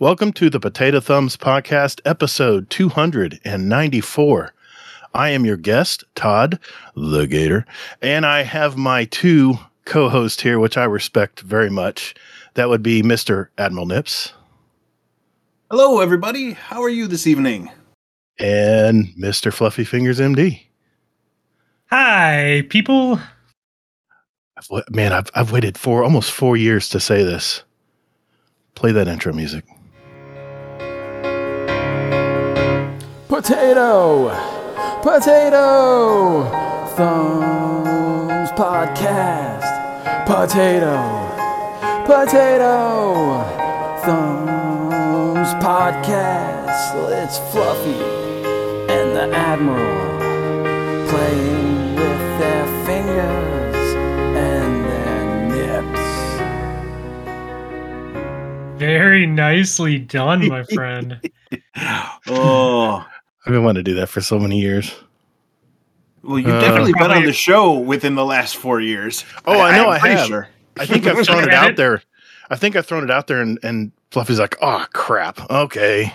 Welcome to the Potato Thumbs Podcast, episode 294. I am your guest, Todd the Gator, and I have my two co hosts here, which I respect very much. That would be Mr. Admiral Nips Hello, everybody. How are you this evening? and Mr. Fluffy Fingers MD. Hi, people. Man, I've, I've waited for almost four years to say this. Play that intro music. Potato! Potato! Thumbs Podcast! Potato! Potato! Thumbs Podcast! It's Fluffy and the Admiral playing with their fingers and their nips. Very nicely done, my friend. Oh, I've been wanting to do that for so many years. well, you've Uh, definitely been on the show within the last four years. Oh, I know I'm I have. Sure. I think I've thrown it out there. I think I've thrown it out there, and, and Fluffy's like, "Oh crap, okay."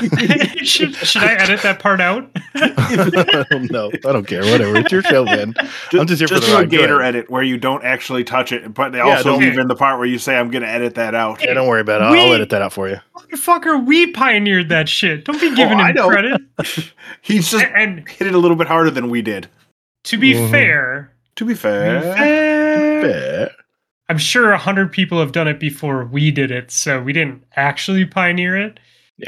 should, should I edit that part out? I don't know. I don't care. Whatever. It's your show, man. I'm just here for the ride. Gator edit where you don't actually touch it, but they Yeah, also don't- leave in the part where you say, "I'm going to edit that out." Yeah, don't worry about it. I'll We- edit that out for you. Motherfucker, we pioneered that shit. Don't be giving Oh, him credit. He's just And, and hit it a little bit harder than we did. to be Mhm. fair, To be to be fair, fair, Fair. I'm sure a hundred people have done it before we did it, so we didn't actually pioneer it.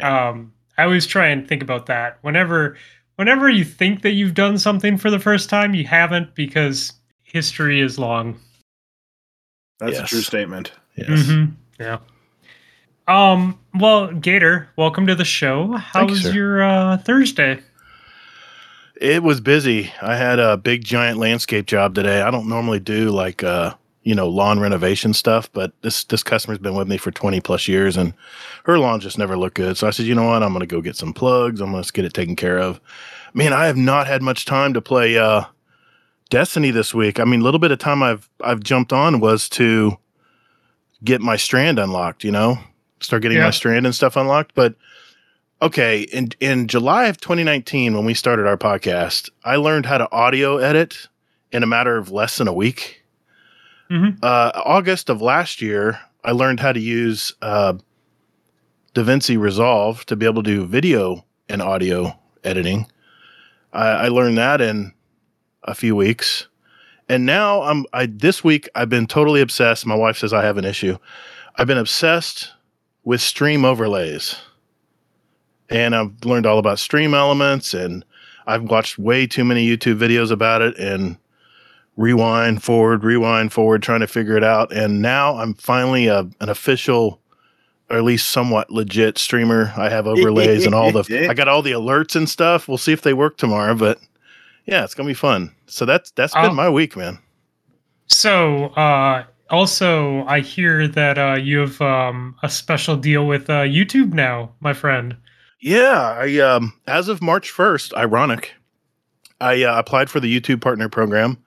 Um, I always try and think about that. Whenever, whenever you think that you've done something for the first time, you haven't because history is long. that's a true statement. Yes. hmm Yeah. Um. Well, Gator, welcome to the show. How Thank was sir. your uh, Thursday? It was busy. I had a big giant landscape job today. I don't normally do like uh, you know, lawn renovation stuff, but this this customer's been with me for 20 plus years and her lawn just never looked good. So I said, "You know what? I'm going to go get some plugs. I'm going to get it taken care of." Man, I have not had much time to play uh Destiny this week. I mean, a little bit of time I've I've jumped on was to get my strand unlocked, you know? Start getting Yeah. my strand and stuff unlocked, but okay, in in July of 2019 when we started our podcast, I learned how to audio edit in a matter of less than a week. Mhm. Uh, August of last year, I learned how to use uh, DaVinci Resolve to be able to do video and audio editing. I, I learned that in a few weeks, and now I'm. I this week I've been totally obsessed. My wife says I have an issue. I've been obsessed with stream overlays and I've learned all about stream elements and I've watched way too many YouTube videos about it and rewind forward, rewind forward, trying to figure it out. And now I'm finally a, an official, or at least somewhat legit streamer. I have overlays and all the, I got all the alerts and stuff. We'll see if they work tomorrow, but yeah, it's gonna be fun. So that's that's been Oh. my week, man. So, uh, also, I hear that uh, you have um, a special deal with uh, YouTube now, my friend. Yeah, I um as of March first, ironic, I uh, applied for the YouTube Partner Program,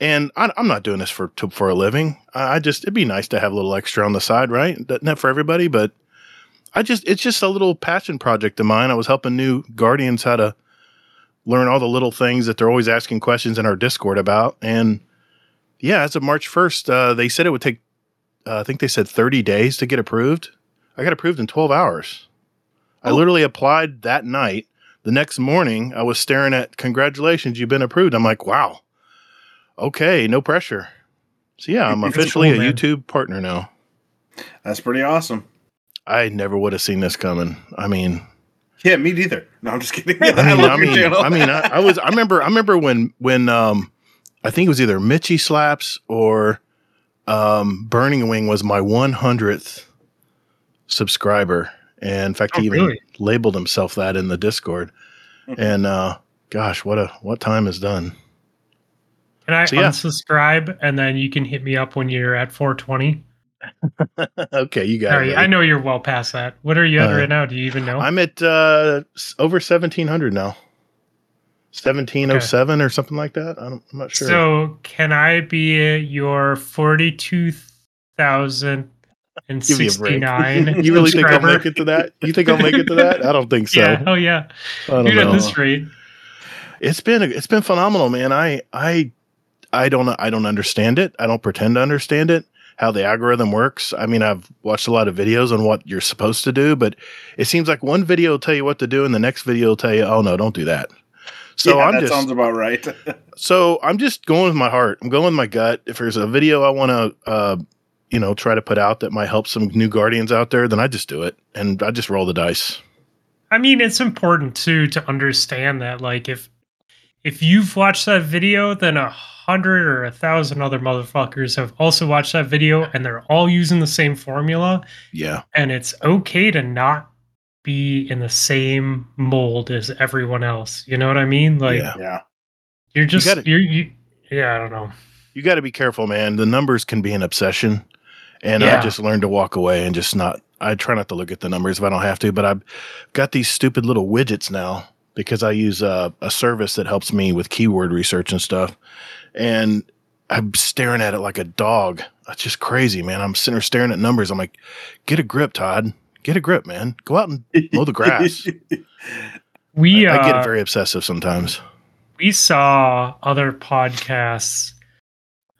and I, I'm not doing this for to, for a living. I, I just it'd be nice to have a little extra on the side, right? That- Not for everybody, but I just it's just a little passion project of mine. I was helping new guardians how to learn all the little things that they're always asking questions in our Discord about, and yeah, as of March first, uh, they said it would take. Uh, I think they said 30 days to get approved. I got approved in 12 hours. I Oh. literally applied that night. The next morning, I was staring at congratulations, you've been approved. I'm like, wow. Okay, no pressure. So yeah, I'm officially cool, a. YouTube partner now. That's pretty awesome. I never would have seen this coming. I mean, Yeah, me neither. No, I'm just kidding. I mean, love I your channel. I mean, I, I was, I remember, I remember when, when, um, I think it was either Mitchy Slaps or, um, Burning Wing was my 100th subscriber. And in fact, Oh, he even really? labeled himself that in the Discord. Mhm. And, uh, gosh, what a, what time is done. Can I So, yeah. unsubscribe and then you can hit me up when you're at 420? okay. You got it. I know you're well past that. What are you at Uh, right now? Do you even know? I'm at, uh, over 1700 now. 1707 or something like that. I I'm not sure. So, can I be your 42,000 and Give me a break. 69. You really think I'll make it to that? You think I'll make it to that? I don't think so. Yeah, oh yeah. I don't Dude, at know. this rate. It's been it's been phenomenal, man. I I I don't I don't understand it. I don't pretend to understand it. How the algorithm works. I mean, I've watched a lot of videos on what you're supposed to do, but it seems like one video will tell you what to do, and the next video will tell you, "Oh no, don't do that." So yeah, I'm that just sounds about right. so I'm just going with my heart. I'm going with my gut. If there's a video I want to, uh, you know, try to put out that might help some new guardians out there, then I just do it, and I just roll the dice. I mean, it's important too to understand that, like, if if you've watched that video, then a hundred or a thousand other motherfuckers have also watched that video, and they're all using the same formula. Yeah, And it's okay to not be in the same mold as everyone else. You know what I mean? Like, Yeah. yeah. you're just gotta- you're you. Yeah, I don't know. you got to be careful, man. The numbers can be an obsession, and I just learned to walk away and just not. I try not to look at the numbers if I don't have to, but I've got these stupid little widgets now because I use uh, a service that helps me with keyword research and stuff, and I'm staring at it like a dog. That's just crazy, man. I'm sitting there staring at numbers. I'm like, get a grip, Todd. Get a grip, man. Go out and mow the grass. We I, uh, I get very obsessive sometimes. we saw other podcasts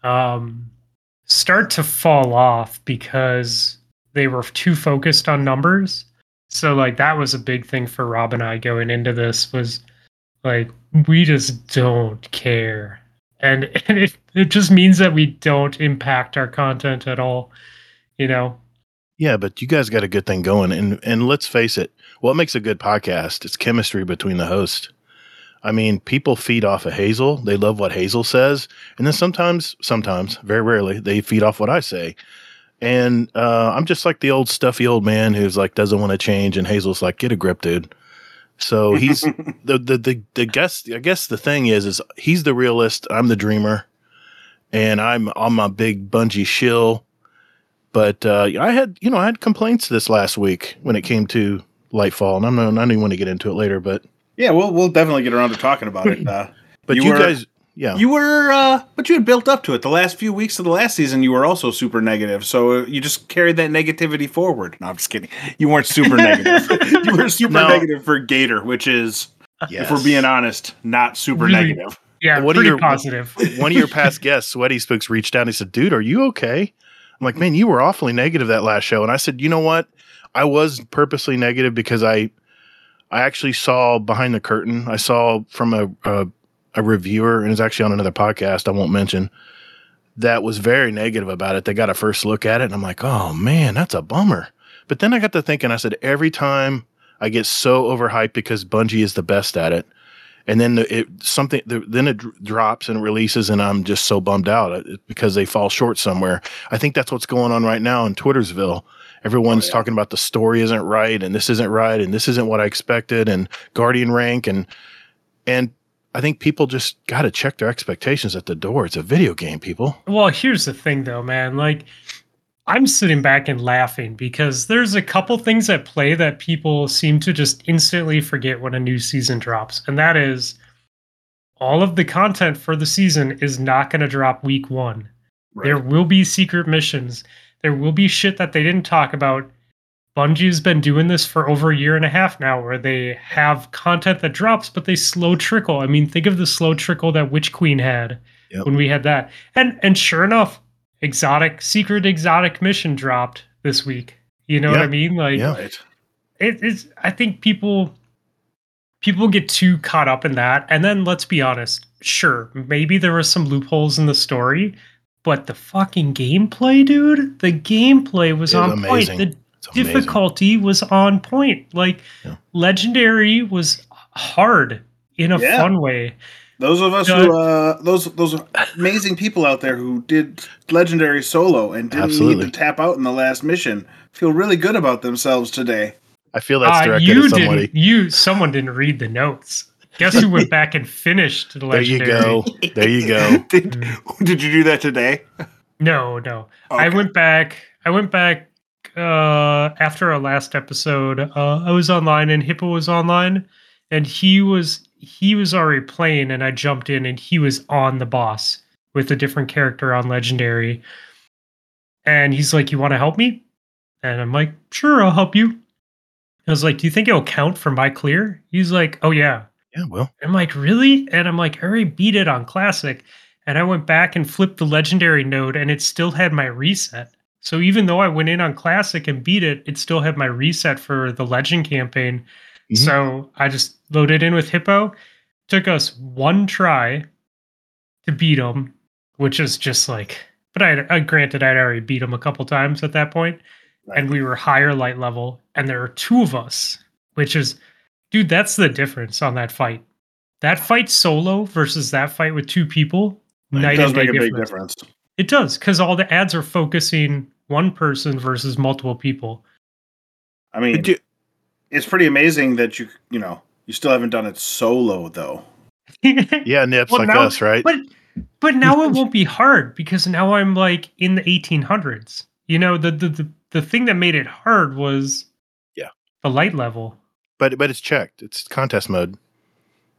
um, start to fall off because they were too focused on numbers. So like that was a big thing for Rob and I going into this was like we just don't care. And, and it, it just means that we don't impact our content at all. You know? Yeah, but you guys got a good thing going, and and let's face it, what makes a good podcast? It's chemistry between the host. I mean, people feed off of Hazel. They love what Hazel says, and then sometimes, sometimes, very rarely, they feed off what I say. And uh, I'm just like the old stuffy old man who's like doesn't want to change, and Hazel's like, "Get a grip, dude." So he's the the the the guess. I guess the thing is, is he's the realist. I'm the dreamer, and I'm on my big Bungie shill. But uh, I had, you know, I had complaints this last week when it came to Lightfall, and I'm not, I don't even want to get into it later. But yeah, we'll we'll definitely get around to talking about it. Uh, but You you, were- guys, yeah, You were, uh, but you had built up to it. The last few weeks of the last season, you were also super negative. So uh, you just carried that negativity forward. No, I'm just kidding. You weren't super negative. you were super No. negative for Gator, which is, if we're being honest, not super Really? negative. Yeah, What are pretty your- positive. one of your past guests, Sweaty Spooks, reached out and he said, "Dude, are you okay?" I'm like, "Man, you were awfully negative that last show." And I said, "You know what? I was purposely negative because I, I actually saw behind the curtain. I saw from a a, a reviewer, and it's actually on another podcast I won't mention." That was very negative about it. They got a first look at it, and I'm like, "Oh man, that's a bummer." But then I got to thinking. I said, every time I get so overhyped because Bungie is the best at it, and then the- it something the, then it dr- drops and releases and i'm just so bummed out uh, because they fall short somewhere i think that's what's going on right now in twittersville everyone's Oh, yeah. talking about the story isn't right and this isn't right and this isn't what i expected and guardian rank and and i think people just got to check their expectations at the door it's a video game people Well, here's the thing though, man. Like I'm sitting back and laughing because there's a couple things at play that people seem to just instantly forget when a new season drops. And that is all of the content for the season is not going to drop week 1. There will be secret missions. There will be shit that they didn't talk about. Bungie's been doing this for over a year and a half now, where they have content that drops, but they slow trickle. I mean, think of the slow trickle that Witch Queen had Yep. when we had that, and and sure enough, exotic secret exotic mission dropped this week. You know what I mean? Like, Yeah. It, it's i think people people get too caught up in that and then let's be honest sure maybe there were some loopholes in the story but the fucking gameplay dude the gameplay was It was on amazing. point the it's amazing. Difficulty was on point like Yeah. legendary was hard in a Yeah. fun way Those of us No, who, uh, those those amazing people out there who did legendary solo and didn't Absolutely. need to tap out in the last mission feel really good about themselves today. i feel that's Uh, directed you at somebody didn't you someone didn't read the notes guess who went back and finished the legendary? there you go there you go did, did you do that today? no no I went back. I went back uh, after our last episode. Uh, I was online and Hippo was online, and he was he was already playing, and I jumped in, and he was on the boss with a different character on Legendary. And he's like, "You want to help me?" And I'm like, sure, I'll help you. I was like, do you think it'll count for my clear? He's like, oh yeah. Yeah, well, I'm like, really? And I'm like, I already beat it on classic. And I went back and flipped the legendary node and it still had my reset. So even though I went in on classic and beat it, it still had my reset for the legend campaign. Mhm. So I just loaded in with Hippo. Took us one try to beat him, which is just like, but I, I granted I'd already beat him a couple times at that point. point, and we were higher light level, and there are two of us, which is, dude, that's the difference on that fight. That fight solo versus that fight with two people, It night does and day make a big difference. difference. It does because all the ads are focusing one person versus multiple people. I mean, you- it's pretty amazing that you you know you still haven't done it solo though. yeah, nips Well, like now- us, right? But but now it won't be hard because now I'm like in the 1800s. You know, the the the, the thing that made it hard was Yeah. the light level. But but it's checked. It's contest mode.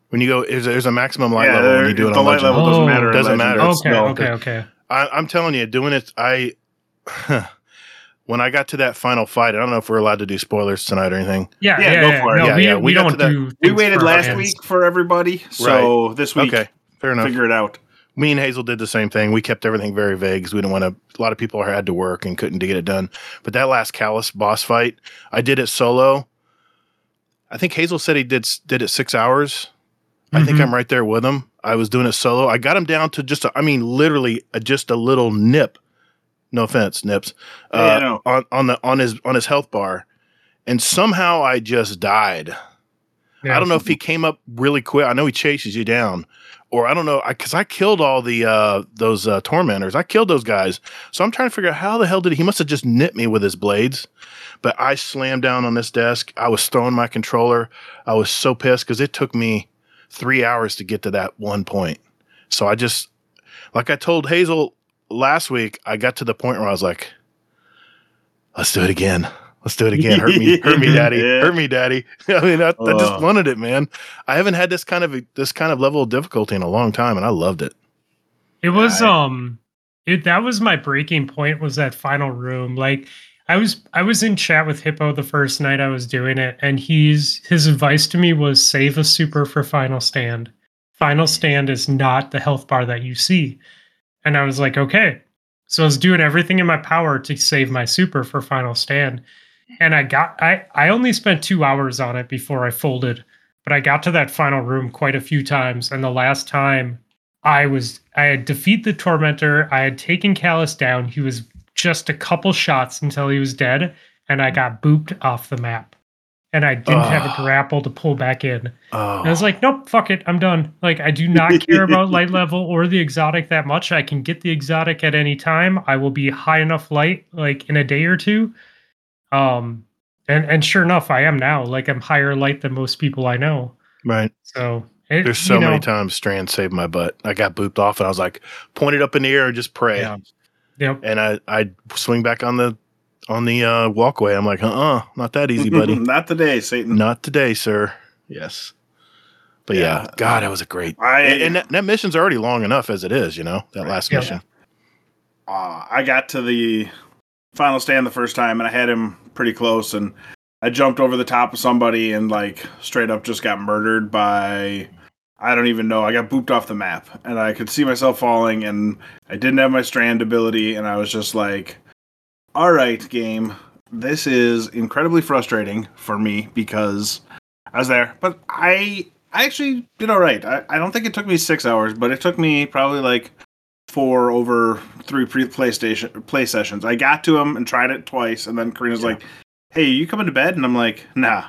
When you go, there's, there's a maximum light yeah, level when there- you do it the light legend. level doesn't Oh. matter. Doesn't Legend. matter. Okay, no- okay, okay. I, I'm telling you, doing it. I when I got to that final fight, I don't know if we're allowed to do spoilers tonight or anything. Yeah, Yeah, yeah, go yeah. for it. No, Yeah, we, yeah, we, we don't that- do. We waited last fans. week for everybody, so this week Okay, fair enough. figure it out. Me and Hazel did the same thing. We kept everything very vague because we didn't want to. A lot of people had to work and couldn't get it done. But that last Calus boss fight, I did it solo. I think Hazel said he did did it six hours. I think Mhm. I'm right there with him. I was doing it solo. I got him down to just, a, I mean, literally a, just a little nip. No offense, nips. Uh, no. on on the on his on his health bar, and somehow I just died. Yeah. I don't know if he came up really quick. I know he chases you down, or I don't know because I, killed all the uh, those uh, tormentors. I killed those guys, so I'm trying to figure out how the hell did he? He must have just nipped me with his blades. But I slammed down on this desk. I was throwing my controller. I was so pissed because it took me three hours to get to that one point. So I just, like I told Hazel last week, I got to the point where I was like, "Let's do it again." Let's do it again. Hurt me, hurt me, daddy. Yeah. Hurt me, daddy. I mean, I, I just wanted it, man. I haven't had this kind of this kind of level of difficulty in a long time, and I loved it. It was I- um it that was my breaking point was that final room. Like I was I was in chat with Hippo the first night I was doing it and he's his advice to me was save a super for final stand. Final stand is not the health bar that you see. And I was like, okay. So I was doing everything in my power to save my super for final stand. And I got I I only spent 2 hours on it before I folded, but I got to that final room quite a few times and the last time I was I had defeat the tormentor. I had taken Calus down. He was just a couple shots until he was dead, and I got booped off the map. And I didn't have a grapple to pull back in. And I was like, nope, fuck it, I'm done. Like I do not care about light level or the exotic that much. I can get the exotic at any time. I will be high enough light like in a day or two. Um and and sure enough, I am now. Like I'm higher light than most people I know. right. So it, There's so you know, many times Strand saved my butt. I got booped off, and I was like, pointed up in the air and just pray. Yeah. Yep. And I I swing back on the on the uh, walkway. I'm like, uh, uh not that easy, buddy. Not today, Satan. Not today, sir. Yes. But yeah, Yeah. God, that was a great. I and and that, that mission's already long enough as it is, you know, that last Yeah. mission. uh, I got to the final stand the first time, and I had him pretty close, and I jumped over the top of somebody and like straight up just got murdered by. I don't even know. I got booped off the map, and I could see myself falling, and I didn't have my strand ability, and I was just like, "All right, game, this is incredibly frustrating for me because I was there, but I I actually did all right. I, I don't think it took me six hours, but it took me probably like four over three pre PlayStation play sessions. I got to him and tried it twice, and then Karina's Yeah. like, "Hey, you coming to bed?" And I'm like, "Nah."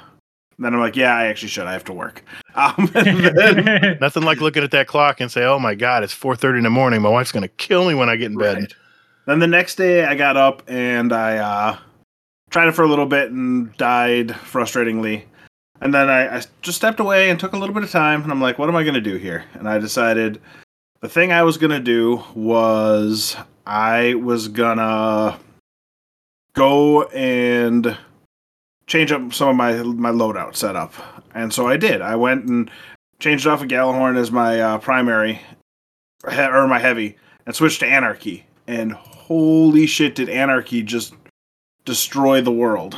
And then I'm like, "Yeah, I actually should. I have to work." Um, then, Nothing like looking at that clock and say, "Oh my God, it's 4:30 in the morning. My wife's gonna kill me when I get in bed." Then the next day, I got up and I uh, tried it for a little bit and died frustratingly. And then I, I just stepped away and took a little bit of time, and I'm like, "What am I going to do here?" And I decided the thing I was going to do was I was gonna go and change up some of my my loadout setup. And so I did. I went and changed off a Gjallarhorn as my uh, primary or my heavy and switched to Anarchy. And holy shit, did Anarchy just destroy the world.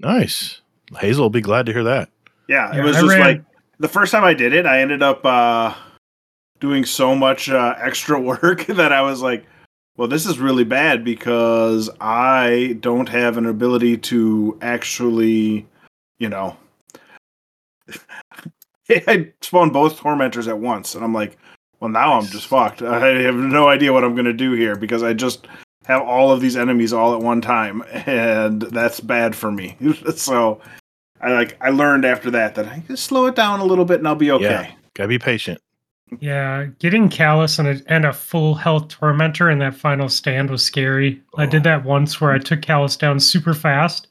Nice. Hazel will be glad to hear that. Yeah, Yeah, it was I just ran- like the first time I did it, I ended up uh, doing so much uh, extra work that I was like, well, this is really bad because I don't have an ability to actually, you know. I spawned both tormentors at once, and I'm like, well, now I'm just fucked. I have no idea what I'm going to do here because I just have all of these enemies all at one time, and that's bad for me. so I like I learned after that that I can slow it down a little bit and I'll be okay. Yeah. Gotta be patient. Yeah, getting Calus and a, and a full health tormentor in that final stand was scary. I Oh. did that once where I took Calus down super fast,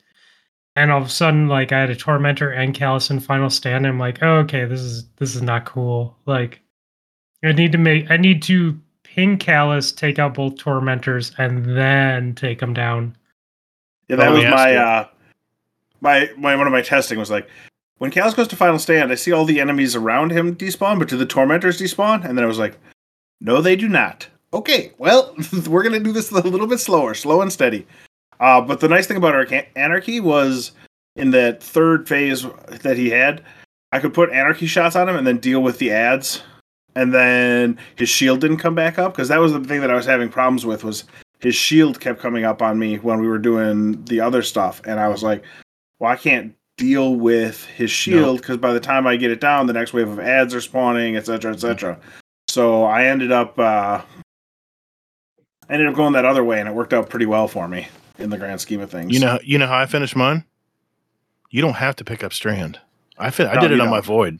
and all of a sudden, like I had a tormentor and Calus in final stand. And I'm like, oh, okay, this is this is not cool. Like, I need to make I need to pin Calus, take out both tormentors, and then take them down. Yeah, that was my uh my my one of my testing was like when Calus goes to final stand, I see all the enemies around him despawn, but do the tormentors despawn? And then I was like, no, they do not. Okay, well, we're gonna do this a little bit slower, slow and steady. Uh, but the nice thing about Arca- Anarchy was in that third phase that he had, I could put Anarchy shots on him and then deal with the ads, and then his shield didn't come back up because that was the thing that I was having problems with was his shield kept coming up on me when we were doing the other stuff, and I was like, well, I can't deal with his shield because by the time I get it down, the next wave of ads are spawning, etc., etc. So I ended up uh, I ended up going that other way, and it worked out pretty well for me in the grand scheme of things. You know you know how I finished mine? You don't have to pick up strand. I fin- I did it on my don't. void.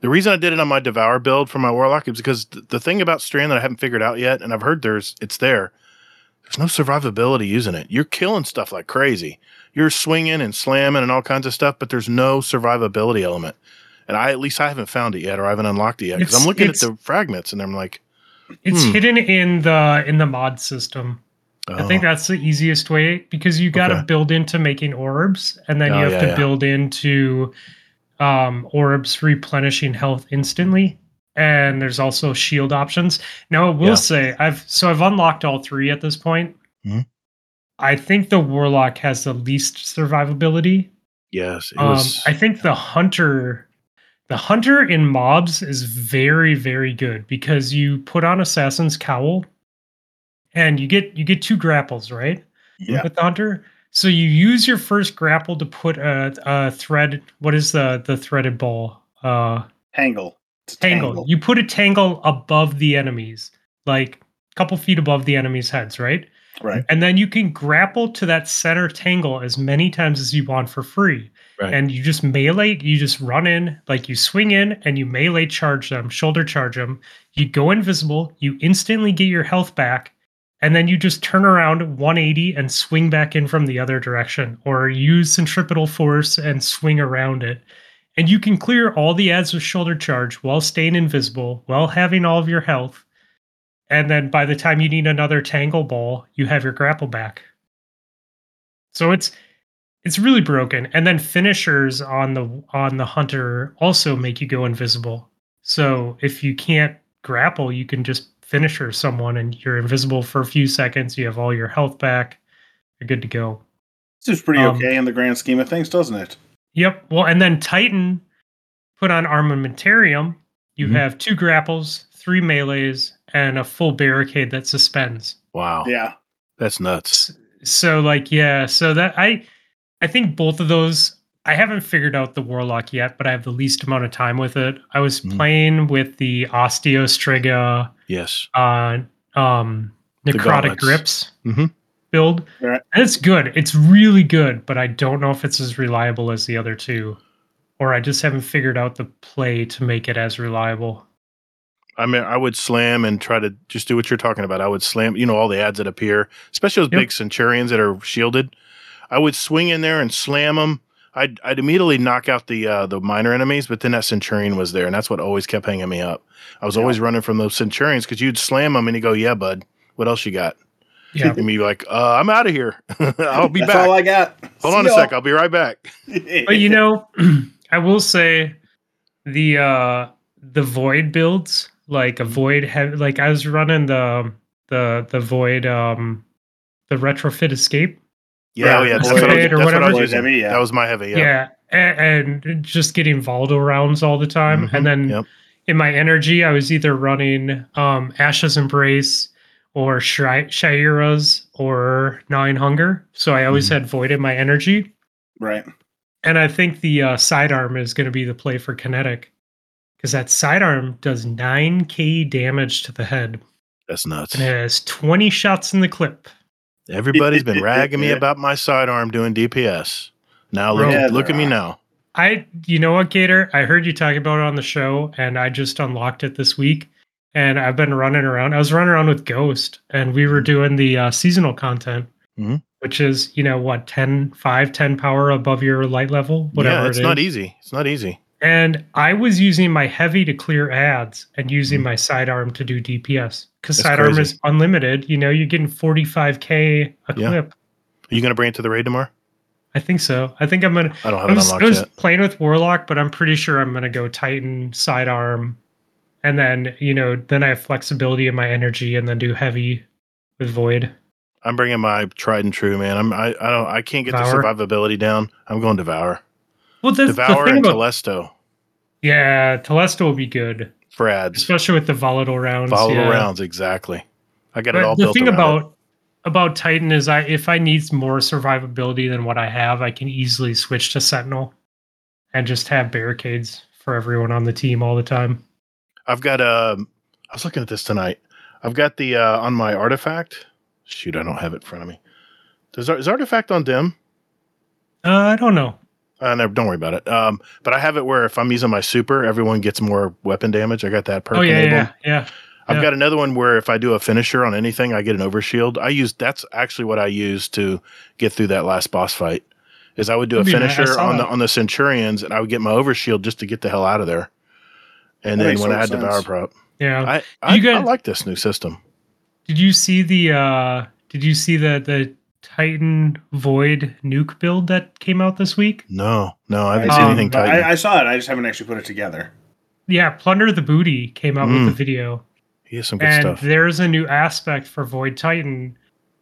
The reason I did it on my devour build for my warlock is because th- the thing about strand that I haven't figured out yet, and I've heard there's it's there. There's no survivability using it. You're killing stuff like crazy. You're swinging and slamming and all kinds of stuff, but there's no survivability element. And I at least I haven't found it yet, or I haven't unlocked it yet. Because I'm looking at the fragments and I'm like, It's Hmm. hidden in the in the mod system. I think oh, that's the easiest way because you got to Okay. build into making orbs, and then Oh, you have yeah, to yeah. build into um, orbs replenishing health instantly. And there's also shield options. Now, I will Yeah. say I've so I've unlocked all three at this point. Mhm. I think the warlock has the least survivability. yes, Um, was. I think the hunter, the hunter in mobs is very very good because you put on assassin's cowl, and you get you get two grapples right Yeah. with the hunter. So you use your first grapple to put a, a thread. What is the the threaded ball? Uh, tangle. It's a tangle. You put a tangle above the enemies, like a couple feet above the enemies' heads, right? Right. And then you can grapple to that center tangle as many times as you want for free. Right. And you just melee, you just run in, like you swing in and you melee charge them, shoulder charge them. You go invisible, you instantly get your health back, and then you just turn around 180 and swing back in from the other direction, or use centripetal force and swing around it. And you can clear all the ads with shoulder charge while staying invisible, while having all of your health. And then by the time you need another tangle ball, you have your grapple back. So it's it's really broken. And then finishers on the on the hunter also make you go invisible. So if you can't grapple, you can just finisher someone and you're invisible for a few seconds, you have all your health back, you're good to go. Seems pretty Um, okay in the grand scheme of things, doesn't it? Yep. Well, and then Titan put on armamentarium. You Mhm. have two grapples, three melees, and a full barricade that suspends. wow, Yeah. that's nuts. So like yeah, so that I I think both of those I haven't figured out the warlock yet, but I have the least amount of time with it. I was Mhm. playing with the Osteo Striga Yes, uh um necrotic gauntlets. grips Mhm. build. Right. And it's good. It's really good, but I don't know if it's as reliable as the other two. Or I just haven't figured out the play to make it as reliable. I mean, I would slam and try to just do what you're talking about. I would slam, you know, all the ads that appear, especially those Yep. big centurions that are shielded. I would swing in there and slam them. I'd, I'd immediately knock out the uh, the minor enemies, but then that centurion was there, and that's what always kept hanging me up. I was Yeah. always running from those centurions because you'd slam them and you go, "Yeah, bud, what else you got?" Yeah. And be like, uh, "I'm out of here. I'll be That's back. all I got. Hold on a sec. I'll be right back." but you know, I will say the uh the void builds like a void hev- like I was running the the the void um the retrofit escape Yeah, oh, yeah. That's, what I, was, Void or that's what I whatever. was using. heavy, yeah. That was my heavy. Yeah, Yeah. And, and just getting volatile rounds all the time, Mhm, and then yep. in my energy, I was either running um, Ashes Embrace or Shri- Shaira's or Nine Hunger. So I always Mhm. had Void in my energy. Right. And I think the uh, sidearm is going to be the play for Kinetic because that sidearm does 9k damage to the head That's nuts. and it has 20 shots in the clip. Everybody's been ragging me about my sidearm doing DPS. Now look, Bro. at, look at me now. I, you know what, Gator? I heard you talking about it on the show, and I just unlocked it this week. And I've been running around. I was running around with Ghost, and we were doing the uh, seasonal content, Mhm. which is, you know, what, 10, 5, 10 power above your light level, whatever yeah, it's it not easy. It's not easy. And I was using my heavy to clear ads and using Mhm. my sidearm to do DPS because sidearm crazy. is unlimited. You know, you're getting 45k a Yeah. clip. Are you going to bring it to the raid tomorrow? I think so. I think I'm gonna. I don't have I it was, unlocked I was yet. playing with Warlock, but I'm pretty sure I'm gonna go Titan sidearm, and then you know, then I have flexibility in my energy, and then do heavy with Void. I'm bringing my tried and true, man. I'm I, I don't I can't get Devour? the survivability down. I'm going devour. Well, that's devour the thing and about Telesto yeah, Telesto will be good, for ads. especially with the volatile rounds. Volatile yeah. rounds, exactly. I got it all the built thing around it. about about Titan is I if I need more survivability than what I have, I can easily switch to Sentinel and just have barricades for everyone on the team all the time. I've got um I was looking at this tonight. I've got the uh on my artifact. Shoot, I don't have it in front of me. Does is artifact on dim? Uh, I don't know. Uh, no, don't worry about it. Um, but I have it where if I'm using my super, everyone gets more weapon damage. I got that perk oh yeah, enabled. yeah, yeah. I've yeah. got another one where if I do a finisher on anything, I get an overshield. I use that's actually what I use to get through that last boss fight. Is I would do a That'd be nice. I finisher on the on the Centurions, and I would get my overshield just to get the hell out of there. And That then when I had devour prop, Yeah. I I, You guys- I like this new system. Did you see the uh did you see the the Titan Void nuke build that came out this week? No, no, I haven't I seen Um, anything but tight. I, I saw it. I just haven't actually put it together. Yeah, Plunder the Booty came out Mm. with the video. he has some good and stuff. there's a new aspect for Void Titan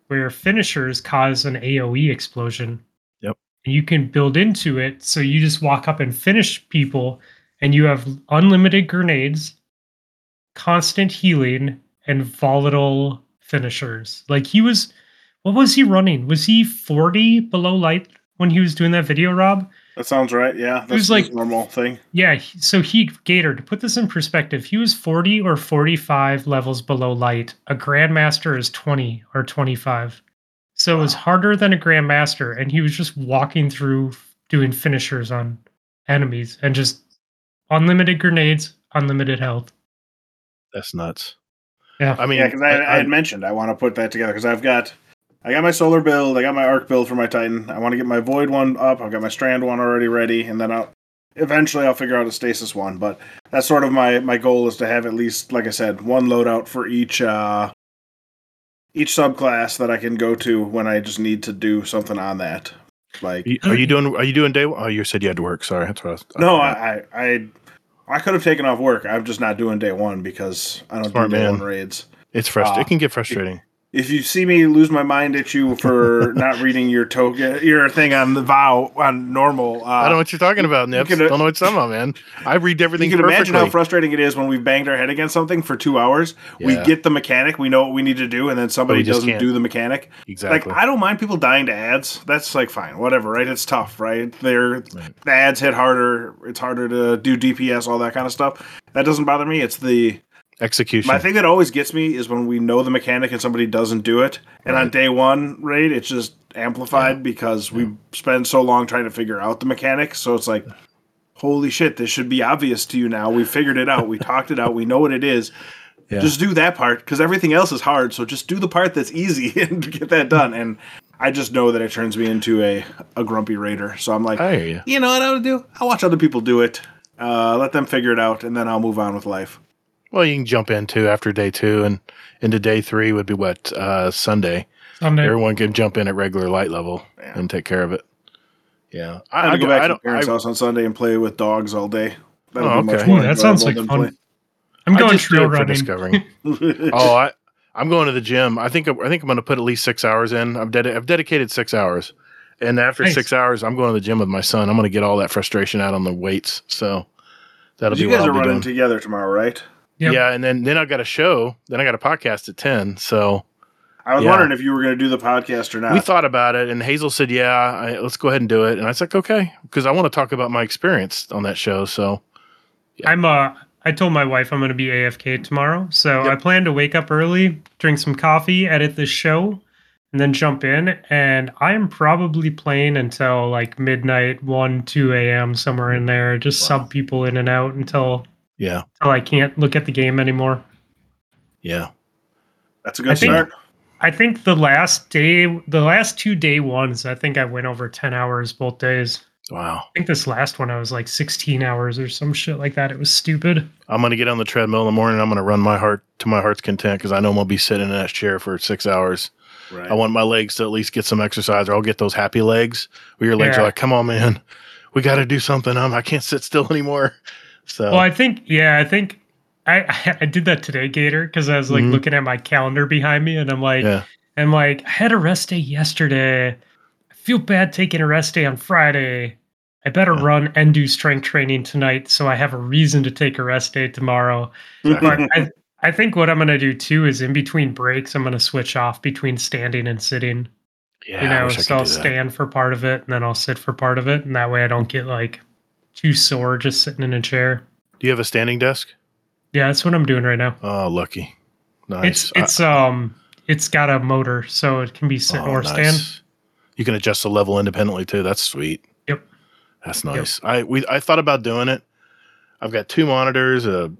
where finishers cause an AoE explosion. Yep. And you can build into it so you just walk up and finish people and you have unlimited grenades, constant healing, and volatile finishers. Like he was what was he running? Was he 40 below light when he was doing that video, Rob? That sounds right. Yeah, that's was like- his normal thing. Yeah, so he Gator to put this in perspective, he was 40 or 45 levels below light. A grandmaster is 20 or 25. So it was harder than a grandmaster and he was just walking through doing finishers on enemies and just unlimited grenades, unlimited health. That's nuts. Yeah. I mean, yeah, because I, I, had mentioned I want to put that together because I've got, I got my solar build, I got my arc build for my Titan. I want to get my void one up. I've got my strand one already ready, and then I'll eventually I'll figure out a stasis one. But that's sort of my my goal is to have at least, like I said, one loadout for each uh each subclass that I can go to when I just need to do something on that. Like You- are you doing? Are you doing day? One? Oh, you said you had to work. Sorry, that's what I was. no, I I I, I could have taken off work. I'm just not doing day one because I don't Smart do day man. one raids. It's frustrating. Ah. it can get frustrating. If you see me lose my mind at you for not reading your token, your thing on the vow on normal, uh, I don't know what you're talking about, Nips. can- don't know what you're talking about, man. I read everything you can imagine how frustrating it is when we've banged our head against something for two hours. We get the mechanic, we know what we need to do, and then somebody doesn't can't. do the mechanic. exactly. Like I don't mind people dying to ads. That's like fine, whatever, right? It's tough, right? They're the ads hit harder. It's harder to do DPS, all that kind of stuff. That doesn't bother me. It's the Execution. My thing that always gets me is when we know the mechanic and somebody doesn't do it, and on day one raid, it's just amplified because we spend so long trying to figure out the mechanic. So it's like, holy shit, this should be obvious to you now. We figured it out. We talked it out. We know what it is. Yeah. Just do that part because everything else is hard. So just do the part that's easy and get that done. And I just know that it turns me into a, a grumpy raider. So I'm like, you. you know what I would do? I'll watch other people do it. Uh, let them figure it out, and then I'll move on with life. Well, you can jump into after day two and into day three would be what uh, Sunday. Someday. Everyone can jump in at regular light level Yeah. and take care of it. Yeah, I had to go I back to my parents' I- house on Sunday and play with dogs all day. That'll Oh, be okay. Ooh, more that sounds like enjoyable fun. I'm going trail it for running. discovering. oh, I I'm going to the gym. I think I think I'm going to put at least six hours in. I've, ded- I've dedicated six hours, and after Nice. six hours, I'm going to the gym with my son. I'm going to get all that frustration out on the weights. So that'll be you what guys I'll are be running doing. together tomorrow, right? Yep. Yeah, and then then I got a show. Then I got a podcast at ten. So I was Yeah. wondering if you were going to do the podcast or not. we thought about it, and Hazel said, "Yeah, I, let's go ahead and do it." And I was like, "Okay," because I want to talk about my experience on that show. So I'm uh I told my wife I'm going to be AFK tomorrow, so Yep. I plan to wake up early, drink some coffee, edit this show, and then jump in. And I'm probably playing until like midnight, one, two a.m. somewhere in there. Just Wow. sub people in and out until yeah, until I can't look at the game anymore. yeah, That's a good I think- start. I think the last day, the last two day ones, I think I went over ten hours both days. wow. I think this last one I was like 16 hours or some shit like that. It was stupid. I'm going to get on the treadmill in the morning. I'm going to run my heart to my heart's content because I know I'm going to be sitting in that chair for six hours. Right. I want my legs to at least get some exercise, or I'll get those happy legs where your legs Yeah. are like, "Come on, man, we got to do something. I'm, I can't sit still anymore." So Well, I think yeah, I think I I did that today, Gator, because I was like Mhm. looking at my calendar behind me, and I'm like, yeah, I'm like, I had a rest day yesterday. I feel bad taking a rest day on Friday. I better Yeah. run and do strength training tonight, so I have a reason to take a rest day tomorrow. But I I think what I'm gonna do too is in between breaks, I'm gonna switch off between standing and sitting. yeah. you I know, so I'll could do that. stand for part of it and then I'll sit for part of it, and that way I don't get like too sore just sitting in a chair. Do you have a standing desk? Yeah, that's what I'm doing right now. Oh, lucky. Nice. It's it's um it's got a motor, so it can be sit Oh, or nice. stand. You can adjust the level independently too. That's sweet. Yep. That's nice. I we I thought about doing it. I've got two monitors, a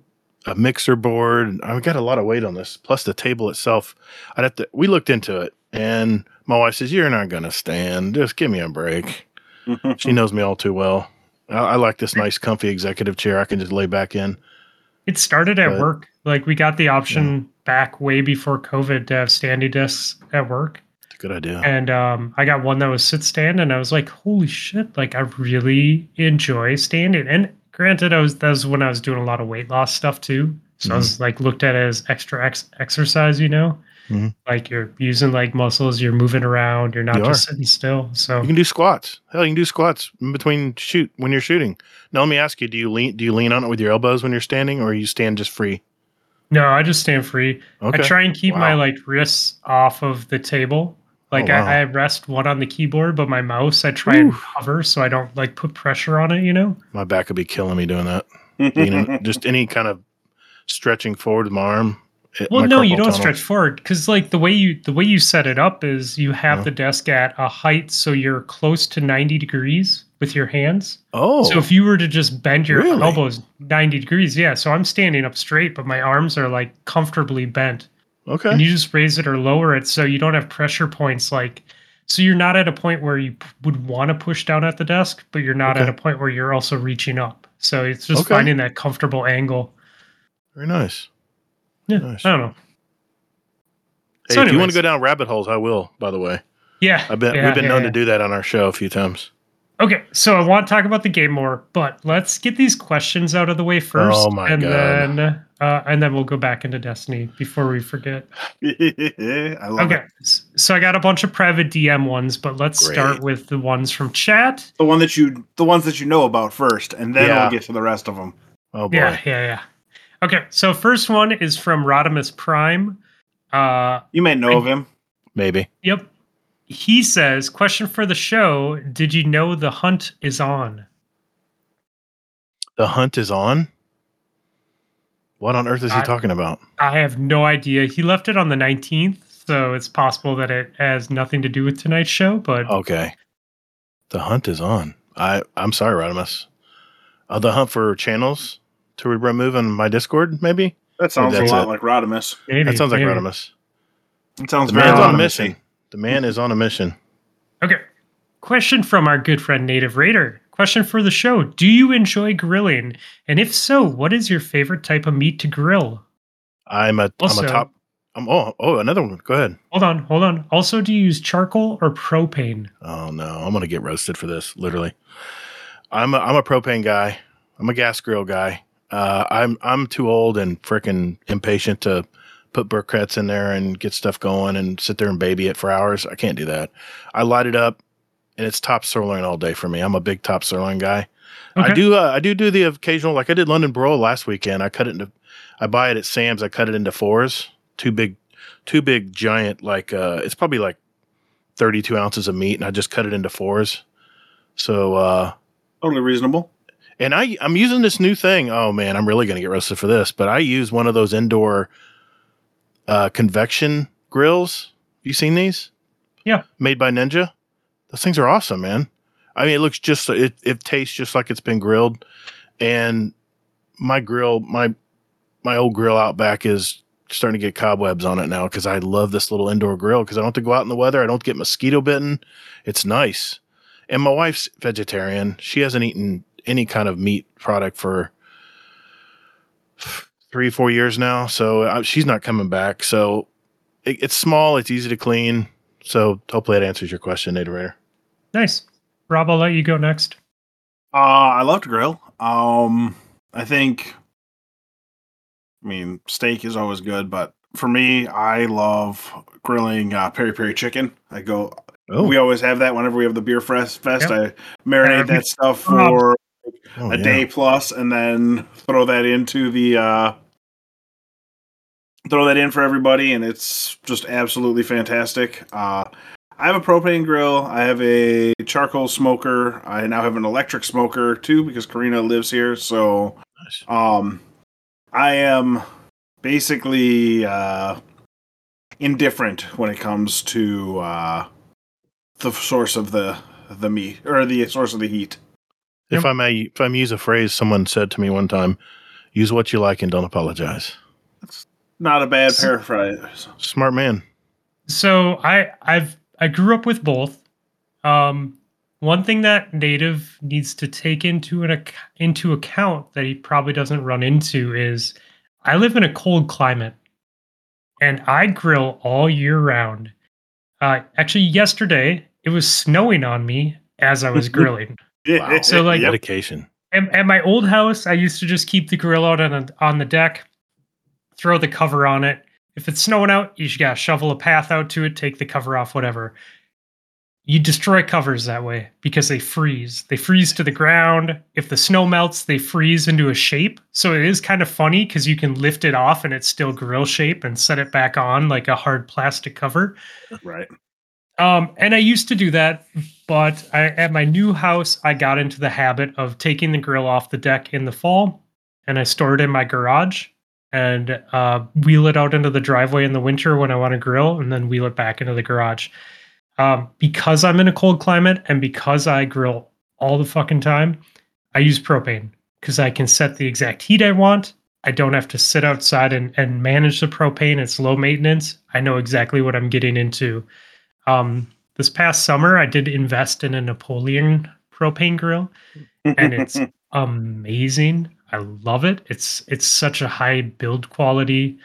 a mixer board. and I've got a lot of weight on this, plus the table itself. I'd have to. We looked into it, and my wife says, "You're not going to stand. Just give me a break." She knows me all too well. I, I like this nice, comfy executive chair. I can just lay back in. It started at But- work. Like we got the option back way before COVID to have standing desks at work. It's a good idea. And um, I got one that was sit stand, and I was like, "Holy shit!" Like I really enjoy standing. And granted, I was that was when I was doing a lot of weight loss stuff too. So I was like looked at as extra ex- exercise, you know, Mhm. like you're using like muscles, you're moving around, you're not You just are. sitting still. So You can do squats. Hell, you can do squats in between shoot when you're shooting. Now let me ask you: Do you lean? Do you lean on it with your elbows when you're standing, or you stand just free? no, I just stand free. Okay. I try and keep my like wrists off of the table. Like Oh, wow. I, I rest one on the keyboard, but my mouse I try and hover so I don't like put pressure on it. You know. My back would be killing me doing that. Leaning, just any kind of stretching forward with my arm. Well, no, you don't tunnel. stretch forward because like the way you the way you set it up is you have Yeah. the desk at a height so you're close to ninety degrees with your hands. Oh, So if you were to just bend your Really? elbows ninety degrees, yeah. So I'm standing up straight, but my arms are like comfortably bent, okay. and you just raise it or lower it so you don't have pressure points like. So you're not at a point where you p- would want to push down at the desk, but you're not at a point where you're also reaching up. So it's just Okay. finding that comfortable angle. Very nice. Yeah, Nice. I don't know. Hey, So if you want to go down rabbit holes, I will. By the way, Yeah, I've been yeah, we've been yeah, known yeah. to do that on our show a few times. Okay, so I want to talk about the game more, but let's get these questions out of the way first, Oh my and God. then uh, and then we'll go back into Destiny before we forget. I love Okay, it. so I got a bunch of private DM ones, but let's start with the ones from chat. The one that you, the ones that you know about first, and then Yeah. we'll get to the rest of them. Oh boy. Yeah, yeah, yeah. Okay, so first one is from Rodimus Prime. Uh, You may know of him. Maybe. yep. He says, "Question for the show: Did you know the hunt is on?" The hunt is on. What on earth is he I- talking about? I have no idea. He left it on the 19th, so it's possible that it has nothing to do with tonight's show, but Okay. The hunt is on. I I'm sorry, Rodimus. Uh, the hunt for channels to remove on my Discord, maybe. That sounds a lot it. like Rodimus. maybe That sounds like maybe. Rodimus. It sounds The very man's on a mission. The man is on a mission. Okay. Question from our good friend Native Raider. Question for the show. Do you enjoy grilling? And if so, what is your favorite type of meat to grill? I'm a Also- am a top. I'm oh oh another one. Go ahead. Hold on, hold on. Also, do you use charcoal or propane? Oh no, I'm gonna get roasted for this. Literally, I'm a, I'm a propane guy. I'm a gas grill guy. Uh, I'm I'm too old and freaking impatient to put briquettes in there and get stuff going and sit there and baby it for hours. I can't do that. I light it up and it's top sirloin all day for me. I'm a big top sirloin guy. Okay. I do uh, I do do the occasional like I did London broil last weekend. I cut it into I buy it at Sam's. I cut it into fours, two big, two big giant like uh, it's probably like 32 ounces of meat, and I just cut it into fours. So uh, Totally reasonable. And I I'm using this new thing. Oh man, I'm really gonna get roasted for this, but I use one of those indoor uh, convection grills. You seen these? Yeah. Made by Ninja. Those things are awesome, man. I mean, it looks just it it tastes just like it's been grilled, and my grill my my old grill out back is starting to get cobwebs on it now because I love this little indoor grill because I don't have to go out in the weather. I don't get mosquito bitten. It's nice. And my wife's vegetarian. She hasn't eaten any kind of meat product for three, four years now. So uh, she's not coming back. So it, it's small. It's easy to clean. So hopefully that answers your question, Nader Nice. Rob, I'll let you go next. Uh, I love to grill. Um, I think, I mean, steak is always good, but for me, I love grilling uh, peri peri chicken. I go, Oh, we always have that whenever we have the beer fest. fest I marinate that stuff for oh, a yeah. day plus, and then throw that into the uh, throw that in for everybody, and it's just absolutely fantastic. Uh, I have a propane grill. I have a charcoal smoker. I now have an electric smoker too because Karina lives here. So, um, I am basically uh, indifferent when it comes to uh, the source of the the meat or the source of the heat. If I may, if I may use a phrase someone said to me one time, use what you like and don't apologize. That's not a bad S- paraphrase. Smart man. So I I've I grew up with both. Um, one thing that native needs to take into an ac- into account that he probably doesn't run into is I live in a cold climate, and I grill all year round. Uh, actually, yesterday it was snowing on me as I was grilling. Wow. So, like- dedication. At, at my old house, I used to just keep the grill out on, a, on the deck, throw the cover on it. If it's snowing out, you just gotta shovel a path out to it, take the cover off, whatever. You destroy covers that way because they freeze. They freeze to the ground. If the snow melts, they freeze into a shape. So it is kind of funny because you can lift it off and it's still grill shape and set it back on like a hard plastic cover. right. Um, and I used to do that, but I, at my new house, I got into the habit of taking the grill off the deck in the fall, and I store it in my garage and uh, wheel it out into the driveway in the winter when I want to grill, and then wheel it back into the garage. Um, because I'm in a cold climate and because I grill all the fucking time, I use propane because I can set the exact heat I want. I don't have to sit outside and, and manage the propane. It's low maintenance. I know exactly what I'm getting into. Um, this past summer, I did invest in a Napoleon propane grill, and it's amazing. I love it. It's it's such a high build quality.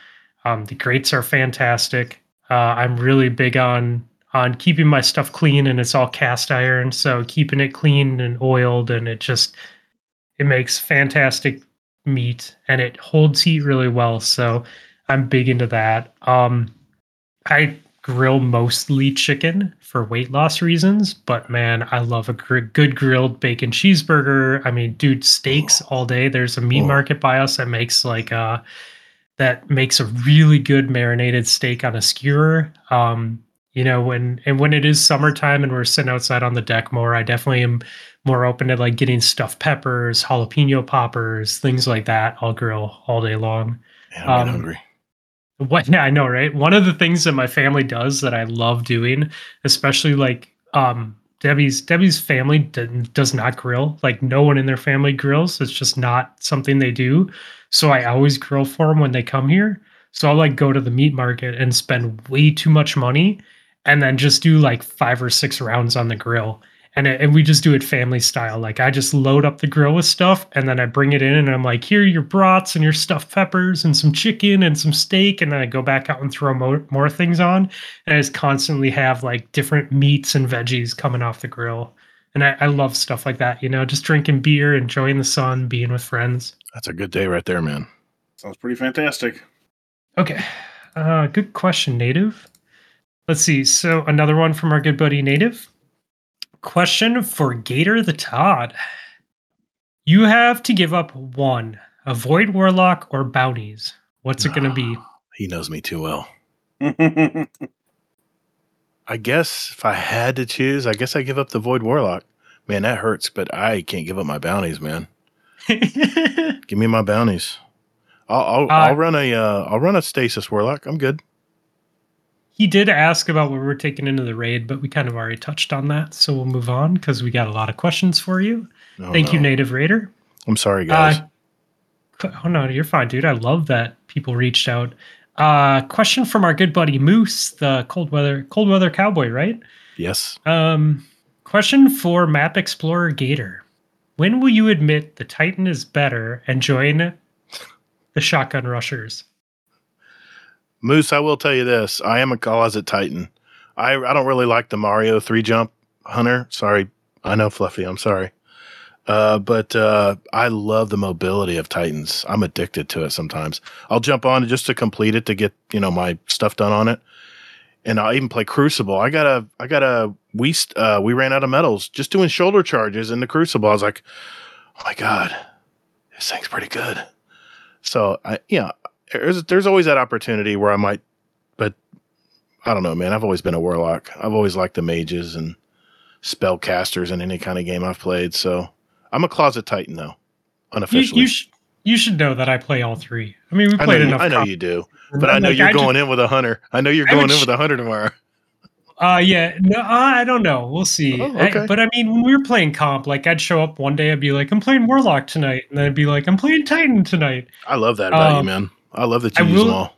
Um, the grates are fantastic. Uh, I'm really big on on keeping my stuff clean, and it's all cast iron, so keeping it clean and oiled, and it just it makes fantastic meat, and it holds heat really well. So I'm big into that. Um, I grill mostly chicken for weight loss reasons, but man, I love a gr- good grilled bacon cheeseburger. I mean, dude, steaks all day. There's a meat Oh. market by us that makes like uh that makes a really good marinated steak on a skewer. Um, you know, when and when it is summertime and we're sitting outside on the deck more, I definitely am more open to like getting stuffed peppers, jalapeno poppers, things like that. I'll grill all day long. Man, I'm Um, hungry. What yeah, I know, right? One of the things that my family does that I love doing, especially like um Debbie's Debbie's family does not grill. Like no one in their family grills. It's just not something they do. So I always grill for them when they come here. So I'll like go to the meat market and spend way too much money and then just do like five or six rounds on the grill. And, it, and we just do it family style. Like I just load up the grill with stuff and then I bring it in and I'm like, here are your brats and your stuffed peppers and some chicken and some steak. And then I go back out and throw more, more things on. And I just constantly have like different meats and veggies coming off the grill. And I, I love stuff like that, you know, just drinking beer, enjoying the sun, being with friends. That's a good day right there, man. Sounds pretty fantastic. Okay. Uh, good question, Native. Let's see. So another one from our good buddy Native. Question for Gator the Todd. You have to give up one: Avoid Warlock or bounties. What's it going to be? He knows me too well. I guess if I had to choose, I guess I give up the Void Warlock. Man, that hurts, but I can't give up my bounties, man. Give me my bounties. I'll I'll, Uh, I'll run a uh, I'll run a stasis warlock. I'm good. He did ask about what we're taking into the raid, but we kind of already touched on that, so we'll move on because we got a lot of questions for you. Oh, Thank you. Native Raider. I'm sorry, guys. Uh, oh no, you're fine, dude. I love that people reached out. Uh, question from our good buddy Moose, the cold weather cold weather cowboy, right? yes. Um, question for Map Explorer Gator: When will you admit the Titan is better and join the Shotgun Rushers? Moose, I will tell you this. I am a closet titan. I I don't really like the Mario three jump hunter. Sorry. I know Fluffy, I'm sorry. Uh, but uh, I love the mobility of Titans. I'm addicted to it sometimes. I'll jump on just to complete it to get, you know, my stuff done on it. And I'll even play Crucible. I got a I got a we uh, we ran out of medals just doing shoulder charges in the Crucible. I was like, "Oh my god. This thing's pretty good." So, I yeah, there's there's always that opportunity where I might, but I don't know, man. I've always been a warlock. I've always liked the mages and spellcasters in any kind of game I've played. So I'm a closet titan though, unofficially. you, sh- you should know that I play all three. I mean, we I know, played enough. I know comp- you do, but I know Like, you're just- going in with a hunter. I know you're going in with a hunter tomorrow. Uh, yeah, no, uh, I don't know. We'll see. Oh, I- okay. but I mean, when we were playing comp, like I'd show up one day, I'd be like, "I'm playing Warlock tonight," and then I'd be like, "I'm playing Titan tonight." I love that about you, Um, man. I love that you I use will- them all.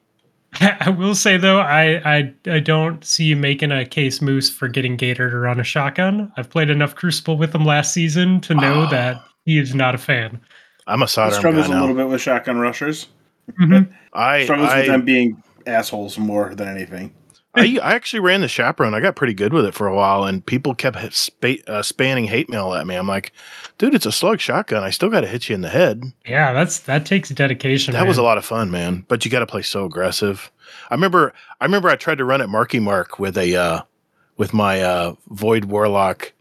I will say though, I, I I don't see you making a case moose for getting Gator to run a shotgun. I've played enough Crucible with him last season to know Oh. that he is not a fan. I'm a He sidearm struggles guy a now. little bit with shotgun rushers. Mhm. I Struggles with them being assholes more than anything. I I actually ran the chaperone. I got pretty good with it for a while, and people kept spa- uh, spanning hate mail at me. I'm like, dude, it's a slug shotgun. I still got to hit you in the head. Yeah, that's that takes dedication. That was a lot of fun, man. But you got to play so aggressive. I remember. I remember. I tried to run at Marky Mark with a uh, with my uh, Void Warlock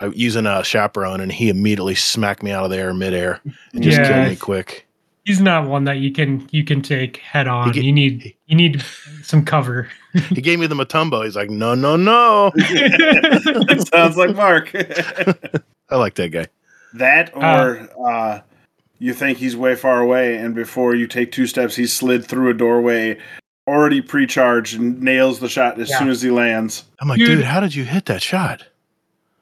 uh, using a chaperone, and he immediately smacked me out of the air midair and just Yeah. killed me quick. He's not one that you can you can take head on. get- you need you need some cover. He gave me the Mutombo. He's like, no, no, no. Sounds like Mark. I like that guy. that or uh, you think he's way far away, and before you take two steps, he slid through a doorway, already pre-charged, and nails the shot as Yeah. soon as he lands. I'm like, Dude. dude, how did you hit that shot?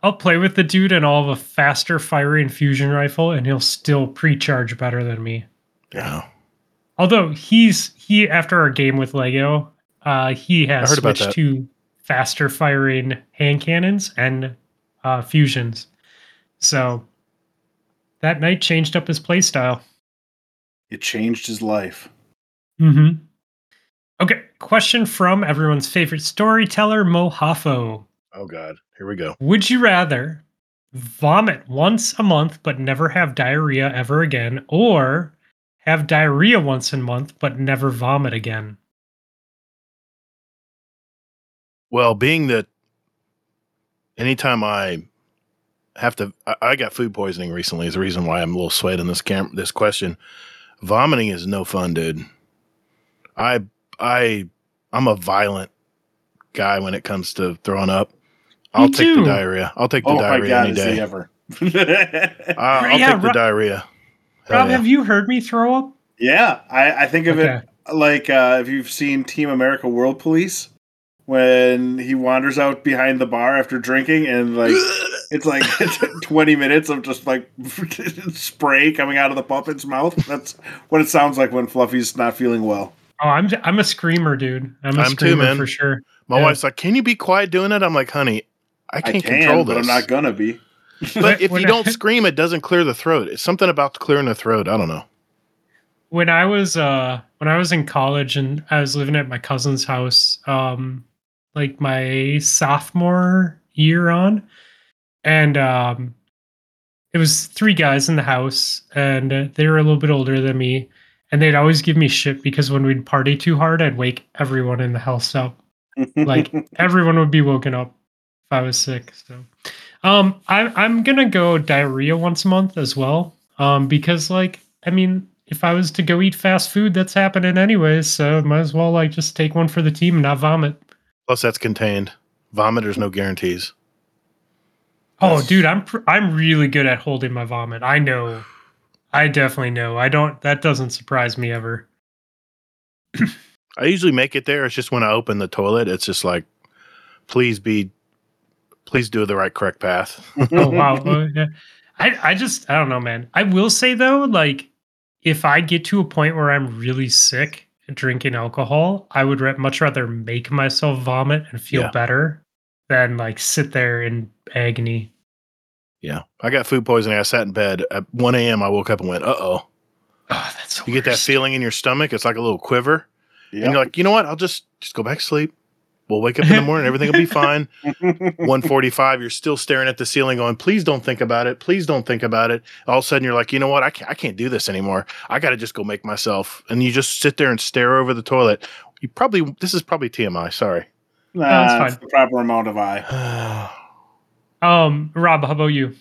I'll play with the dude and I'll have a faster firing fusion rifle, and he'll still pre-charge better than me. Yeah. Although he's he after our game with Lego, uh, he has I heard switched to faster firing hand cannons and uh, fusions. So that night changed up his playstyle. It changed his life. Mm-hmm. Okay, question from everyone's favorite storyteller, Mo Hafo. Oh God. Here we go. Would you rather vomit once a month but never have diarrhea ever again, or have diarrhea once a month but never vomit again? Well, being that anytime I have to, I, I got food poisoning recently. Is the reason why I'm a little sweat in this cam this question. Vomiting is no fun, dude. I I I'm a violent guy when it comes to throwing up. I'll take too. the diarrhea. I'll take the oh my diarrhea god, any day. ever? I- I'll Yeah, take the Rob- diarrhea. Hell Rob, yeah. have you heard me throw up? yeah, I, I think of Okay. it like uh, if you've seen Team America World Police when he wanders out behind the bar after drinking and like it's like 20 minutes of just like spray coming out of the puppet's mouth. That's what it sounds like when Fluffy's not feeling well. Oh, I'm I'm a screamer, dude. I'm a I'm too, screamer man. for sure. My Yeah. wife's like, "Can you be quiet doing it?" I'm like, "Honey, I I can't can, control but this." I'm not gonna be. But if you I- don't scream, it doesn't clear the throat. It's something about clearing the throat. I don't know. when I was uh when I was in college and I was living at my cousin's house, um, like my sophomore year on, and um, it was three guys in the house, and uh, they were a little bit older than me, and they'd always give me shit because when we'd party too hard, I'd wake everyone in the house up. Like everyone would be woken up if I was sick. So, um, I, I'm gonna go diarrhea once a month as well. Um, because like I mean, if I was to go eat fast food, that's happening anyways. So might as well like just take one for the team and not vomit. Plus, that's contained. Vomit, there's no guarantees. Oh, That's- dude, I'm pr- I'm really good at holding my vomit. I know. I definitely know. I don't. That doesn't surprise me ever. I usually make it there. It's just when I open the toilet, it's just like, please be, please do the right correct path. Oh wow. Uh, yeah. I I just I don't know, man. I will say though, like if I get to a point where I'm really sick drinking alcohol, I would ra- much rather make myself vomit and feel Yeah. better than like sit there in agony. yeah. I got food poisoning. I sat in bed at 1 a.m. I woke up and went, uh oh. Oh, that's the You get that feeling in your stomach. It's like a little quiver. And you're like, you know what? I'll just, just go back to sleep. We'll wake up in the morning. Everything will be fine. 145, you're still staring at the ceiling going, please don't think about it. Please don't think about it. All of a sudden you're like, you know what? I can't, I can't do this anymore. I got to just go make myself. And you just sit there and stare over the toilet. You probably, this is probably TMI. Sorry. Nah, that's it's the proper amount of eye. Um, Rob, how about you?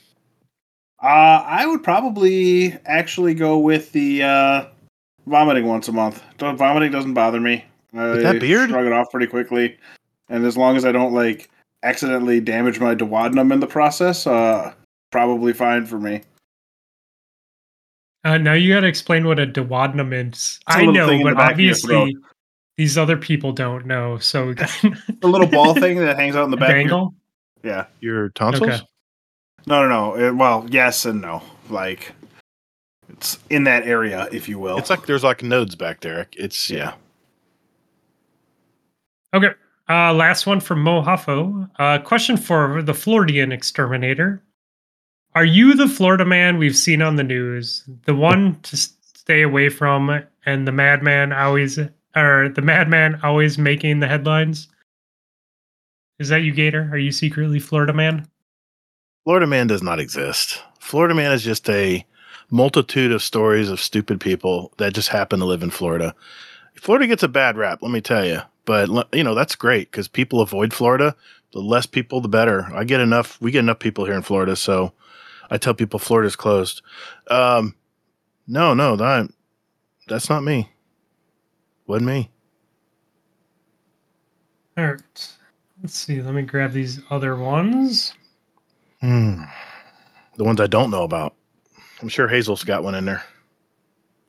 Uh, I would probably actually go with the uh, vomiting once a month. Vomiting doesn't bother me. I With that beard? shrug it off pretty quickly, and as long as I don't like accidentally damage my duodenum in the process, uh, probably fine for me. Uh, now you got to explain what a duodenum is. a I know, thing in the but back of your obviously these other people don't know. So The little ball thing that hangs out in the back. of your- dangle. yeah. Your tonsils? Okay. No, no, no. It- well, yes and no. Like it's in that area, if you will. It's like there's like nodes back there. It's, yeah. Okay. Uh, last one from Mo Huffo. Uh, question for the Floridian exterminator. Are you the Florida man we've seen on the news? The one to stay away from and the madman always or the madman always making the headlines? Is that you, Gator? Are you secretly Florida man? Florida Man does not exist. Florida Man is just a multitude of stories of stupid people that just happen to live in Florida. Florida gets a bad rap, let me tell you. But you know that's great because people avoid Florida. The less people, the better. I get enough. We get enough people here in Florida, so I tell people Florida's closed. Um, no, no, that that's not me. Wasn't me. All right. Let's see. Let me grab these other ones. Hmm. The ones I don't know about. I'm sure Hazel's got one in there.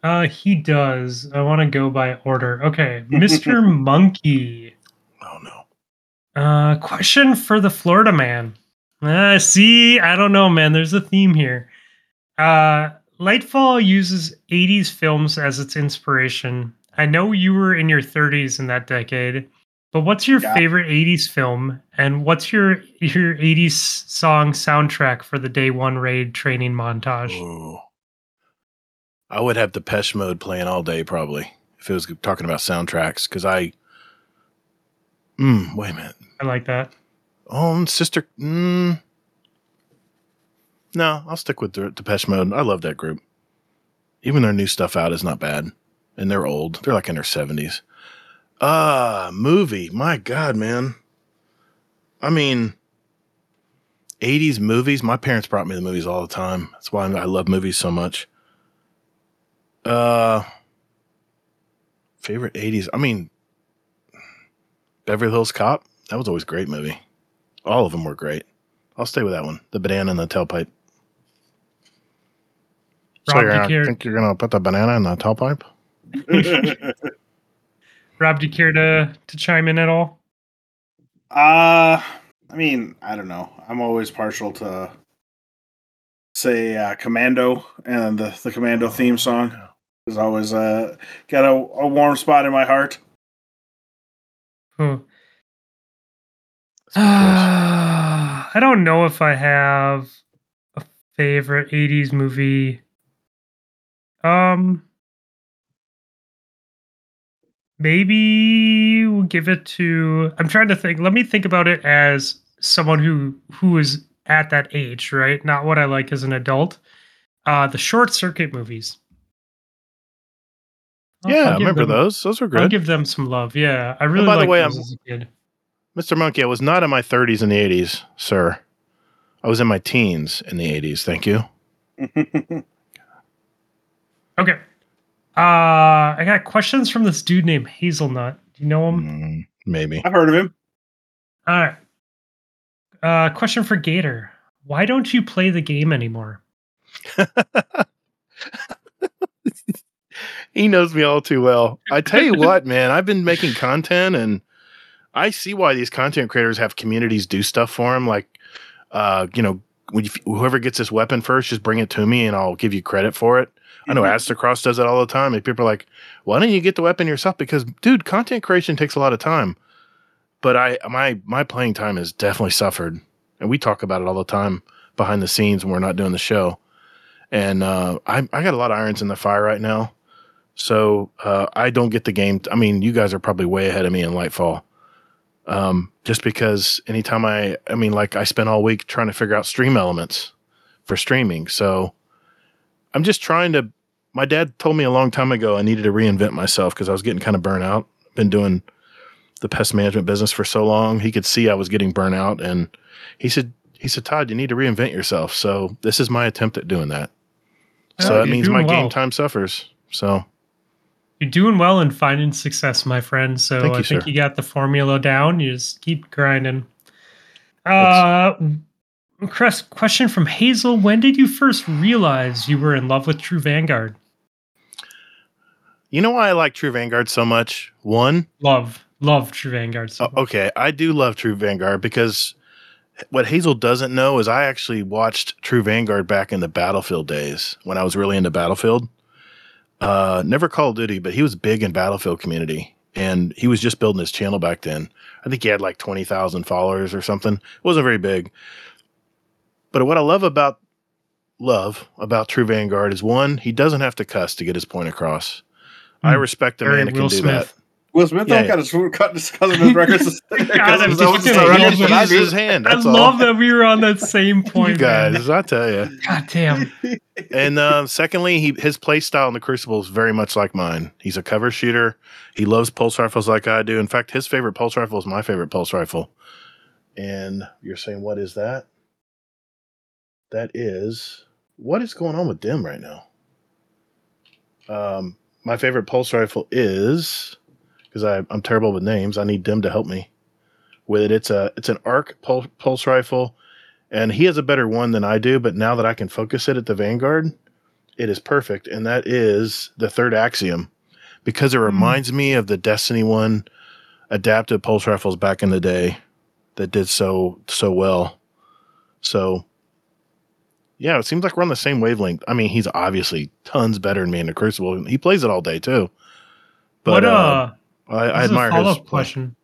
Uh, he does. I want to go by order. Okay, Mr. Monkey. Oh no. Uh, question for the Florida man. Uh, see, I don't know, man. There's a theme here. Uh, Lightfall uses 80s films as its inspiration. I know you were in your 30s in that decade, but what's your Yeah. favorite 80s film, and what's your your 80s song soundtrack for the Day One Raid training montage? Ooh. I would have Depeche Mode playing all day probably if it was talking about soundtracks because I. Mm, wait a minute. I like that. Oh, Sister. Mm, no, I'll stick with the Depeche Mode. I love that group. Even their new stuff out is not bad, and they're old. They're like in their seventies. Ah, movie. My God, man. I mean, '80s movies. My parents brought me the movies all the time. That's why I love movies so much. Uh, favorite '80s. I mean, Beverly Hills Cop. That was always a great movie. All of them were great. I'll stay with that one. The banana and the tailpipe. So Rob, you're do you gonna, care- think you're gonna put the banana in the tailpipe? Rob, do you care to to chime in at all? Uh, I mean, I don't know. I'm always partial to say uh, Commando and the the Commando theme song is always uh got a, a warm spot in my heart. Hmm. That's a good choice. I don't know if I have a favorite 80s movie. Um maybe we'll give it to I'm trying to think. Let me think about it as someone who who is at that age, right? Not what I like as an adult. Uh the short circuit movies. I'll- yeah, I'll I remember them- those. Those were good. I'll give them some love. Yeah, I really by the like way, those I'm- as a kid. Mr. Monkey, I was not in my 30s in the 80s, sir. I was in my teens in the 80s. Thank you. Okay. Uh, I got questions from this dude named Hazelnut. Do you know him? Mm, maybe. I've heard of him. All right. Uh, question for Gator. Why don't you play the game anymore? he knows me all too well. I tell you what, man, I've been making content and I see why these content creators have communities do stuff for them. Like, uh, you know, when you, whoever gets this weapon first, just bring it to me and I'll give you credit for it. I know Mhm. Aztecross does it all the time. And people are like, why don't you get the weapon yourself? Because, dude, content creation takes a lot of time. But I, my, my playing time has definitely suffered. And we talk about it all the time behind the scenes when we're not doing the show. And uh, I, I got a lot of irons in the fire right now. So uh, I don't get the game. I mean, you guys are probably way ahead of me in Lightfall. Um, just because anytime I, I mean, like I spent all week trying to figure out stream elements for streaming. So I'm just trying to. My dad told me a long time ago I needed to reinvent myself because I was getting kind of burnt out. Been doing the pest management business for so long. He could see I was getting burnt out, and he said, he said, Todd, you need to reinvent yourself. So this is my attempt at doing that. So Oh, that means my doing game time suffers. So You're doing well and finding success, my friend. So Thank I you, think sir. you got the formula down. You just keep grinding. Uh, Chris, question from Hazel: When did you first realize you were in love with True Vanguard? you know why I like True Vanguard so much? One, Love, love True Vanguard. So Oh, okay, I do love True Vanguard because what Hazel doesn't know is I actually watched True Vanguard back in the Battlefield days when I was really into Battlefield. Uh, never Call of Duty, but he was big in Battlefield community, and he was just building his channel back then. I think he had like twenty thousand followers or something. It wasn't very big. But what I love about love about True Vanguard is one, he doesn't have to cuss to get his point across. I Hmm. respect a man that can do Smith. that. Will Smith Yeah, don't got his cut his cousin his records. God, I'm His just own kidding. records He He I his hand. I That's all. love that we were on that same point, you guys, man. I tell you. God damn. And um, secondly, he his play style in the Crucible is very much like mine. He's a cover shooter. He loves pulse rifles like I do. In fact, his favorite pulse rifle is my favorite pulse rifle. And you're saying, what is that? That is what is going on with Dim right now? Um, my favorite pulse rifle is because I'm terrible with names. I need Dim to help me with it. It's a it's an arc pulse, pulse rifle and he has a better one than I do. But now that I can focus it at the Vanguard, it is perfect, and that is the third axiom, because it reminds me of the Destiny one adaptive pulse rifles back in the day that did so so well. So, yeah, it seems like we're on the same wavelength. I mean, he's obviously tons better than me in the Crucible. He plays it all day too. But what uh, uh, I, I this is a admire his follow-up play. question.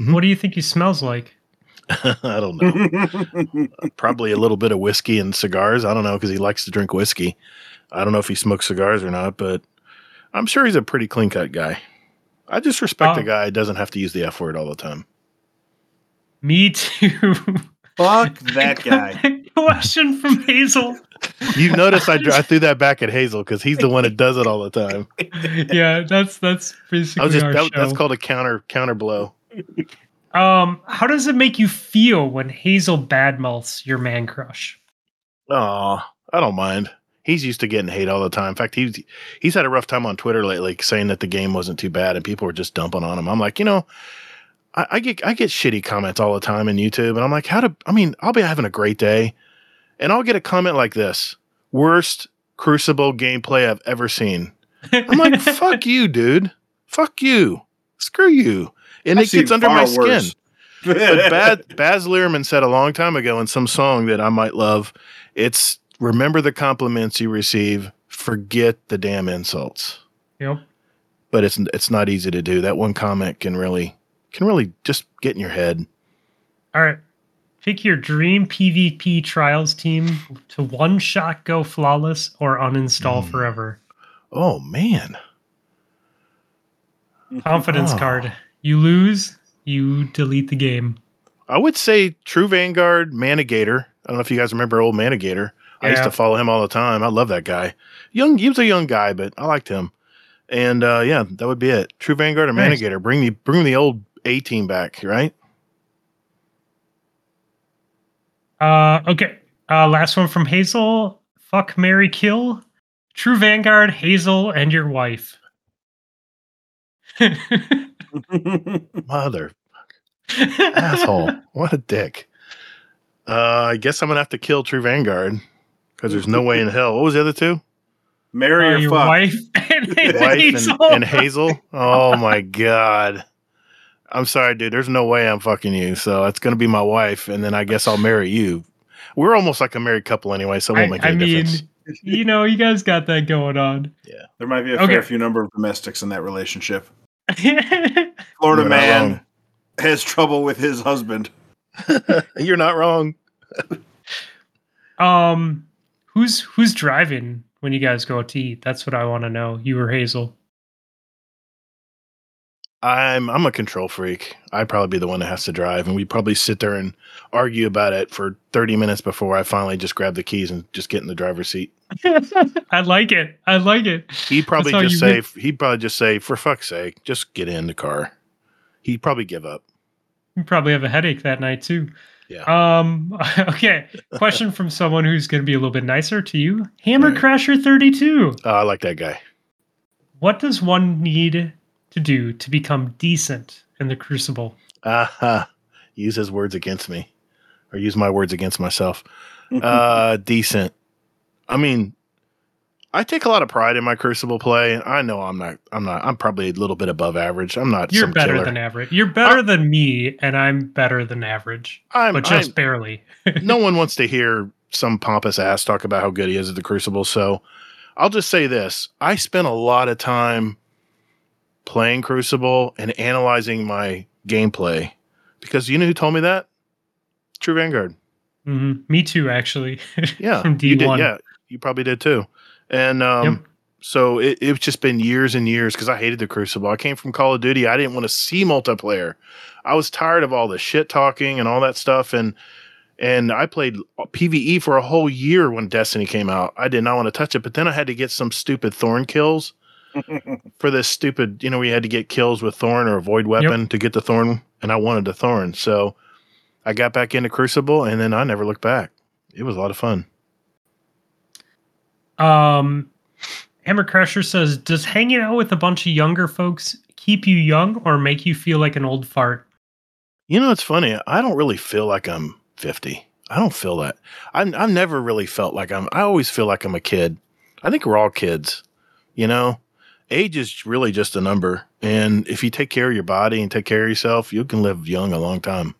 Mhm. What do you think he smells like? I don't know. probably a little bit of whiskey and cigars. I don't know because he likes to drink whiskey. I don't know if he smokes cigars or not, but I'm sure he's a pretty clean cut guy. I just respect Oh. a guy who doesn't have to use the F word all the time. Me too. Fuck that guy. question from Hazel. You notice I, I threw that back at Hazel because he's the one that does it all the time. yeah, that's that's basically I was just our that, that's called a counter counter blow. Um, how does it make you feel when Hazel badmouths your man crush? Oh, I don't mind. He's used to getting hate all the time. In fact, he's he's had a rough time on Twitter lately, saying that the game wasn't too bad and people were just dumping on him. I'm like, you know, I, I get I get shitty comments all the time in YouTube, and I'm like, how to? I mean, I'll be having a great day, and I'll get a comment like this: worst Crucible gameplay I've ever seen. I'm like, fuck you, dude. Fuck you. Screw you. And I've it gets under my worse. skin but Baz, Baz Luhrmann said a long time ago in some song that I might love, it's remember the compliments you receive, forget the damn insults. Yep. But it's it's not easy to do. That one comment can really can really just get in your head. All right. Pick your dream PvP trials team to one shot go flawless or uninstall Mm. forever. Oh man. Confidence Oh. card. You lose, you delete the game. I would say True Vanguard, Manigator. I don't know if you guys remember old Manigator. I used to follow him all the time. I love that guy. Young, he was a young guy, but I liked him. And uh, yeah, that would be it. True Vanguard or Nice. Manigator. Bring the bring the old A team back, right? Uh, okay. Uh, last one from Hazel. Fuck Mary Kill. True Vanguard, Hazel, and your wife. Mother asshole. What a dick. Uh, I guess I'm gonna have to kill True Vanguard because there's no way in hell. What was the other two? Mary Uh, or your fuck. wife and Wife Hazel. and, and Hazel. Oh my god. I'm sorry, dude. There's no way I'm fucking you. So it's gonna be my wife, and then I guess I'll marry you. We're almost like a married couple anyway, so it won't I, make I any mean, difference. you know, you guys got that going on. Yeah, there might be a Okay. fair few number of domestics in that relationship. Florida You're man has trouble with his husband. You're not wrong. um, who's who's driving when you guys go out to eat? That's what I want to know. You or Hazel? I'm I'm a control freak. I'd probably be the one that has to drive, and we'd probably sit there and argue about it for 30 minutes before I finally just grab the keys and just get in the driver's seat. I like it. I like it. He'd probably just say, he'd probably just say, for fuck's sake, just get in the car. He'd probably give up. You probably have a headache that night too. Yeah. Um. Okay. Question from someone who's going to be a little bit nicer to you. Hammer Right. Crasher thirty two. Oh, I like that guy. What does one need to do to become decent in the Crucible? Aha. Use his words against me, or use my words against myself. Uh, decent. I mean, I take a lot of pride in my Crucible play. I know I'm not. I'm not. I'm probably a little bit above average. I'm not. You're some better killer. than average. You're better than me, and I'm better than average, I'm. but just I'm- barely. no one wants to hear some pompous ass talk about how good he is at the Crucible. So I'll just say this: I spent a lot of time playing Crucible and analyzing my gameplay because you know who told me that? True Vanguard. hmm Me too, actually. Yeah, From you did. Yeah, you probably did too. And um, Yep. so it, it's just been years and years because I hated the Crucible. I came from Call of Duty. I didn't want to see multiplayer. I was tired of all the shit talking and all that stuff. And and I played PVE for a whole year when Destiny came out. I did not want to touch it, but then I had to get some stupid Thorn kills for this stupid. You know, we had to get kills with Thorn or Void weapon to get the Thorn, and I wanted the Thorn. So I got back into Crucible, and then I never looked back. It was a lot of fun. Um, Hammer Crusher says, "Does hanging out with a bunch of younger folks keep you young or make you feel like an old fart?" You know, it's funny. I don't really feel like I'm 50. I don't feel that. I'm, I've never really felt like I'm, I always feel like I'm a kid. I think we're all kids. You know, age is really just a number. And if you take care of your body and take care of yourself, you can live young a long time.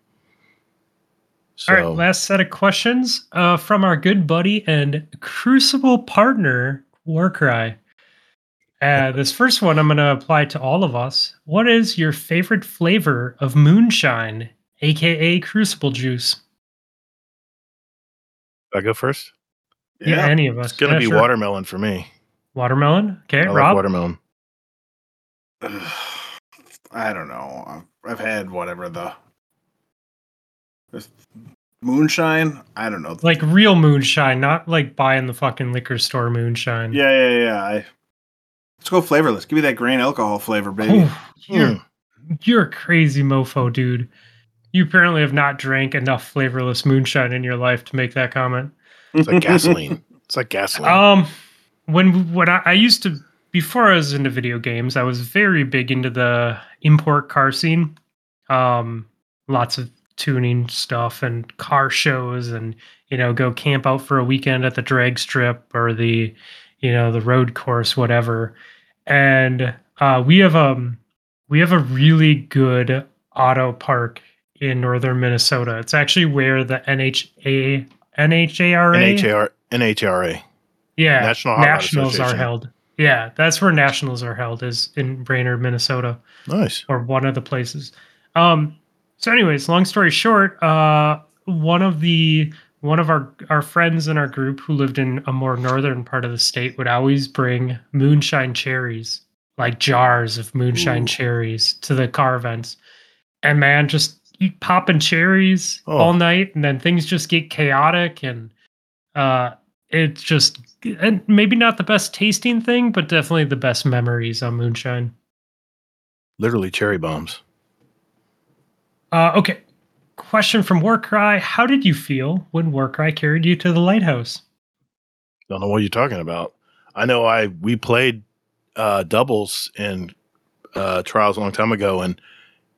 So, All right, last set of questions uh, from our good buddy and Crucible partner, Warcry. Uh, this first one I'm going to apply to all of us. What is your favorite flavor of moonshine, aka Crucible juice? I go first. Yeah, any of us. It's going to Yeah, be sure. watermelon for me. Watermelon. Okay, I like Rob. watermelon. I don't know. I've, I've had whatever the moonshine. I don't know. like real moonshine, not like buying the fucking liquor store moonshine. yeah, yeah, yeah. I, let's go flavorless. Give me that grain alcohol flavor, baby. Oh, you're Mm. you're a crazy mofo, dude. You apparently have not drank enough flavorless moonshine in your life to make that comment. It's like gasoline. It's like gasoline. Um, when when I, I used to before I was into video games, I was very big into the import car scene. Um, lots of tuning stuff and car shows, and you know, go camp out for a weekend at the drag strip or the, you know, the road course, whatever. And uh, we have um we have a really good auto park in northern Minnesota. It's actually where the NHA NHARA NHR, NHRA. Yeah, National Hot nationals are held. Yeah, that's where nationals are held is in Brainerd, Minnesota, Nice. or one of the places. Um, so, anyways, long story short, uh, one of the one of our our friends in our group who lived in a more northern part of the state would always bring moonshine cherries, like jars of moonshine Ooh. cherries, to the car events. And man, just eat popping cherries Oh. all night, and then things just get chaotic and uh it's just and maybe not the best tasting thing, but definitely the best memories on moonshine. Literally cherry bombs. Uh, okay. Question from Warcry: How did you feel when Warcry carried you to the lighthouse? Don't know what you're talking about. I know I we played uh, doubles in uh, trials a long time ago, and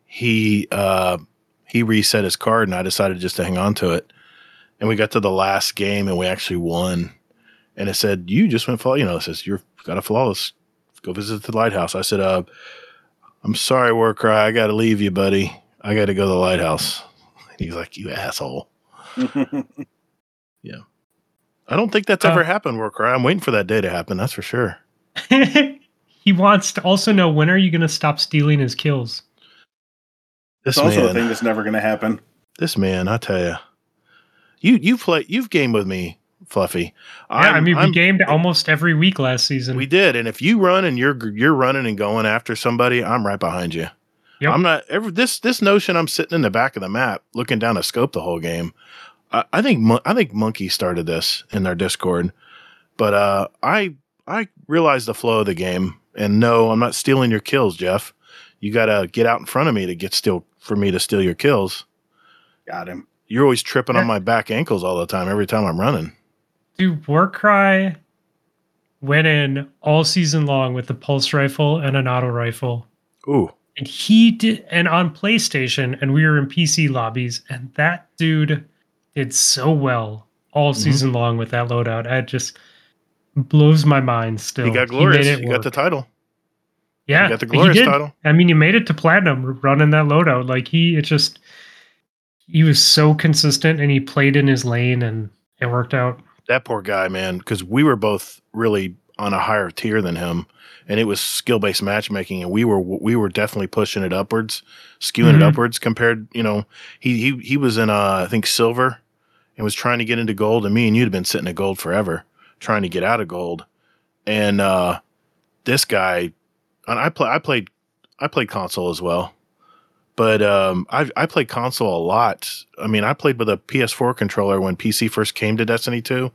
he uh, he reset his card, and I decided just to hang on to it. And we got to the last game, and we actually won. And it said, "You just went flawless." You know, it says you've got a flawless. Go visit the lighthouse. I said, "Uh, I'm sorry, Warcry. I got to leave you, buddy. I got to go to the lighthouse." And he's like, "You asshole." Yeah, I don't think that's Uh, ever happened, Warcry. I'm waiting for that day to happen. That's for sure. he wants to also know when are you going to stop stealing his kills? This it's also man, a thing that's never going to happen. this man, I tell you, you you play, you've gamed with me, Fluffy. Yeah, i I'm- mean, we I'm- gamed almost every week last season. we did, and if you run and you're you're running and going after somebody, I'm right behind you. Yep. I'm not ever this this notion. I'm sitting in the back of the map looking down a scope the whole game. I, I think I think Monkey started this in their Discord, but uh, I I realized the flow of the game, and no, I'm not stealing your kills, Jeff. You got to get out in front of me to get still for me to steal your kills. Got him. You're always tripping on my back ankles all the time. Every time I'm running. Dude, Warcry went in all season long with a pulse rifle and an auto rifle. Ooh, And he did, and on PlayStation, and we were in PC lobbies, and that dude did so well all Mhm. season long with that loadout. It just blows my mind still. you got He glorious. it You got the title. yeah, You got the he glorious did. title. I mean, you made it to platinum running that loadout. Like he, it just, he was so consistent, and he played in his lane, and it worked out. That poor guy, man, because we were both really on a higher tier than him, and it was skill based matchmaking, and we were we were definitely pushing it upwards, skewing it Mhm. upwards compared. You know, he he he was in uh, I think silver, and was trying to get into gold, and me and you'd have been sitting at gold forever, trying to get out of gold, and uh, this guy, and I play I played I played console as well. But um, I I played console a lot. I mean, I played with a PS4 controller when PC first came to Destiny 2.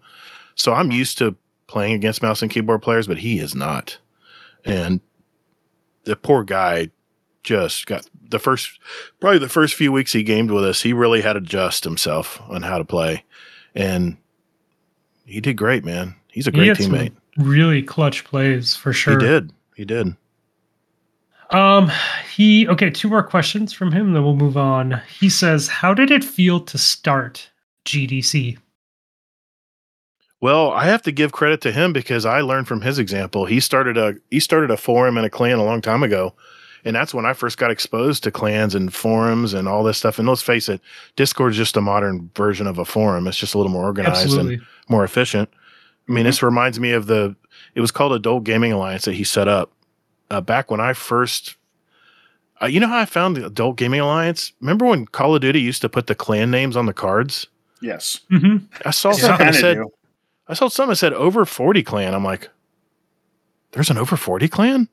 So I'm used to playing against mouse and keyboard players, but he is not. And the poor guy just got the first, probably the first few weeks he gamed with us, he really had to adjust himself on how to play. And he did great, man. He's a great teammate. Really clutch plays for sure. He did. He did. Um, he okay. Two more questions from him, then we'll move on. He says, "How did it feel to start GDC?" Well, I have to give credit to him because I learned from his example. He started a he started a forum and a clan a long time ago. And that's when I first got exposed to clans and forums and all this stuff. And let's face it, Discord is just a modern version of a forum. It's just a little more organized Absolutely. and more efficient. I mean, this reminds me of the it was called Adult Gaming Alliance that he set up uh, back when I first. Uh, you know how I found the Adult Gaming Alliance? Remember when Call of Duty used to put the clan names on the cards? Yes. hmm I saw Yeah. something that said do. I saw something that said over 40 clan. I'm like, there's an over 40 clan?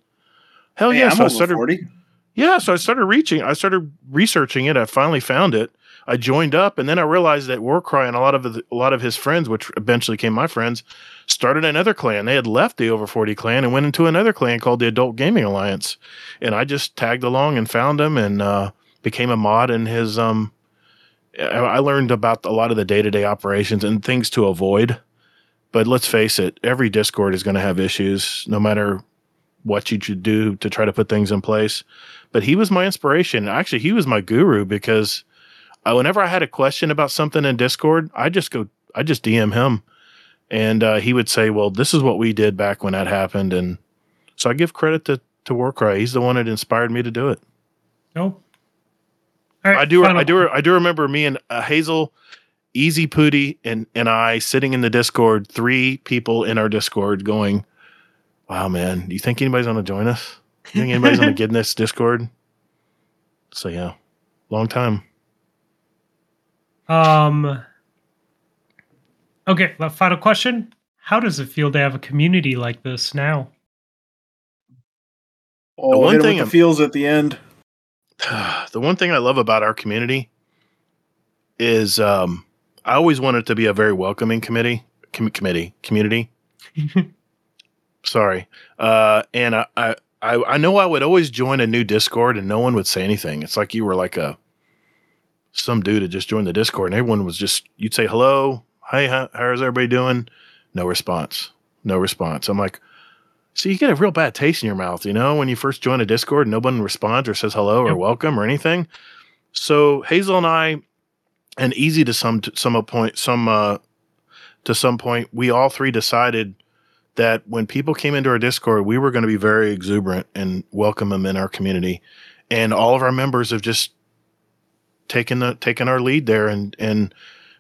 Hell Hey, yeah. I'm so I started 40. Yeah, so I started reaching I started researching it. I finally found it. I joined up and then I realized that Warcry and a lot of the, a lot of his friends, which eventually became my friends, started another clan. They had left the over 40 clan and went into another clan called the Adult Gaming Alliance. And I just tagged along and found him and uh, became a mod in his um I learned about a lot of the day-to-day operations and things to avoid. But let's face it, every Discord is going to have issues, no matter what you should do to try to put things in place. But he was my inspiration. Actually, he was my guru because uh, whenever I had a question about something in Discord, I just go, I just DM him, and uh, he would say, "Well, this is what we did back when that happened." And so I give credit to to Warcry. He's the one that inspired me to do it. Nope. All right, I do. final- I do. I do remember me and uh, Hazel, Easy Pooty, and and I sitting in the Discord. Three people in our Discord going, "Wow, man! Do you think anybody's going to join us? You think anybody's going to get in this Discord?" So yeah, long time. Um. Okay, final question: How does it feel to have a community like this now? Oh, one hit him thing with feels at the end. the one thing I love about our community is um, I always want it to be a very welcoming committee com- committee community. Sorry. Uh, and I, I I I know I would always join a new Discord and no one would say anything. It's like you were like a some dude had just joined the Discord and everyone was just you'd say hello, hey, how, how's everybody doing? No response. No response. I'm like, so you get a real bad taste in your mouth, you know, when you first join a Discord and no one responds or says hello or Yep. welcome or anything. So Hazel and I, and easy to some to some point, some uh, to some point, we all three decided that when people came into our Discord, we were going to be very exuberant and welcome them in our community, and all of our members have just taken the taken our lead there, and and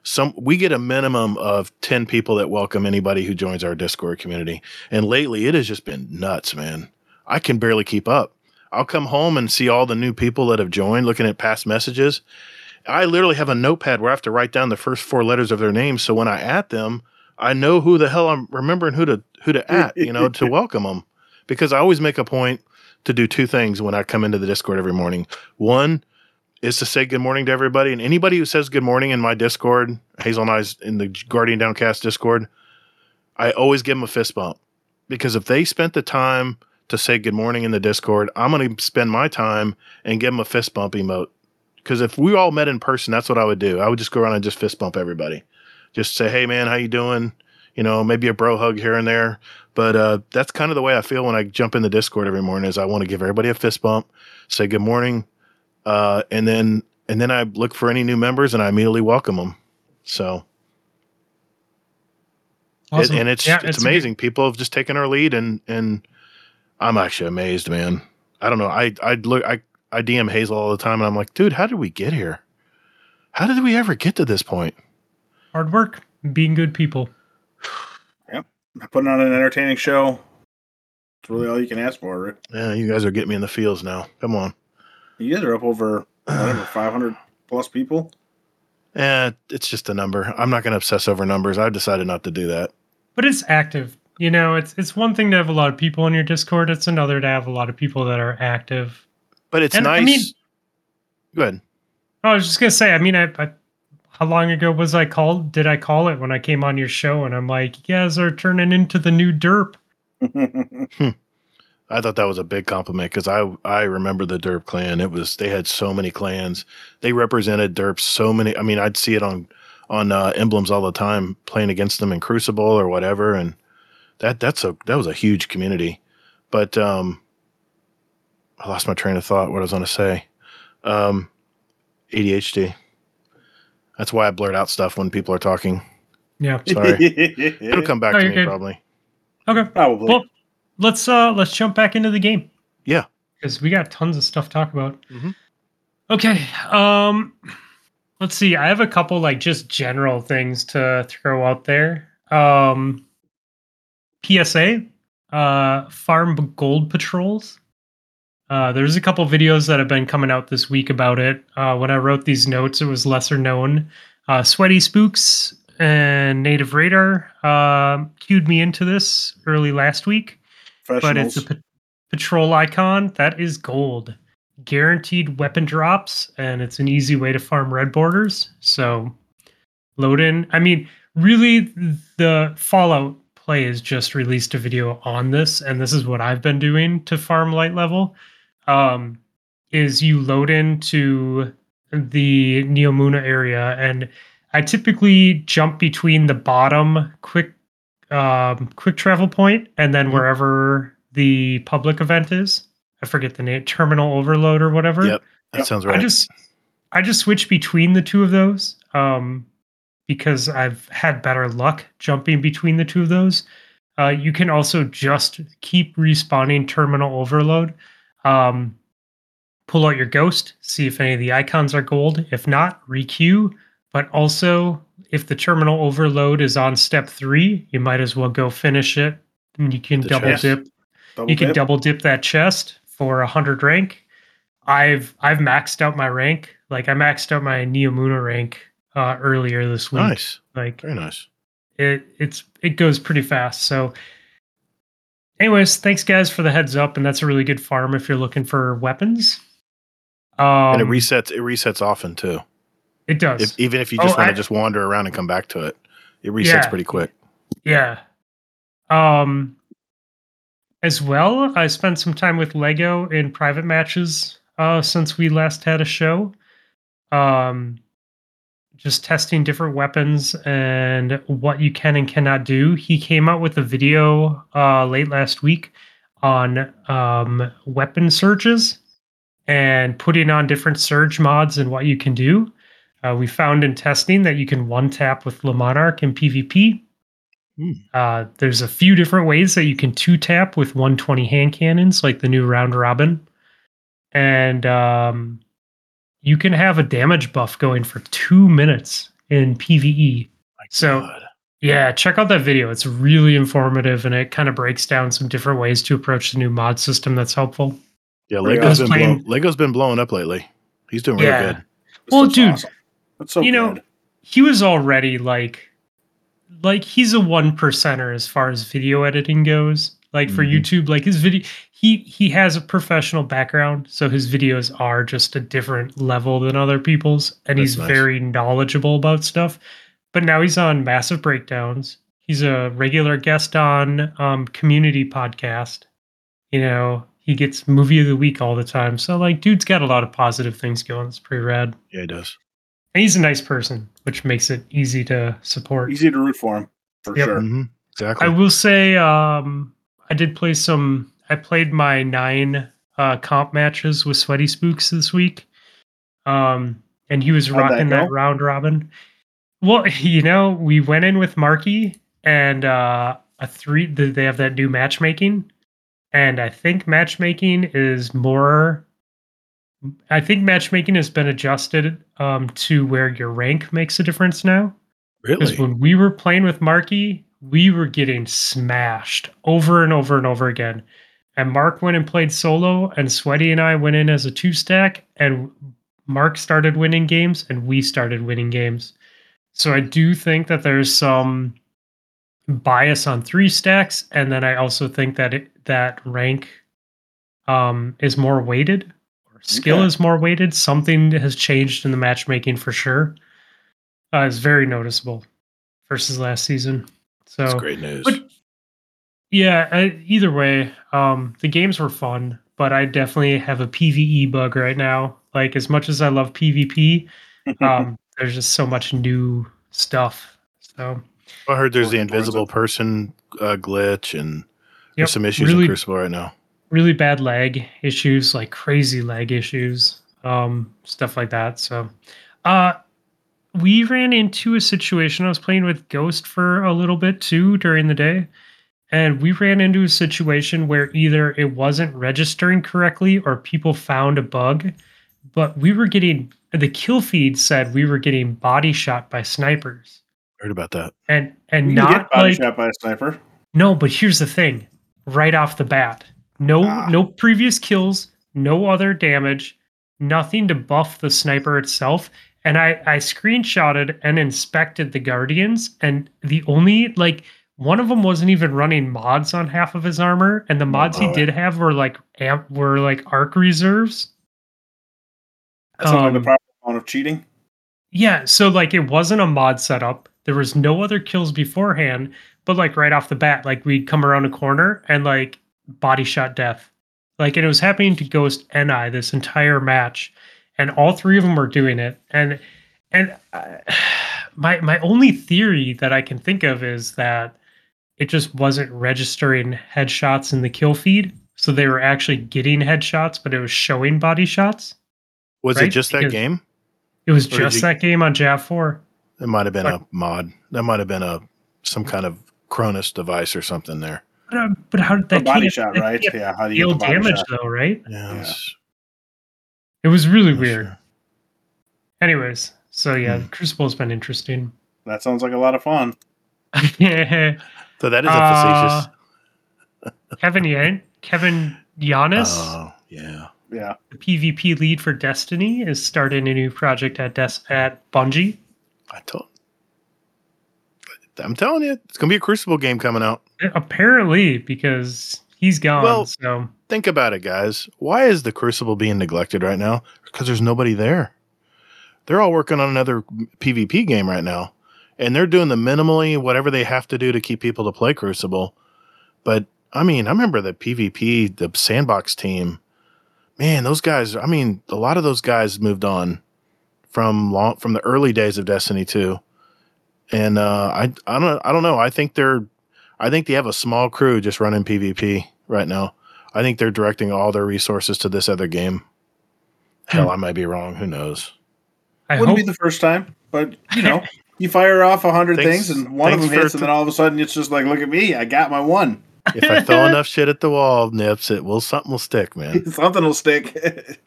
some we get a minimum of 10 people that welcome anybody who joins our discord community. And lately it has just been nuts man. I can barely keep up. I'll come home and see all the new people that have joined looking at past messages. I literally have a notepad where i have to write down the first four letters of their name so when i at them i know who the hell i'm remembering who to who to at you know to welcome them because i always make a point to do two things when i come into the discord every morning. One is to say good morning to everybody. And anybody who says good morning in my Discord, Hazel and I's in the Guardian Downcast Discord, I always give them a fist bump because if they spent the time to say good morning in the Discord, I'm going to spend my time and give them a fist bump emote. Because if we all met in person, that's what I would do. I would just go around and just fist bump everybody. Just say, "Hey, man, how you doing?" You know, maybe a bro hug here and there. But uh, that's kind of the way I feel when I jump in the Discord every morning. Is I want to give everybody a fist bump, say good morning, uh, and then and then I look for any new members and I immediately welcome them. So it- and it's Yeah, it's, a good- amazing. People have just taken our lead and and I'm actually amazed, man. I don't know. I I look I I DM Hazel all the time and I'm like, dude, how did we get here? How did we ever get to this point? hard work, being good people. Yep, putting on an entertaining show. It's really all you can ask for, Rick. Yeah, you guys are getting me in the fields now. Come on. You guys are up over whatever, 500 plus people. Eh, it's just a number. I'm not going to obsess over numbers. I've decided not to do that. But it's active. You know, it's it's one thing to have a lot of people in your Discord. It's another to have a lot of people that are active. But it's And, I nice. mean- Go ahead. I was just gonna say. I mean, I, I how long ago was I called? Did I call it when I came on your show? And I'm like, you guys are turning into the new derp. I thought that was a big compliment because I I remember the Derp clan. It was they had so many clans. They represented Derps so many. I mean, I'd see it on on uh, emblems all the time, playing against them in Crucible or whatever, and that that's a that was a huge community. But um, I lost my train of thought. What I was going to say. Um, ADHD. That's why I blurt out stuff when people are talking. Yeah. Sorry. It'll come back No, to me good. probably. Okay. Probably. Well, let's uh let's jump back into the game. Yeah. Because we got tons of stuff to talk about. Mhm. Okay. Um let's see. I have a couple like just general things to throw out there. Um PSA, uh farm gold patrols. Uh, there's a couple videos that have been coming out this week about it. Uh, when I wrote these notes, it was lesser known. Uh, Sweaty Spooks and Native Radar uh, cued me into this early last week, but it's a patrol icon that is gold, guaranteed weapon drops, and it's an easy way to farm red borders. So load in. I mean, really, the Fallout play has just released a video on this, and this is what I've been doing to farm light level. Um, is you load into the Neomuna area, and I typically jump between the bottom quick um, quick travel point and then Mhm. wherever the public event is. I forget the name, terminal overload or whatever. Yep. That sounds I just I just switch between the two of those um, because I've had better luck jumping between the two of those. Uh, you can also just keep respawning terminal overload. Um, pull out your ghost, see if any of the icons are gold. If not, requeue. But also, if the terminal overload is on step three, you might as well go finish it. And you can The double chest. dip Double you can double dip that chest for a hundred rank. I've I've maxed out my rank. Like I maxed out my Neomuna rank uh, earlier this week. nice. Like Very nice. it it's it goes pretty fast. So anyways, thanks guys for the heads up, and that's a really good farm if you're looking for weapons. Um and it resets. It resets often too. It does. If, even if you Oh, just want to just wander around and come back to it, it resets Yeah. pretty quick. Yeah. Um as well, I spent some time with Lego in private matches uh since we last had a show. Um just testing different weapons and what you can and cannot do. He came out with a video uh late last week on um weapon surges and putting on different surge mods and what you can do. Uh, we found in testing that you can one tap with Le Monarque in PvP. Hmm. Uh, there's a few different ways that you can two tap with 120 hand cannons, like the new round robin. And um, you can have a damage buff going for two minutes in PvE. My So- God. Yeah, check out that video. It's really informative and it kind of breaks down some different ways to approach the new mod system that's helpful. yeah, Pretty Lego's awesome. been blown, Playing- Lego's been blowing up lately. He's doing really Yeah. good. This Well, dude, awesome. That's so you know, he was already like like he's a one percenter as far as video editing goes. Like for Mhm. youtube like his video he he has a professional background so his videos are just a different level than other people's and That's he's nice. very knowledgeable about stuff. But now he's on massive breakdowns. He's a regular guest on um community podcast. You know he gets movie of the week all the time. So like dude's got a lot of positive things going. It's pretty rad. Yeah, he does. And he's a nice person, which makes it easy to support. Easy to root for him for Yep. sure. hmm Exactly. I will say, um, I did play some. I played my nine uh, comp matches with Sweaty Spooks this week, um, and he was How'd rocking that, go? round robin. Well, you know, we went in with Marky and uh, a three. th- They have that new matchmaking, and I think matchmaking is more. I think matchmaking has been adjusted um, to where your rank makes a difference now. Because really? when we were playing with Marky, we were getting smashed over and over and over again. And Mark went and played solo, and Sweaty and I went in as a two stack, and Mark started winning games, and we started winning games. So I do think that there's some bias on three stacks, and then I also think that it, that rank um, is more weighted, skill Okay. is more weighted. Something has changed in the matchmaking for sure. Uh, it's very noticeable versus last season. So That's great news. but yeah, I, either way, um, the games were fun, but I definitely have a PVE bug right now. Like as much as I love PvP, um, there's just so much new stuff. So I heard there's the invisible person uh, glitch, and Yep, there's some issues really- in Crucible right now. Really bad lag issues, like crazy lag issues, um, stuff like that. So, uh, we ran into a situation. I was playing with Ghost for a little bit too during the day, and we ran into a situation where either it wasn't registering correctly or people found a bug, but we were getting the kill feed said we were getting body shot by snipers, Heard about that. and and You not get body like shot by a sniper. no, but here's the thing. Right off the bat. No Ah. no previous kills, no other damage, nothing to buff the sniper itself. And I I screenshotted and inspected the guardians and the only like one of them wasn't even running mods on half of his armor and the mods he did have were like amp were like arc reserves. That sounds like the Um, proper amount of cheating. Yeah, so like it wasn't a mod setup. There was no other kills beforehand, but like right off the bat, like we'd come around a corner and like body shot death. Like and it was happening to Ghost and I this entire match, and all three of them were doing it. And and uh, my my only theory that I can think of is that it just wasn't registering headshots in the kill feed, so they were actually getting headshots, but it was showing body shots. Was it Right? just that Because- game? It was Or just you- that game on Jav Four. It might have been Like- a mod. That might have been a some kind of Cronus device or something there. But, uh, but how did The that body shot, that right? Yeah, how do you Deal get the body damage shot? though, right? Yeah. Yeah. It was really not weird. sure. Anyways, so yeah, Hmm. Crucible's been interesting. That sounds like a lot of fun. Kevin So that is a Uh, facetious. Kevin Yan- Kevin Yanes, Oh, yeah. Yeah. the PvP lead for Destiny, is starting a new project at Des- at Bungie. I told. I'm telling you, it's gonna be a Crucible game coming out. Apparently, because he's gone. Well- so Think about it, guys. Why is the Crucible being neglected right now? Because there's nobody there. They're all working on another PvP game right now, and they're doing the minimally whatever they have to do to keep people to play Crucible. But I mean, I remember the PvP, the sandbox team. Man, those guys. I mean, a lot of those guys moved on from long from the early days of Destiny 2. And uh, I I don't I don't know. I think they're I think they have a small crew just running PvP right now. I think they're directing all their resources to this other game. Hell, I might be wrong. Who knows? I Wouldn't hope be the first time, but you know, you fire off a hundred things and one of them thanks for hits, and then all of a sudden it's just like, look at me, I got my one. If I throw enough shit at the wall, nips, it will something will stick, man. Something will stick.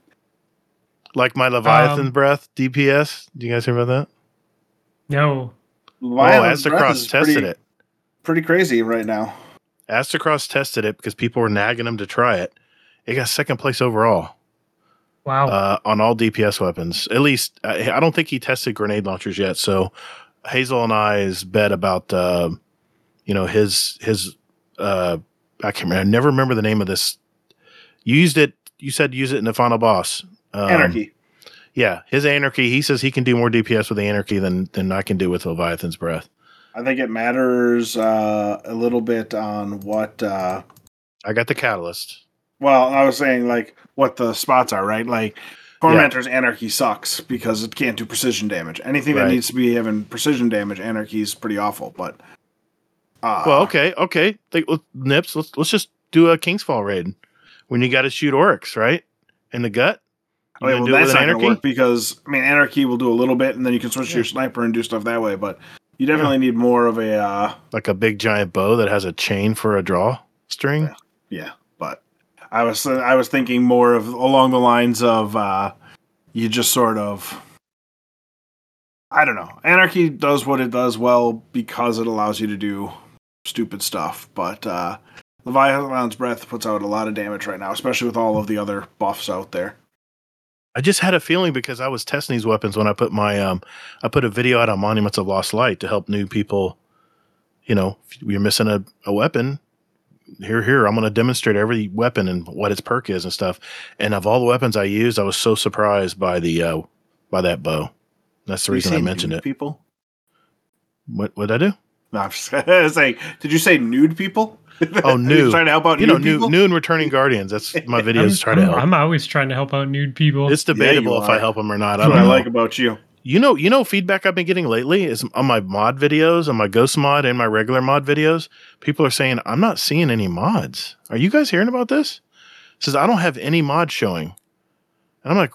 Like my Leviathan Um, breath DPS. Do you guys hear about that? no. Oh, Violence Aztecross tested pretty, it. Pretty crazy right now. Aztecross tested it because people were nagging him to try it. It got second place overall Wow. uh, on all DPS weapons. At least I, I don't think he tested grenade launchers yet. So Hazel and I's bet about uh, you know his his uh, I can't remember. I never remember the name of this. You used it. You said use it in the final boss. Um, Anarchy. Yeah, his anarchy. He says he can do more DPS with the anarchy than than I can do with Leviathan's breath. I think it matters uh, a little bit on what. Uh, I got the catalyst. well, I was saying like what the spots are, right? Like Tormentor's Anarchy sucks because it can't do precision damage. Anything that needs to be having precision damage, Anarchy is pretty awful. But uh, Well, okay, okay. Nips. Let's let's just do a King's Fall raid when you got to shoot Oryx right in the gut. You Okay, well, that's not an going to anarchy? work because I mean, anarchy will do a little bit, and then you can switch to your sniper and do stuff that way. But you definitely need more of a uh, like a big giant bow that has a chain for a draw string. Yeah. yeah. But I was I was thinking more of along the lines of uh, you just sort of I don't know. Anarchy does what it does well because it allows you to do stupid stuff, but uh, Leviathan's Breath puts out a lot of damage right now, especially with all of the other buffs out there. I just had a feeling because I was testing these weapons when I put my um I put a video out on Monuments of Lost Light to help new people. You know, if you're missing a, a weapon, here here I'm going to demonstrate every weapon and what its perk is and stuff. And of all the weapons I used, I was so surprised by the uh by that bow. That's the you reason I mentioned nude it. People? What what I do? No, I'm just saying. Did you say nude people? Oh, You're nude. trying to help out You know, nude new people? new and returning guardians. That's my I'm, videos try to I'm- help. I'm always trying to help out nude people. it's debatable if. I help them or not. I That's don't what I like about you. You know, you know, feedback I've been getting lately is on my mod videos, on my ghost mod and my regular mod videos. People are saying I'm not seeing any mods. Are you guys hearing about this? It says I don't have any mods showing, and I'm like,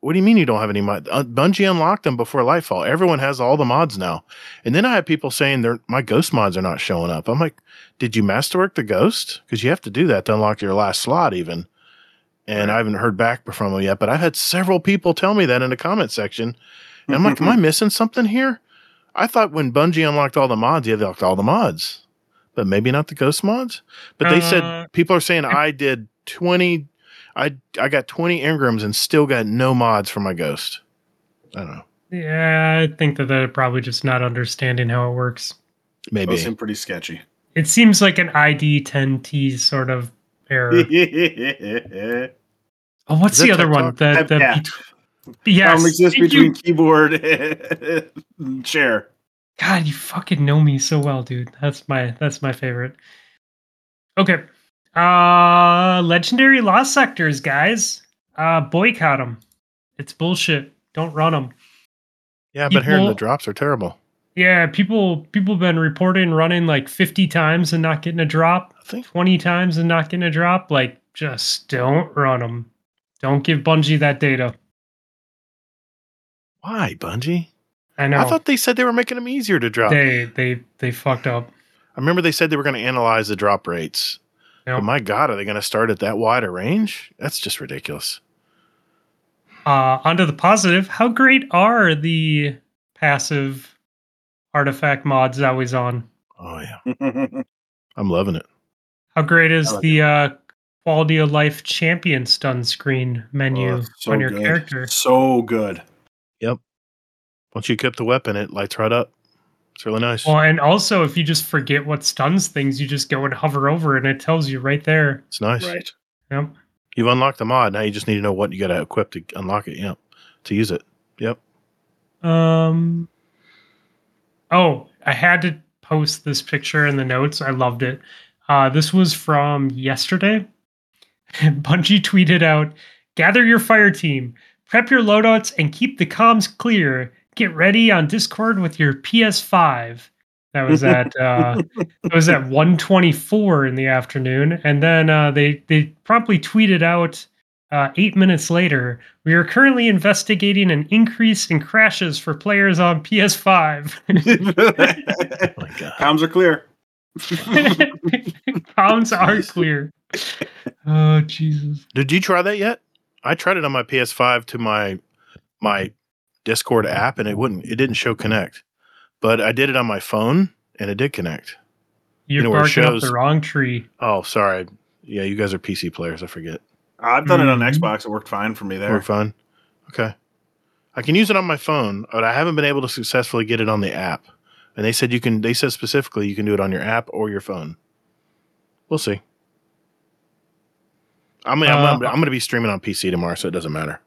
what do you mean you don't have any mod? Uh, Bungie unlocked them before Lightfall. Everyone has all the mods now, and then I have people saying they're my ghost mods are not showing up. I'm like, did you masterwork the ghost? Because you have to do that to unlock your last slot, even. And I haven't heard back from them yet, but I've had several people tell me that in the comment section. And I'm like, am I missing something here? I thought when Bungie unlocked all the mods, they unlocked all the mods, but maybe not the ghost mods. But they Uh, said people are saying I did 20, I I got 20 Engrams and still got no mods for my ghost. I don't know. yeah, I think that they're probably just not understanding how it works. Maybe. Those seem pretty sketchy. It seems like an ID 10T sort of error. Oh, what's Is the other one? TikTok? The, the Yeah. yes. Problem exists between you. keyboard and chair. God, you fucking know me so well, dude. That's my that's my favorite. Okay. Uh legendary lost sectors, guys. Uh boycott them. It's bullshit. Don't run them. yeah, but hearing the drops are terrible. Yeah, people people been reporting running like 50 times and not getting a drop, I think 20 times and not getting a drop. Like just don't run them. Don't give Bungie that data. why Bungie? I know. I thought they said they were making them easier to drop. they they they fucked up. I remember they said they were going to analyze the drop rates. Yep. But my God, are they going to start at that wide a range? That's just ridiculous. Uh, onto the positive. How great are the passive artifact mods always on? Oh yeah, I'm loving it. How great is like the uh, quality of life champion stun screen menu Oh, so on your good. character? So good. Yep. Once you equip the weapon, it lights right up. It's really nice. Well, and also if you just forget what stuns things, you just go and hover over and it tells you right there. It's nice. Right. Yep. You've unlocked the mod. Now you just need to know what you got to equip to unlock it. Yep. To use it. Yep. Um. Oh, I had to post this picture in the notes. I loved it. Uh, this was from yesterday. Bungie tweeted out Gather your fire team, prep your loadouts, and keep the comms clear. Get ready on Discord with your PS5. That was at uh, it was at 124 in the afternoon, and then uh, they they promptly tweeted out uh, eight minutes later. We are currently investigating an increase in crashes for players on PS5. Oh my god. Comms are clear. Comms are clear. Oh Jesus! Did you try that yet? I tried it on my PS5 to my my Discord app and it wouldn't it didn't show connect. But I did it on my phone and it did connect. You're know where it barking up the wrong tree. Oh, sorry. Yeah, you guys are PC players, I forget. I've done it on Mhm. Xbox. It worked fine for me there. Work fine. Okay. I can use it on my phone, but I haven't been able to successfully get it on the app. And they said you can they said specifically you can do it on your app or your phone. We'll see. I mean, I'm, Uh, I'm, I'm going to be streaming on PC tomorrow, so it doesn't matter.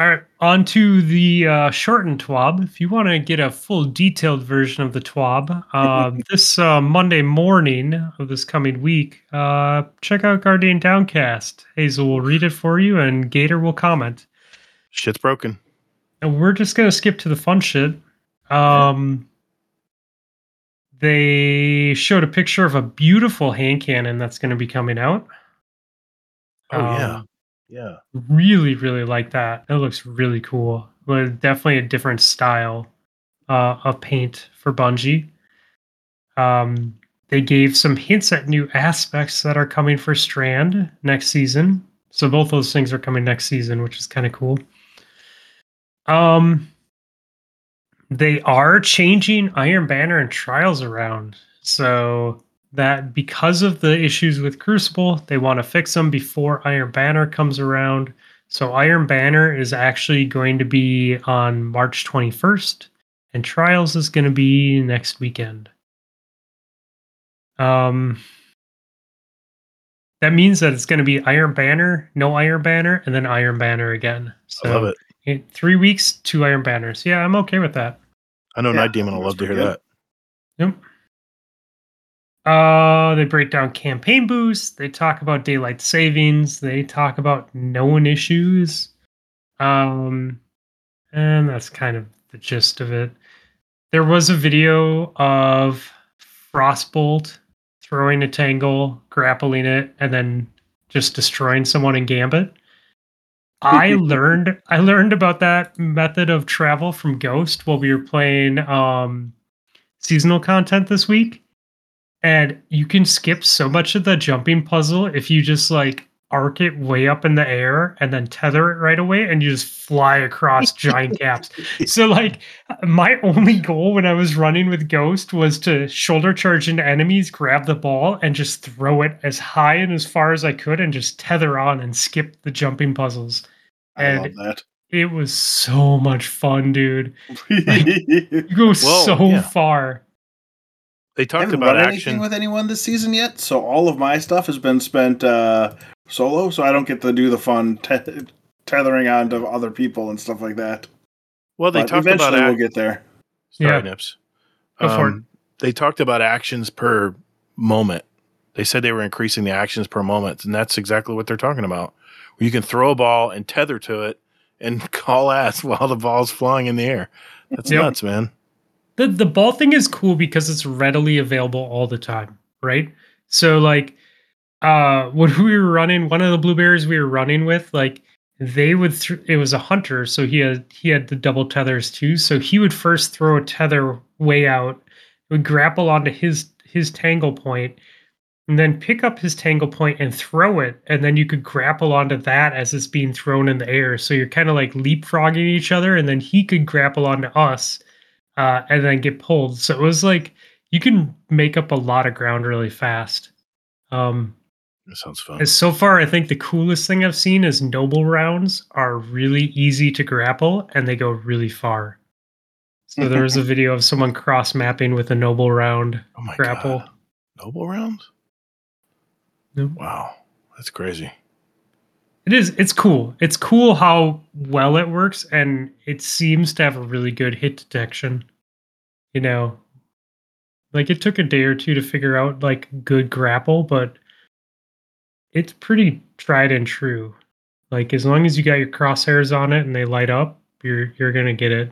All right, on to the uh, shortened TWAB. If you want to get a full detailed version of the TWAB, uh, this uh, Monday morning of this coming week, uh, check out Guardian Downcast. Hazel will read it for you, and Gator will comment. Shit's broken. And we're just gonna skip to the fun shit. Um, they showed a picture of a beautiful hand cannon that's going to be coming out. Oh. Um, Yeah. Really really like that. It looks really cool. But definitely a different style uh, of paint for bungie. Um, they gave some hints at new aspects that are coming for strand next season. So both those things are coming next season which is kind of cool. Um they are changing iron banner and trials around. So that because of the issues with Crucible, they want to fix them before Iron Banner comes around. So Iron Banner is actually going to be on March 21st, and Trials is going to be next weekend. Um, that means that it's going to be Iron Banner, no Iron Banner, and then Iron Banner again. So I love it. in three weeks, two Iron Banners. Yeah, I'm okay with that. I know Yeah, Night Demon will love to hear pretty that. Yep. Uh, they break down campaign boosts. They talk about daylight savings. They talk about known issues. Um, and that's kind of the gist of it. There was a video of Frostbolt throwing a tangle, grappling it, and then just destroying someone in Gambit. I learned I learned about that method of travel from Ghost while we were playing um seasonal content this week. And you can skip so much of the jumping puzzle if you just like arc it way up in the air and then tether it right away and you just fly across giant gaps. So like my only goal when I was running with Ghost was to shoulder charge into enemies, grab the ball, and just throw it as high and as far as I could and just tether on and skip the jumping puzzles. I And love it was so much fun, dude. that. You go Well, so yeah. far. They I talked haven't about action. anything with anyone this season yet, so all of my stuff has been spent uh, solo. So I don't get to do the fun te- tethering on to other people and stuff like that. well, they But talked eventually about we'll ac- get there. Sorry, Yeah. Nips. Go for it. Um, They talked about actions per moment. They said they were increasing the actions per moment, and that's exactly what they're talking about. Where you can throw a ball and tether to it and call ass while the ball's flying in the air. That's Yep. nuts, man. The the ball thing is cool because it's readily available all the time, right? So like uh when we were running one of the blueberries we were running with, like they would th- it was a hunter, so he had he had the double tethers too. So he would first throw a tether way out, would grapple onto his his tangle point, and then pick up his tangle point and throw it, and then you could grapple onto that as it's being thrown in the air. So you're kind of like leapfrogging each other, and then he could grapple onto us, uh, and then get pulled. So it was like you can make up a lot of ground really fast. Um, That sounds fun. so far, I think the coolest thing I've seen is noble rounds are really easy to grapple and they go really far. So there was a video of someone cross mapping with a noble round oh my grapple. god. Noble rounds? Wow. That's crazy. It is. It's cool. It's cool how well it works, and it seems to have a really good hit detection. You know, like it took a day or two to figure out like good grapple, but it's pretty tried and true. Like as long as you got your crosshairs on it and they light up, you're you're gonna get it.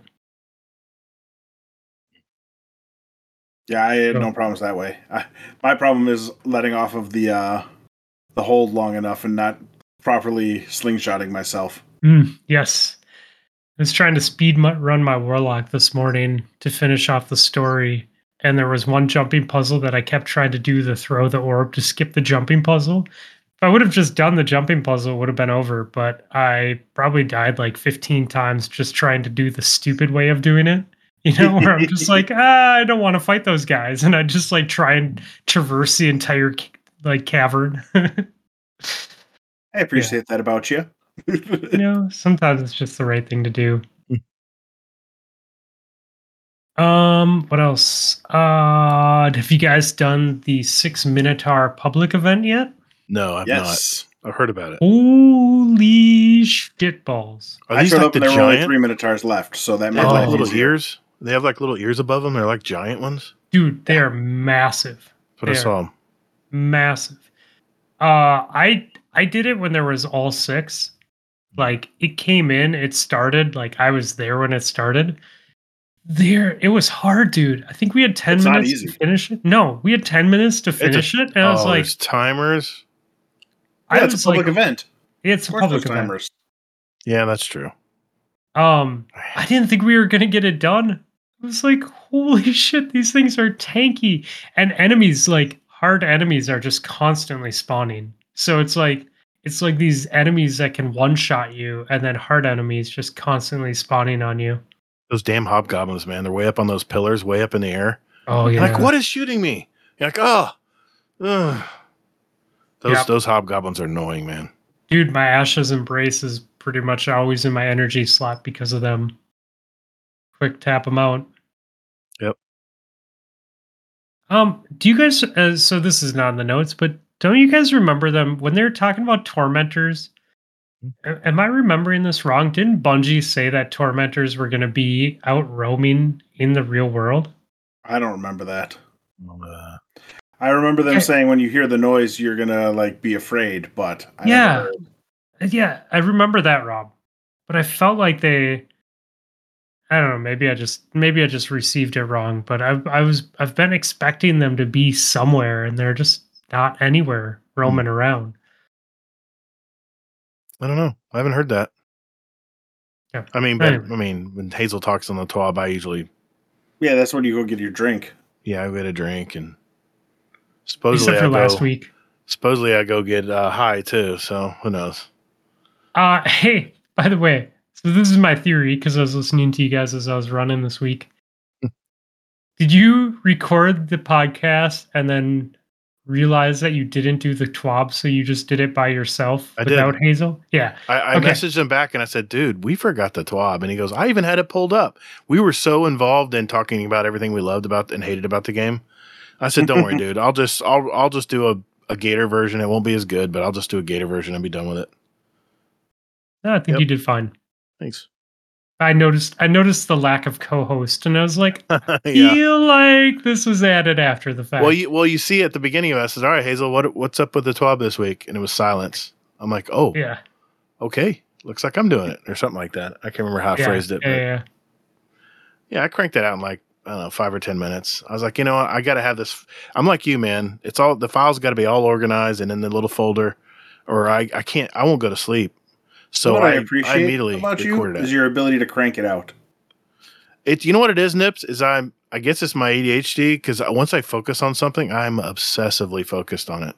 Yeah, I had So- no problems that way. I, my problem is letting off of the uh, the hold long enough and not properly slingshotting myself. Mm, yes. I was trying to speed mu- run my warlock this morning to finish off the story, and there was one jumping puzzle that I kept trying to do the throw the orb to skip the jumping puzzle. If I would have just done the jumping puzzle, it would have been over, but I probably died like 15 times just trying to do the stupid way of doing it. You know, where I'm just like, ah, I don't want to fight those guys, and I just like try and traverse the entire like cavern. I appreciate that about you. you know, sometimes it's just the right thing to do. Um, what else? Uh, have you guys done the Six Minotaur public event yet? No, I've yes. not. I've heard about it. Holy shitballs! Are I these showed like up the and there were only three minotaurs left, so that They made have Oh. like little easier. ears. They have like little ears above them. They're like giant ones. Dude, they are massive. That's what I There. saw 'em. Massive. Uh I I did it when there was all six. Like it came in, it started, like I was there when it started. There it was hard, dude. I think we had 10 It's minutes to finish it. No, we had 10 minutes to a- finish it. And I was oh, like, there's timers. I Yeah, it's a public like, event. it's a public event. timers. Yeah, that's true. Um, I didn't think we were gonna get it done. I was like, holy shit, these things are tanky. And enemies, like hard enemies, are just constantly spawning. So it's like it's like these enemies that can one-shot you, and then hard enemies just constantly spawning on you. Those damn hobgoblins, man. They're way up on those pillars, way up in the air. Oh yeah. Like, what is shooting me? You're like, oh, ugh. those Yep. those hobgoblins are annoying, man. Dude, my Ashes Embrace is pretty much always in my energy slot because of them. Quick tap them out. Yep. Um, do you guys? Uh, so this is not in the notes, but don't you guys remember them when they were talking about tormentors? Am I remembering this wrong? Didn't Bungie say that tormentors were going to be out roaming in the real world? I don't remember that. Uh, I remember them Okay. saying when you hear the noise, you're gonna like be afraid. But I Yeah. never Uh, Yeah, I remember that, Rob. But I felt like they I don't know, maybe I just maybe I just received it wrong, but I I was I've been expecting them to be somewhere and they're just not anywhere roaming around. I don't know. I haven't heard that. Yeah. I mean, but Anyway. I mean, when Hazel talks on the twab, I usually, yeah, that's when you go get your drink. yeah, I get a drink and supposedly Except for I last go, week. supposedly I go get uh, high too. So who knows? Uh hey, by the way, so this is my theory because I was listening to you guys as I was running this week. Did you record the podcast and then realize that you didn't do the twab, so you just did it by yourself I did. without Hazel? Yeah. I, I Okay. messaged him back and I said, dude, we forgot the twab. And he goes, I even had it pulled up. We were so involved in talking about everything we loved about and hated about the game. I said, don't worry, dude. I'll just, I'll, I'll just do a, a Gator version. It won't be as good, but I'll just do a Gator version and be done with it. No, I think Yep. you did fine. Thanks. I noticed I noticed the lack of co-host and I was like, yeah. feel like this was added after the fact. Well, you, well, you see at the beginning of it, I all right, Hazel, what, what's up with the twab this week? And it was silence. I'm like, oh, yeah. okay. Looks like I'm doing it or something like that. I can't remember how I yeah, phrased it. Yeah, yeah. Yeah, I cranked that out in like I don't know five or ten minutes. I was like, you know, what? I got to have this. I'm like you, man. It's all the files got to be all organized and in the little folder, or I I can't. I won't go to sleep. So what I, I, appreciate I immediately about you recorded is it. your ability to crank it out. It you know what it is, Nips is I'm. I guess it's my ADHD because once I focus on something, I'm obsessively focused on it.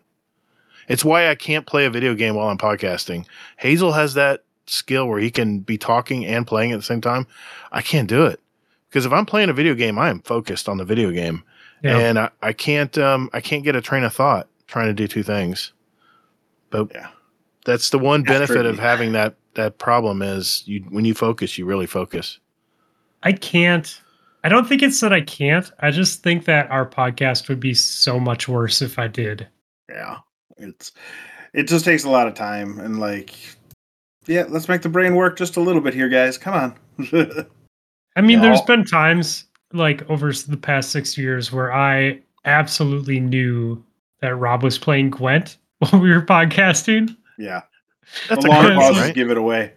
It's why I can't play a video game while I'm podcasting. Hazel has that skill where he can be talking and playing at the same time. I can't do it because if I'm playing a video game, I am focused on the video game. Yeah. and I, I can't um I can't get a train of thought trying to do two things. But Yeah. That's the one benefit of having that that problem is you when you focus, you really focus. I can't. I don't think it's that I can't. I just think that our podcast would be so much worse if I did. Yeah. It's it just takes a lot of time and like yeah, let's make the brain work just a little bit here, guys. Come on. I mean, Yeah, there's I'll- been times like over the past six years where I absolutely knew that Rob was playing Gwent while we were podcasting. Yeah. That's the a long good cause, pauses right? give it away.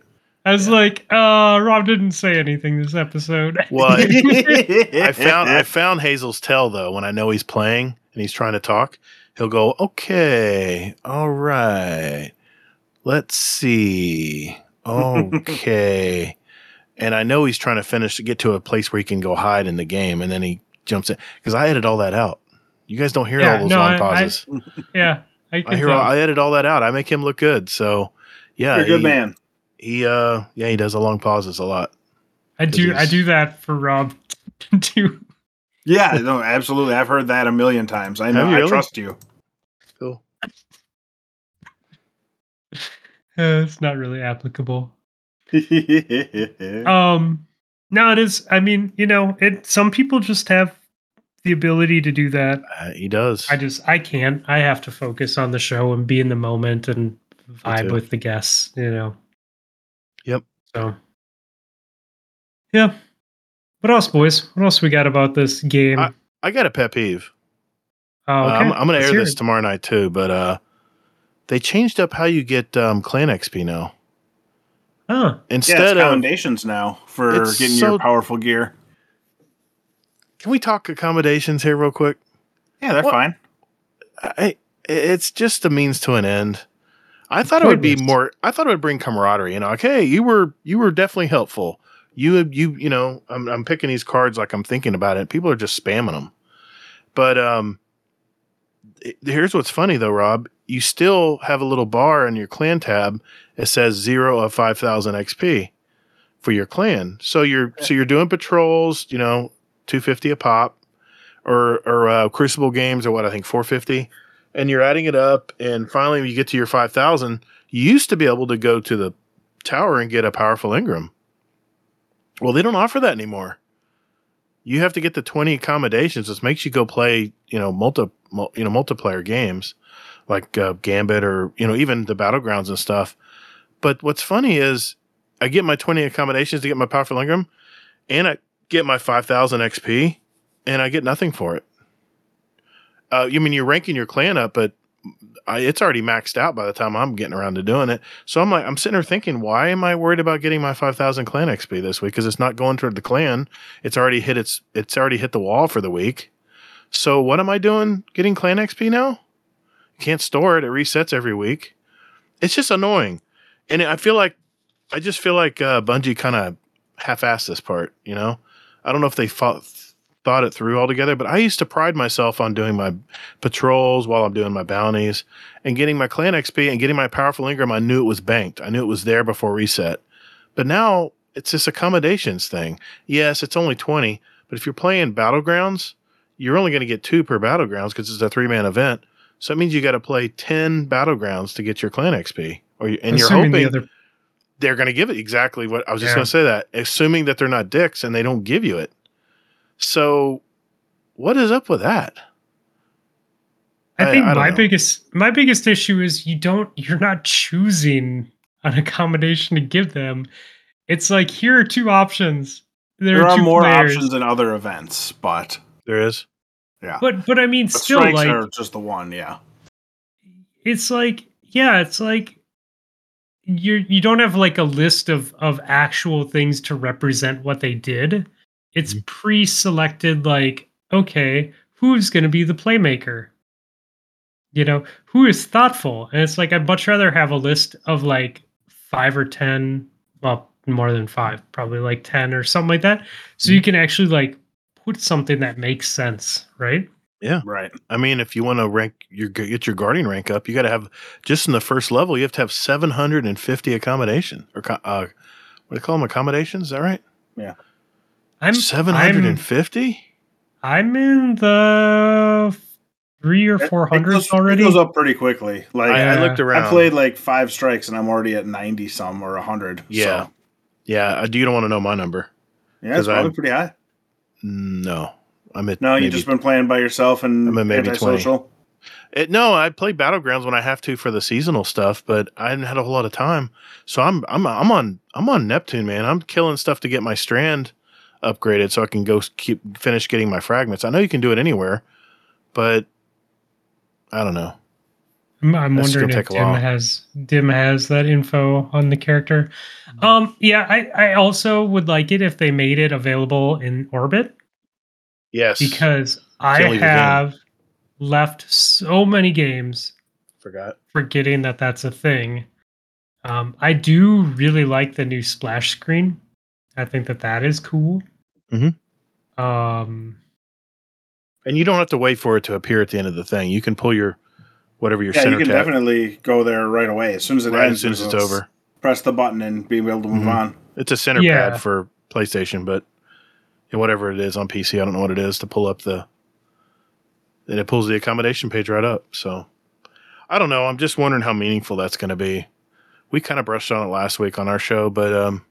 I was like, uh, Rob didn't say anything this episode. Well, I I found I found Hazel's tell though when I know he's playing and he's trying to talk. He'll go, "Okay, all right, let's see, okay," and I know he's trying to finish to get to a place where he can go hide in the game, and then he jumps in because I edit all that out. You guys don't hear Yeah, all those no, long I- I- pauses. yeah, I, I, hear tell. all, I edit all that out. I make him look good. So yeah, You're a good he, man. He uh yeah he does the long pauses a lot. I do. I do that for Rob too. Yeah, no, absolutely. I've heard that a million times. I know. Have you I trust you. Cool. Uh, it's not really applicable. Um, no, it is. I mean, you know, it. Some people just have the ability to do that. Uh, he does. I just, I can't. I have to focus on the show and be in the moment and vibe with the guests. You know. Yep. So. Yeah. What else, boys? What else we got about this game? I got a pet peeve. oh, Uh, okay. I'm, I'm gonna Let's air hear this it. tomorrow night too, but uh, they changed up how you get um, clan XP now. Huh. yeah, Instead it's of, commendations now for getting so- your powerful gear. Can we talk accommodations here real quick? Yeah, they're What? fine. I, it's just a means to an end. I thought it would be more. I thought it would bring camaraderie. You know, like, hey, you were you were definitely helpful. You you you know, I'm I'm picking these cards like I'm thinking about it. People are just spamming them. But um, it- here's what's funny though, Rob. You still have a little bar in your clan tab. It says zero of five thousand XP for your clan. So you're so you're doing patrols. You know, two fifty a pop, or or uh, Crucible games or what I think four fifty. And you're adding it up and finally when you get to your 5000 you used to be able to go to the tower and get a powerful engram. Well they don't offer that anymore. You have to get the 20 accommodations this makes you go play you know multi you know multiplayer games like uh, gambit or you know even the battlegrounds and stuff. But what's funny is i get my 20 accommodations to get my powerful engram and i get my 5000 xp and i get nothing for it uh, you mean you're ranking your clan up, but I, it's already maxed out by the time I'm getting around to doing it. So I'm like, I'm sitting there thinking, why am I worried about getting my 5,000 clan XP this week? Because it's not going toward the clan. It's already hit its, it's already hit the wall for the week. So what am I doing? Getting clan XP now? Can't store it. It resets every week. It's just annoying, and I feel like, I just feel like uh, Bungie kind of half-assed this part. You know, I don't know if they thought thought it through altogether, but I used to pride myself on doing my patrols while I'm doing my bounties and getting my clan XP and getting my powerful Engram. I knew it was banked. I knew it was there before reset. But now it's this accommodations thing. Yes, it's only 20, but if you're playing battlegrounds, you're only going to get two per battlegrounds because it's a three man event. So that means you got to play 10 battlegrounds to get your clan XP. Or you, and Assuming you're the hoping other they're going to give it exactly what I was just Yeah. going to say that, assuming that they're not dicks and they don't give you it. So, what is up with that? I I- think I my know. biggest my biggest issue is you don't you're not choosing an accommodation to give them. It's like here are two options. There, There are, are two more players. options in other events, but There is. yeah. But but I mean But still like are just the one, yeah. it's like yeah, it's like you you don't have like a list of of actual things to represent what they did. It's Mhm. pre-selected like okay, who's going to be the playmaker? You know, who is thoughtful? And it's like I'd much rather have a list of like 5 or 10, well, more than 5, probably like 10 or something like that. So you can actually like put something that makes sense, right? Right. I mean, if you want to rank your get your guardian rank up, you got to have just in the first level, you have to have 750 accommodation or uh, what do they call them? Accommodations? Is that right? Yeah. I'm 750? I'm in the three or It- four it goes- already. It goes up pretty quickly. Like I, I looked around. I played like five strikes and I'm already at ninety some or hundred. Yeah. So, Yeah, I do. You don't want to know my number? yeah, it's 'Cause probably I'm- pretty high. No, I'm at. No, you maybe- just been playing by yourself and I'm at maybe 20. antisocial. It, no, I play battlegrounds when I have to for the seasonal stuff, but I hadn't had a whole lot of time. So I'm I'm I'm on I'm on Neptune, man. I'm killing stuff to get my strand upgraded so I can go keep finish getting my fragments. I know you can do it anywhere, but I don't know. I'm, I'm wondering if Dim has Dim has that info on the character. Um, yeah, I, I also would like it if they made it available in orbit Yes, because I Can't leave your game. have left so many games forgot. forgetting that that's a thing. Um, I do really like the new splash screen. I think that that is cool. Mhm. Um, And you don't have to wait for it to appear at the end of the thing. You can pull your whatever your Yeah, center you can tab definitely go there right away as soon as it right ends. as soon as it's over. Press the button and be able to move Mhm. on. It's a center Yeah. pad for PlayStation, but yeah, whatever it is on PC, I don't know what it is to pull up the. And it pulls the commendation page right up. So I don't know. I'm just wondering how meaningful that's going to be. We kind of brushed on it last week on our show, but um,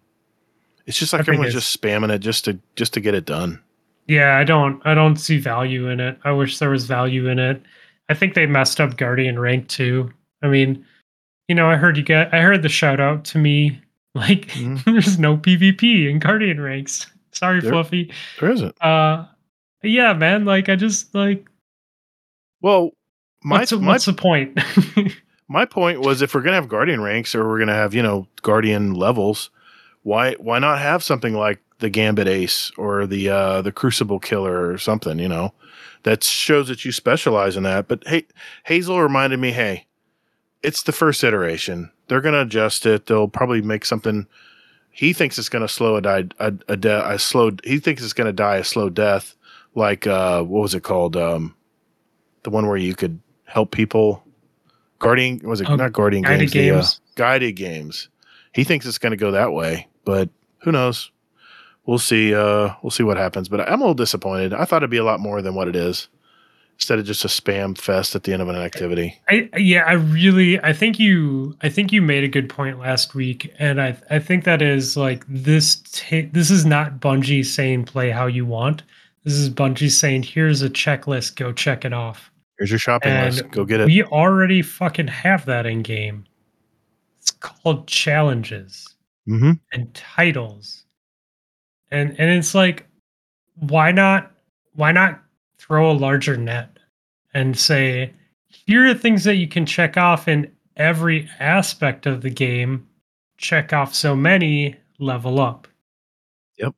it's just like everyone's just spamming it just to just to get it done. yeah, I don't I don't see value in it. I wish there was value in it. I think they messed up Guardian rank too. I mean, you know, I heard you get I heard the shout out to me like Mhm. there's no PvP in Guardian ranks. Sorry, There- Fluffy. There isn't. Uh yeah, man, like I just like Well, my what's, my what's the point? my point was if we're gonna have guardian ranks or we're gonna have you know guardian levels why why not have something like the gambit ace or the uh the crucible killer or something you know that shows that you specialize in that but hey hazel reminded me hey it's the first iteration they're gonna adjust it they'll probably make something he thinks it's gonna slow a die a, a, de- a slow he thinks it's gonna die a slow death like uh what was it called um the one where you could help people? Guardian was it Oh, not guardian guided games, the, uh, guided games. He thinks it's going to go that way but who knows? We'll see uh we'll see what happens but i'm a little disappointed. I thought it'd be a lot more than what it is instead of just a spam fest at the end of an activity I yeah, I really I think you I think you made a good point last week, and I I think that is like this ta- this is not Bungie saying play how you want. This is Bungie saying here's a checklist, go check it off. here's your shopping And list go get it We already fucking have that in game. It's called challenges mm-hmm. and titles, and and it's like, why not why not throw a larger net and say here are things that you can check off in every aspect of the game. Check off so many, level up. Yep.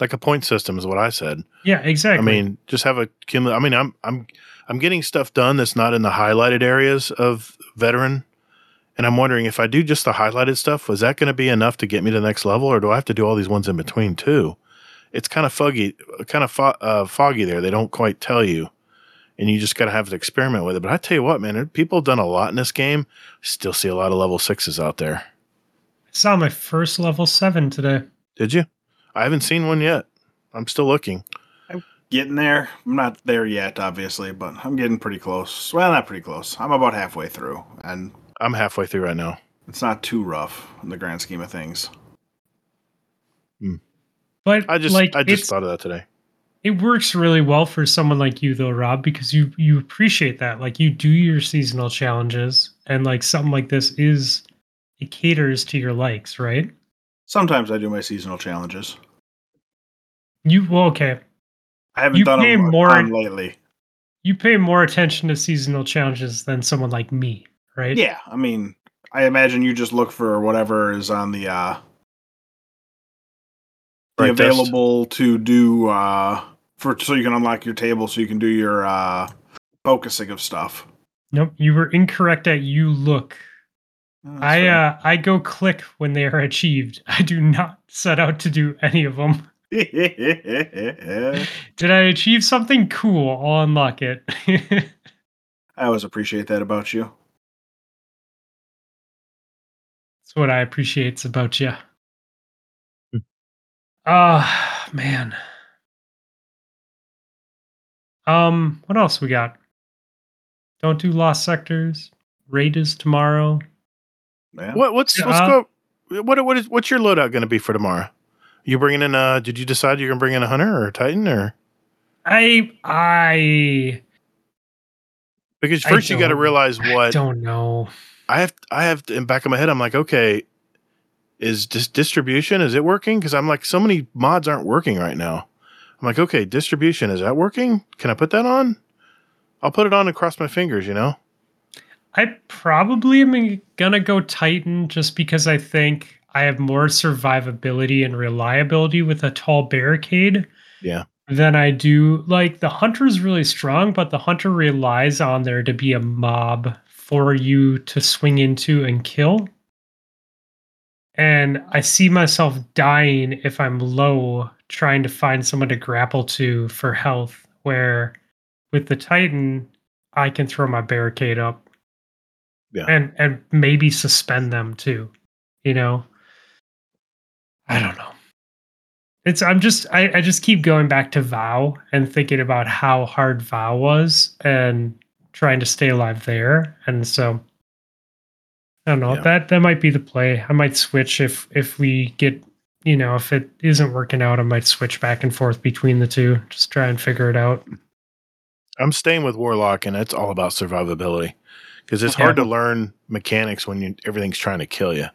Like a point system is what i said Yeah, exactly. I mean, just have a I mean, I'm I'm I'm getting stuff done that's not in the highlighted areas of veteran, and I'm wondering if I do just the highlighted stuff, was that going to be enough to get me to the next level, or do I have to do all these ones in between too? It's kind of foggy, kind of fo- uh, foggy there. They don't quite tell you, and you just got to have to experiment with it. But I tell you what, man, people have done a lot in this game. Still see a lot of level sixes out there. I saw my first level seven today. Did you? I haven't seen one yet. I'm still looking. I'm Getting there. I'm not there yet, obviously, but I'm getting pretty close. Well, not pretty close. I'm about halfway through, and I'm halfway through right now. it's not too rough in the grand scheme of things. But I just like I just thought of that today. it works really well for someone like you though, Rob, because you you appreciate that. Like you do your seasonal challenges and like something like this is it caters to your likes, right? Sometimes I do my seasonal challenges. You well, okay. I haven't You done pay them more- more lately. You pay more attention to seasonal challenges than someone like me, right? Yeah, I mean, I imagine you just look for whatever is on the uh the Right, that's- available to do uh for so you can unlock your table so you can do your uh focusing of stuff. Nope, you were incorrect at you look. Oh, I that's uh I go click when they are achieved. I do not set out to do any of them. Did I achieve something cool? I'll unlock it. I always appreciate that about you. That's what I appreciate about you. Ah, man. Um, what else we got? Don't do lost sectors. Raid is tomorrow. Man. What what's Yeah, what's uh, go? What what is what's your loadout going to be for tomorrow? You bringing in? Uh, did you decide you're going to bring in a hunter or a titan or? I I Because I first you got to don't- realize I what don't know. I have. I have to, in back of my head. I'm like, okay, is dis- distribution is it working? Because I'm like so many mods aren't working right now. I'm like, okay, distribution is that working? Can I put that on? I'll put it on and cross my fingers. You know. I probably am gonna go Titan just because I think I have more survivability and reliability with a tall barricade. Yeah. Than I do. Like the hunter's really strong, but the hunter relies on there to be a mob for you to swing into and kill. And I see myself dying if I'm low trying to find someone to grapple to for health. Where with the Titan, I can throw my barricade up. Yeah. And and maybe suspend them too. You know? I don't know. It's I'm just I, I just keep going back to Vow and thinking about how hard Vow was and trying to stay alive there. And so I don't know. Yeah. That that might be the play. I might switch if if we get you know, if it isn't working out, I might switch back and forth between the two. Just try and figure it out. I'm staying with Warlock, and it's all about survivability because it's Okay. hard to learn mechanics when you, everything's trying to kill you.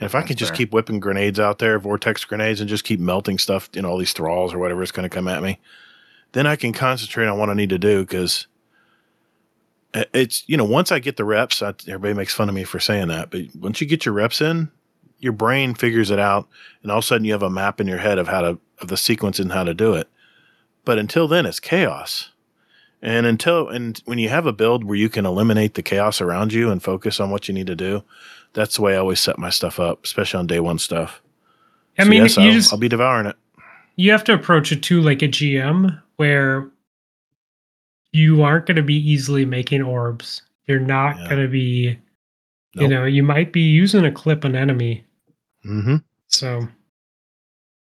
And if I can just fair. keep whipping grenades out there, vortex grenades, and just keep melting stuff in all these thralls or whatever is going to come at me, then I can concentrate on what I need to do because Uh, it's you know once I get the reps, I, everybody makes fun of me for saying that, but once you get your reps in, your brain figures it out, and all of a sudden you have a map in your head of how to of the sequence and how to do it. But until then, it's chaos. And until and when you have a build where you can eliminate the chaos around you and focus on what you need to do, that's the way I always set my stuff up, especially on day one stuff. I So mean, yes, you I'll, just I'll be devouring it. you have to approach it too like a GM where you aren't going to be easily making orbs. You're not Yeah. going to be, you know, you might be using a clip an enemy. Mm-hmm. So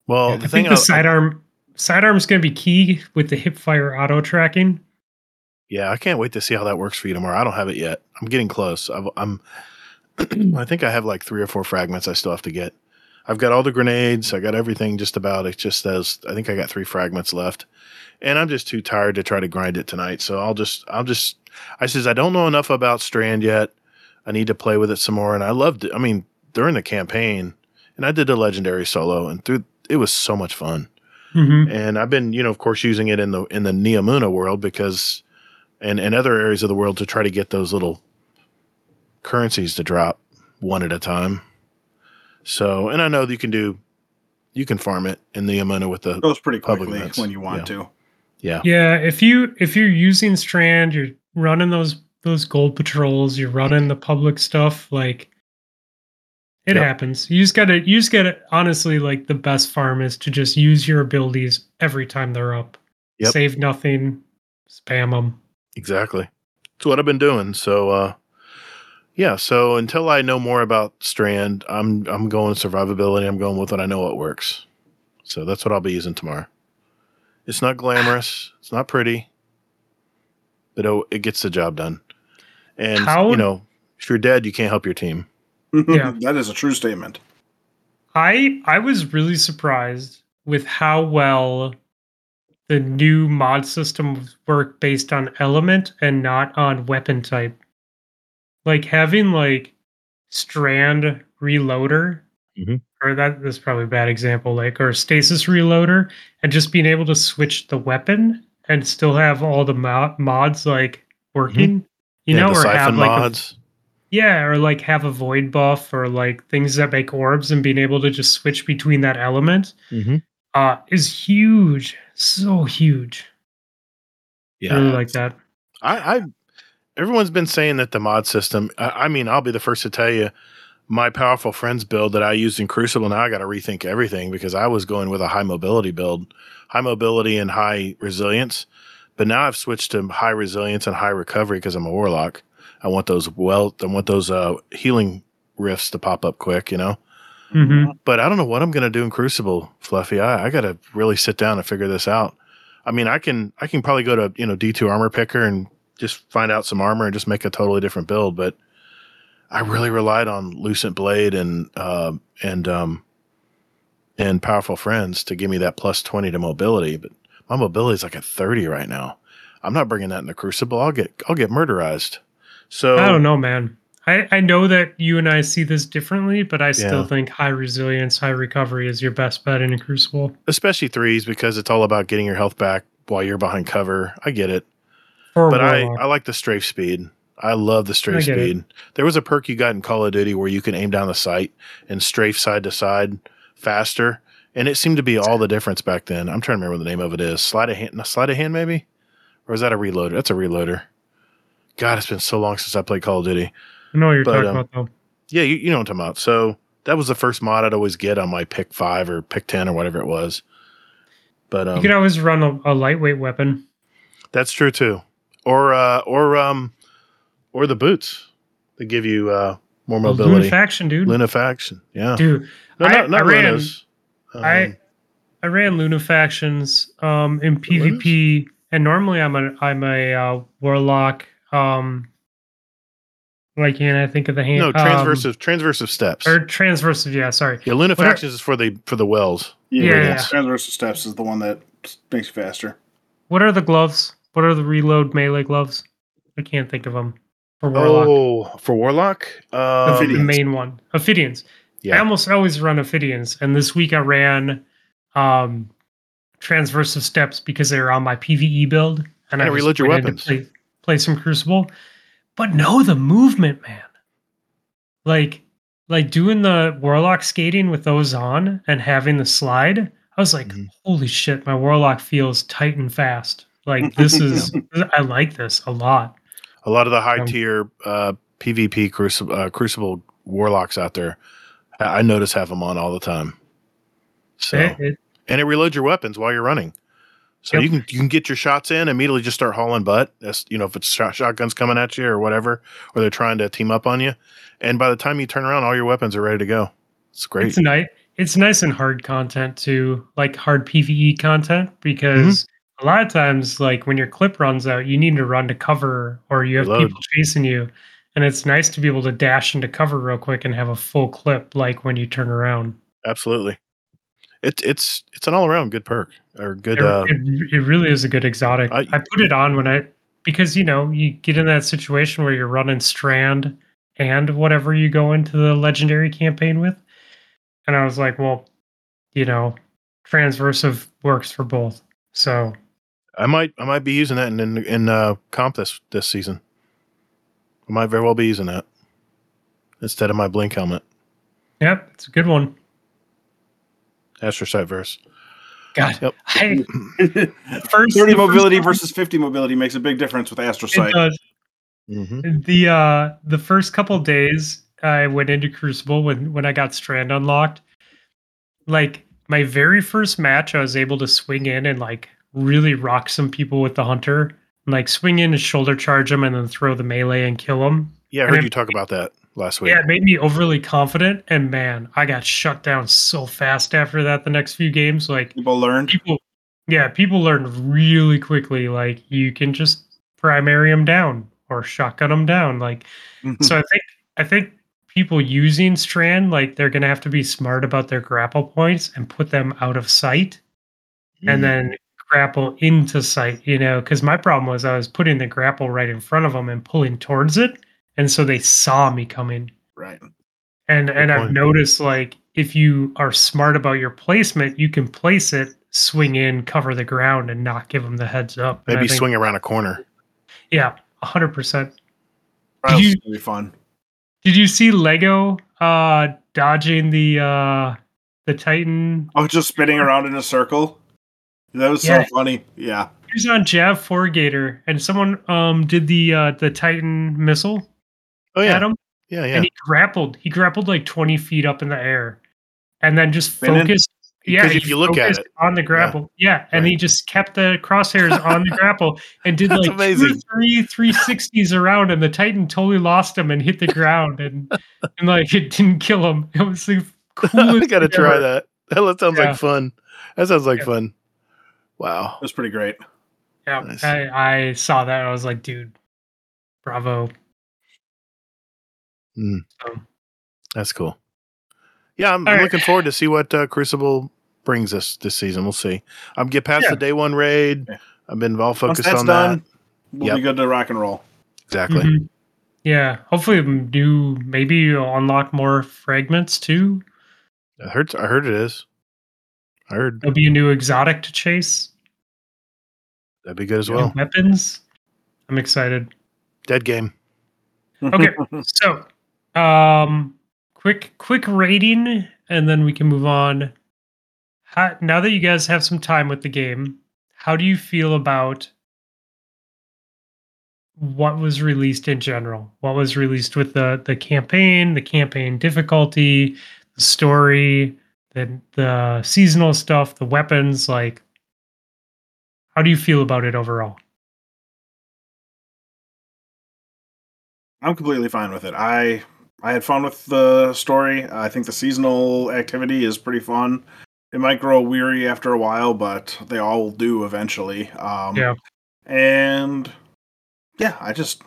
Well, I the thing think the I- sidearm sidearm is going to be key with the hip fire auto tracking. Yeah, I can't wait to see how that works for you tomorrow. I don't have it yet. I'm getting close. I've, I'm, I think I have like three or four fragments I still have to get. I've got all the grenades. I got everything just about. It just says I think I got three fragments left, and I'm just too tired to try to grind it tonight. So I'll just, I'll just. I says I don't know enough about Strand yet. I need to play with it some more, and I loved it. I mean, during the campaign, and I did the legendary solo, and through it was so much fun Mm-hmm. and I've been, you know, of course, using it in the in the Neomuna world because, and and other areas of the world to try to get those little currencies to drop one at a time. So, and I know that you can do, you can farm it in Neomuna with the goes pretty Public quickly events. when you want Yeah. to. Yeah, Yeah, if you if you're using Strand, you're running those those gold patrols, you're running the public stuff, like it Yep. happens. You just gotta you just gotta honestly like the best farm is to just use your abilities every time they're up. Yep. Save nothing, spam them. exactly. It's what I've been doing. So, uh, yeah. So until I know more about Strand, I'm I'm going survivability. I'm going with what I know what works. So that's what I'll be using tomorrow. It's not glamorous. It's not pretty, but oh, it gets the job done. And How- you know, if you're dead, you can't help your team. Yeah. that is a true statement. I I was really surprised with how well the new mod system work based on element and not on weapon type. Like having like strand reloader, Mhm. Or that is probably a bad example, like or stasis reloader, and just being able to switch the weapon and still have all the mo- mods like working. You Yeah, know, or have like a mods. yeah, or like have a void buff or like things that make orbs and being able to just switch between that element Mhm. uh is huge. So huge. Yeah, I really like that. I, I everyone's been saying that the mod system. I, I mean, I'll be the first to tell you, my powerful friends build that I used in Crucible. Now I got to rethink everything because I was going with a high mobility build, high mobility and high resilience. But now I've switched to high resilience and high recovery because I'm a warlock. I want those well, I want those uh, healing rifts to pop up quick, you know. hmm But I don't know what I'm going to do in Crucible, Fluffy. I, I got to really sit down and figure this out. I mean, I can I can probably go to you know D2 Armor Picker and just find out some armor and just make a totally different build. But I really relied on Lucent Blade and uh, and um, and Powerful Friends to give me that plus twenty to mobility. But my mobility is like at thirty right now. I'm not bringing that in the Crucible. I'll get I'll get murderized. So I don't know, man. I, I know that you and I see this differently, but I still Yeah. think high resilience, high recovery is your best bet in a crucible. Especially threes because it's all about getting your health back while you're behind cover. I get it. For but I. I like the strafe speed. I love the strafe get it. speed. There was a perk you got in Call of Duty where you can aim down the sight and strafe side to side faster, and it seemed to be all the difference back then. I'm trying to remember what the name of it is. Slide of hand, slide of hand, maybe, or is that a reloader? That's a reloader. God, it's been so long since I played Call of Duty. I know what you're but, talking um, about though. Yeah, you, you know what I'm talking about. So that was the first mod I'd always get on my pick five or pick ten or whatever it was. But you um, could always run a, a lightweight weapon. That's true too. Or uh or um or the boots. They give you uh more mobility. Lunafaction, dude. Lunafaction. Yeah. Dude, no, I- not, not I ran- Lunas. Um, I I ran Lunafactions um in Lunas? PvP and normally I'm a I'm a uh, warlock um why can't I think of the hand no um, transversive transversive steps. or transversive yeah sorry yeah, what are- is for the for the wells. Yeah, Yeah, yeah. yeah. Transversal steps is the one that makes you faster. what are the gloves what are the reload melee gloves I can't think of them for warlock Oh, for warlock. the, Um, the main one Ophidians I almost always run Ophidians, and this week I ran um, transversive steps because they were on my PVE build, and Yeah, I just reload your went in to weapons. Play, play some Crucible, but no, the movement, man. Like, like doing the Warlock skating with those on and having the slide. I was like, Mhm. holy shit, my Warlock feels tight and fast. Like this is, I like this a lot. A lot of the high Um, tier uh PvP crucible uh, crucible warlocks out there. I I notice have them on all the time. So It- it- and it reloads your weapons while you're running. So Yep. you can you can get your shots in immediately. Just start hauling butt. That's you know if it's shot, shotguns coming at you or whatever, or they're trying to team up on you. And by the time you turn around, all your weapons are ready to go. It's great. It's nice. It's nice and hard content too, like hard PVE content, because Mm-hmm. A lot of times, like when your clip runs out, you need to run to cover, or you have Reload. people chasing you, and it's nice to be able to dash into cover real quick and have a full clip, like when you turn around. Absolutely. It's it's it's an all around good perk or good. It, Uh, it, it really is a good exotic. I- I, put it on when I because you know you get in that situation where you're running Strand and whatever you go into the legendary campaign with, and I was like, well, you know, transversive works for both. So I might I might be using that in in, in uh, comp this this season. I might very well be using that instead of my blink helmet. yep, it's a good one. Astrocyte verse. God, Yep. I first 30 the first mobility time- versus 50 mobility makes a big difference with It astrocyte. does. Mm-hmm. the uh the first couple days I went into Crucible when when I got Strand unlocked, like my very first match, I was able to swing in and like really rock some people with the hunter, and, like swing in and shoulder charge them, and then throw the melee and kill them. Yeah, I And heard it- you talk about that last week. Yeah, it made me overly confident, and man, I got shut down so fast after that. The next few games, like People learned. people, yeah, people learn really quickly. Like you can just primary them down or shotgun them down, like so I think I think people using Strand like they're gonna have to be smart about their grapple points and put them out of sight Mhm. and then grapple into sight, you know, because my problem was I was putting the grapple right in front of them and pulling towards it. And so they saw me coming. right. And and I've noticed like if you are smart about your placement, you can place it, swing in, cover the ground, and not give them the heads up. Maybe think- swing around a corner. Yeah, hundred percent. Trials you- gonna be fun. Did you see Lego uh dodging the uh the Titan? Oh, just spinning around in a circle. That was Yeah. so funny. Yeah. He was on Jav 4 Gator and someone um did the uh the Titan missile Oh yeah, at him yeah, yeah. and he grappled. He grappled like 20 feet up in the air and then just Spinning? focused yeah, Because if you look at it- on the grapple, yeah, and he just kept the crosshairs on the grapple and did That's like two three 360s around, and the Titan totally lost him and hit the ground, and and like it didn't kill him. It was the coolest. I gotta try ever. that. That sounds Yeah. like fun. That sounds like Yeah. fun. Wow. It was pretty great. Yeah, Nice. I, I saw that. I was like, dude, bravo. Mm. So, That's cool. Yeah, I'm All right. looking forward to see what uh, Crucible brings us this season. We'll see. I'm get past Yeah. the day one raid. Yeah. I've been all Once focused that's on done, that. we'll Yep. be good to rock and roll. Exactly. mhm. Yeah, hopefully new. Maybe unlock more fragments too. I heard. I heard it is. I heard There'll be a new exotic to chase. that'd be good as new well. weapons. I'm excited. Dead game. Okay, so um, quick quick rating, and then we can move on. How, now that you guys have some time with the game, how do you feel about what was released in general? What was released with the the campaign, the campaign difficulty, the story, the the seasonal stuff, the weapons? Like, how do you feel about it overall? I'm completely fine with it. I I had fun with the story. I think the seasonal activity is pretty fun. It might grow weary after a while, but they all do eventually. Um, Yeah. And yeah, I just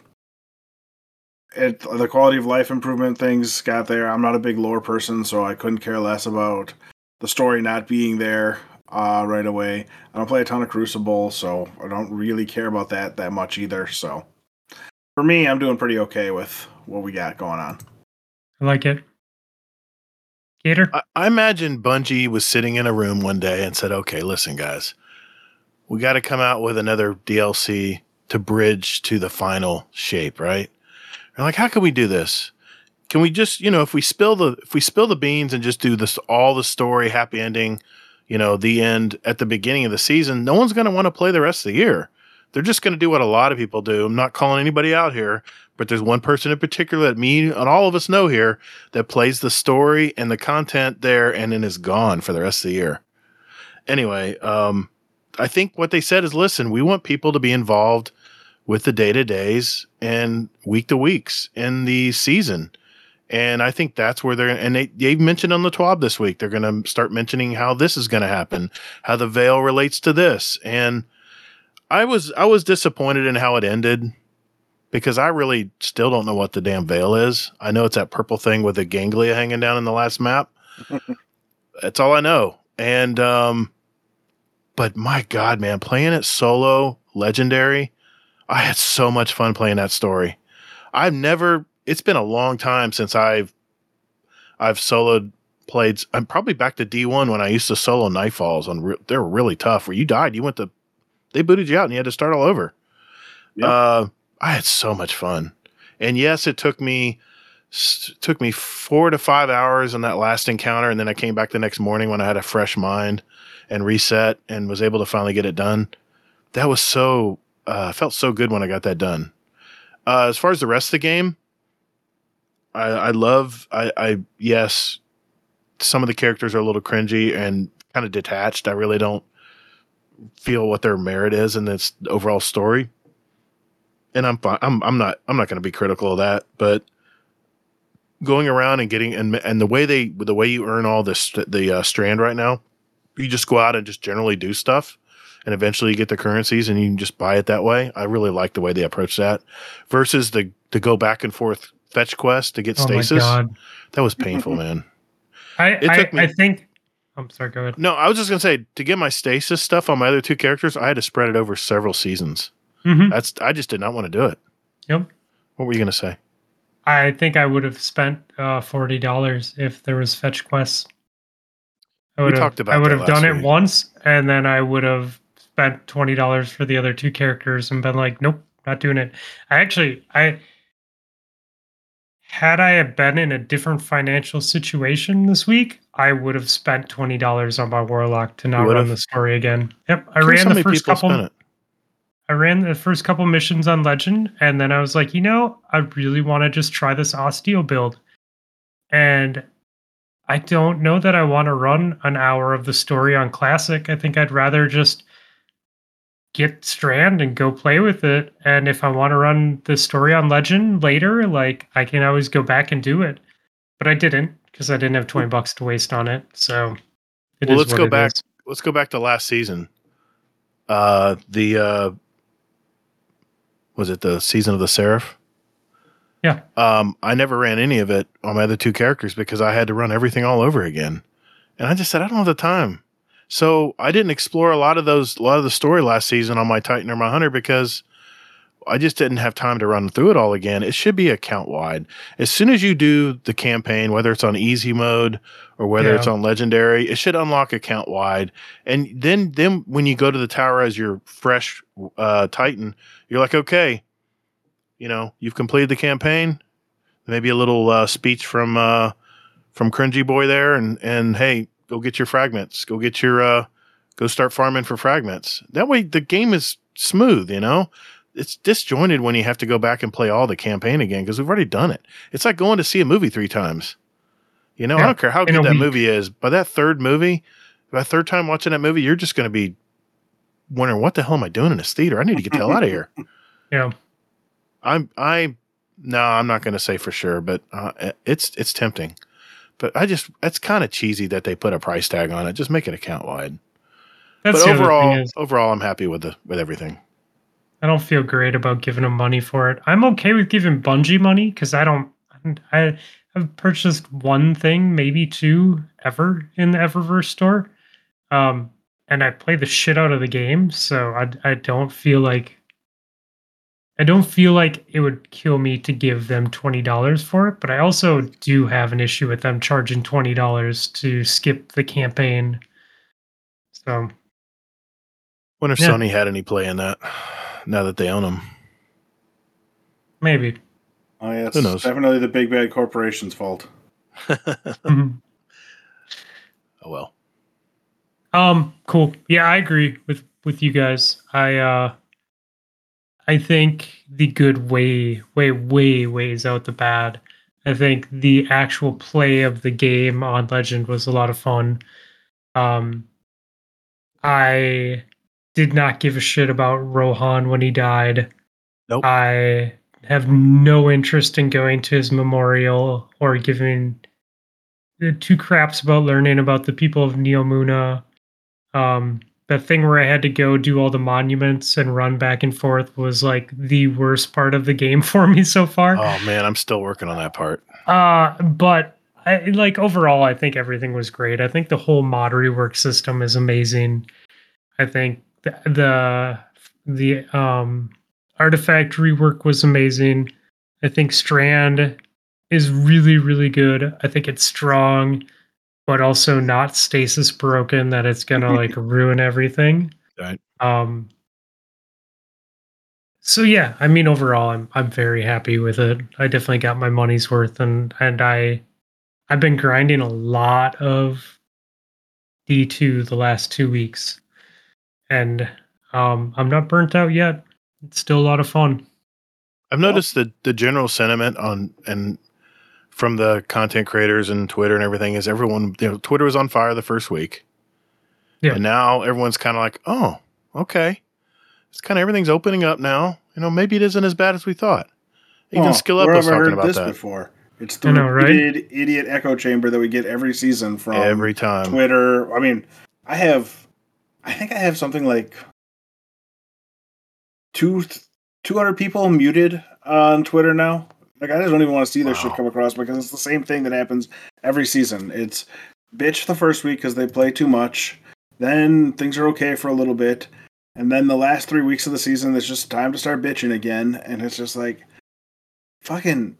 it the quality of life improvement things got there. I'm not a big lore person, so I couldn't care less about the story not being there uh, right away. I don't play a ton of Crucible, so I don't really care about that that much either. So for me, I'm doing pretty okay with what we got going on. I like it. Gator? I, I imagine Bungie was sitting in a room one day and said, "Okay, listen, guys, we got to come out with another DLC to bridge to the final shape, right?" And like, how can we do this? Can we just, you know, if we spill the if we spill the beans and just do this all the story, happy ending, you know, the end at the beginning of the season, no one's going to want to play the rest of the year. They're just going to do what a lot of people do. I'm not calling anybody out here, but there's one person in particular that me and all of us know here that plays the story and the content there and then is gone for the rest of the year. Anyway, um, I think what they said is listen, we want people to be involved with the day to days and week to weeks in the season. And I think that's where they're, and they, they mentioned on the TWAB this week, they're going to start mentioning how this is going to happen, how the veil relates to this. And I was, I was disappointed in how it ended because I really still don't know what the damn veil is. I know it's that purple thing with the ganglia hanging down in the last map. That's all I know. And um but my god, man, playing it solo legendary, I had so much fun playing that story. I've never it's been a long time since I've I've soloed played I'm probably back to D1 when I used to solo Nightfalls on re- they were really tough where you died, you went to they booted you out and you had to start all over. Yep. Uh I had so much fun. And yes, it took me took me 4 to 5 hours on that last encounter and then I came back the next morning when I had a fresh mind and reset and was able to finally get it done. That was so uh felt so good when I got that done. Uh as far as the rest of the game, I I love I I yes, some of the characters are a little cringy and kind of detached. I really don't feel what their merit is in this overall story. And I'm fine. I'm I'm not I'm not going to be critical of that, but going around and getting and and the way they the way you earn all this the uh, strand right now, you just go out and just generally do stuff, and eventually you get the currencies and you can just buy it that way. I really like the way they approach that, versus the to go back and forth fetch quest to get Oh my stasis. god. That was painful, man. I, It I, took me- I think I'm sorry, go ahead. No, I was just gonna say to get my stasis stuff on my other two characters, I had to spread it over several seasons. hmm That's I just did not want to do it. Yep. What were you gonna say? I think I would have spent uh, forty dollars if there was fetch quests. I We would have, talked about I would have done last it once, and then I would have spent twenty dollars for the other two characters, and been like, "Nope, not doing it." I actually, I had I have been in a different financial situation this week, I would have spent twenty dollars on my warlock to not run the story again. Yep, I ran the first couple. I ran the first couple missions on Legend, and then I was like, you know, I really want to just try this Osteo build. And I don't know that I want to run an hour of the story on Classic. I think I'd rather just get Strand and go play with it. And if I want to run the story on Legend later, like I can always go back and do it. But I didn't because I didn't have 20 bucks to waste on it. So it Well, let's go back. is. Let's go back to last season. Uh, the uh, was it the season of the Seraph? Yeah. Um, I never ran any of it on my other two characters because I had to run everything all over again, and I just said I don't have the time. So I didn't explore a lot of those, a lot of the story last season on my Titan or my Hunter because I just didn't have time to run through it all again. It should be account wide. As soon as you do the campaign, whether it's on easy mode or whether Yeah. it's on legendary, it should unlock account wide. And then then when you go to the tower as your fresh uh, Titan, you're like, okay, you know, you've completed the campaign. Maybe a little uh, speech from uh, from Cringy Boy there, and and hey, go get your fragments. Go get your uh, go start farming for fragments. That way, the game is smooth. You know, it's disjointed when you have to go back and play all the campaign again because we've already done it. It's like going to see a movie three times. You know, I don't care how good that week. movie is. By that third movie, by third time watching that movie, you're just going to be wondering what the hell am I doing in this theater? I need to get the hell out of here. Yeah. I'm I no, I'm not going to say for sure, but uh, it's it's tempting. But I just it's kind of cheesy that they put a price tag on it. Just make it account wide. That's but overall, overall, I'm happy with the with everything. I don't feel great about giving them money for it. I'm okay with giving Bungie money because I don't. I have purchased one thing, maybe two, ever in the Eververse store, um, and I play the shit out of the game. So I I don't feel like I don't feel like it would kill me to give them twenty dollars for it. But I also do have an issue with them charging twenty dollars to skip the campaign. So Wonder if Yeah. Sony had any play in that. Now that they own them, maybe. Oh yeah, it's Who knows? definitely the big bad corporation's fault. Mhm. oh well. Um, cool. Yeah, I agree with with you guys. I uh I think the good way way way weighs out the bad. I think the actual play of the game on Legend was a lot of fun. Um I did not give a shit about Rohan when he died. Nope. I have no interest in going to his memorial or giving two craps about learning about the people of Neomuna. Um, that thing where I had to go do all the monuments and run back and forth was like the worst part of the game for me so far. Oh man, I'm still working on that part. Uh, but I like overall, I think everything was great. I think the whole mod rework system is amazing. I think the the, the um artifact rework was amazing. I think Strand is really really good. I think it's strong, but also not stasis broken that it's gonna like ruin everything. Right. Um. So yeah, I mean overall, I'm I'm very happy with it. I definitely got my money's worth, and and I I've been grinding a lot of D2 the last two weeks, and um I'm not burnt out yet. It's still a lot of fun. I've noticed the the general sentiment on and from the content creators and Twitter and everything is everyone you know Twitter was on fire the first week. Yeah. And now everyone's kind of like, "Oh, okay. It's kind of everything's opening up now. You know, maybe it isn't as bad as we thought." Even Oh, Skill Up where was have I talking heard about this that before. It's I the know, right? repeated idiot echo chamber that we get every season from every time. Twitter. I mean, I have, I think I have something like two, two hundred people muted on Twitter now. Like I just don't even want to see their shit come across because it's the same thing that happens every season. It's bitch the first week because they play too much. Then things are okay for a little bit, and then the last three weeks of the season, it's just time to start bitching again, and it's just like, fucking.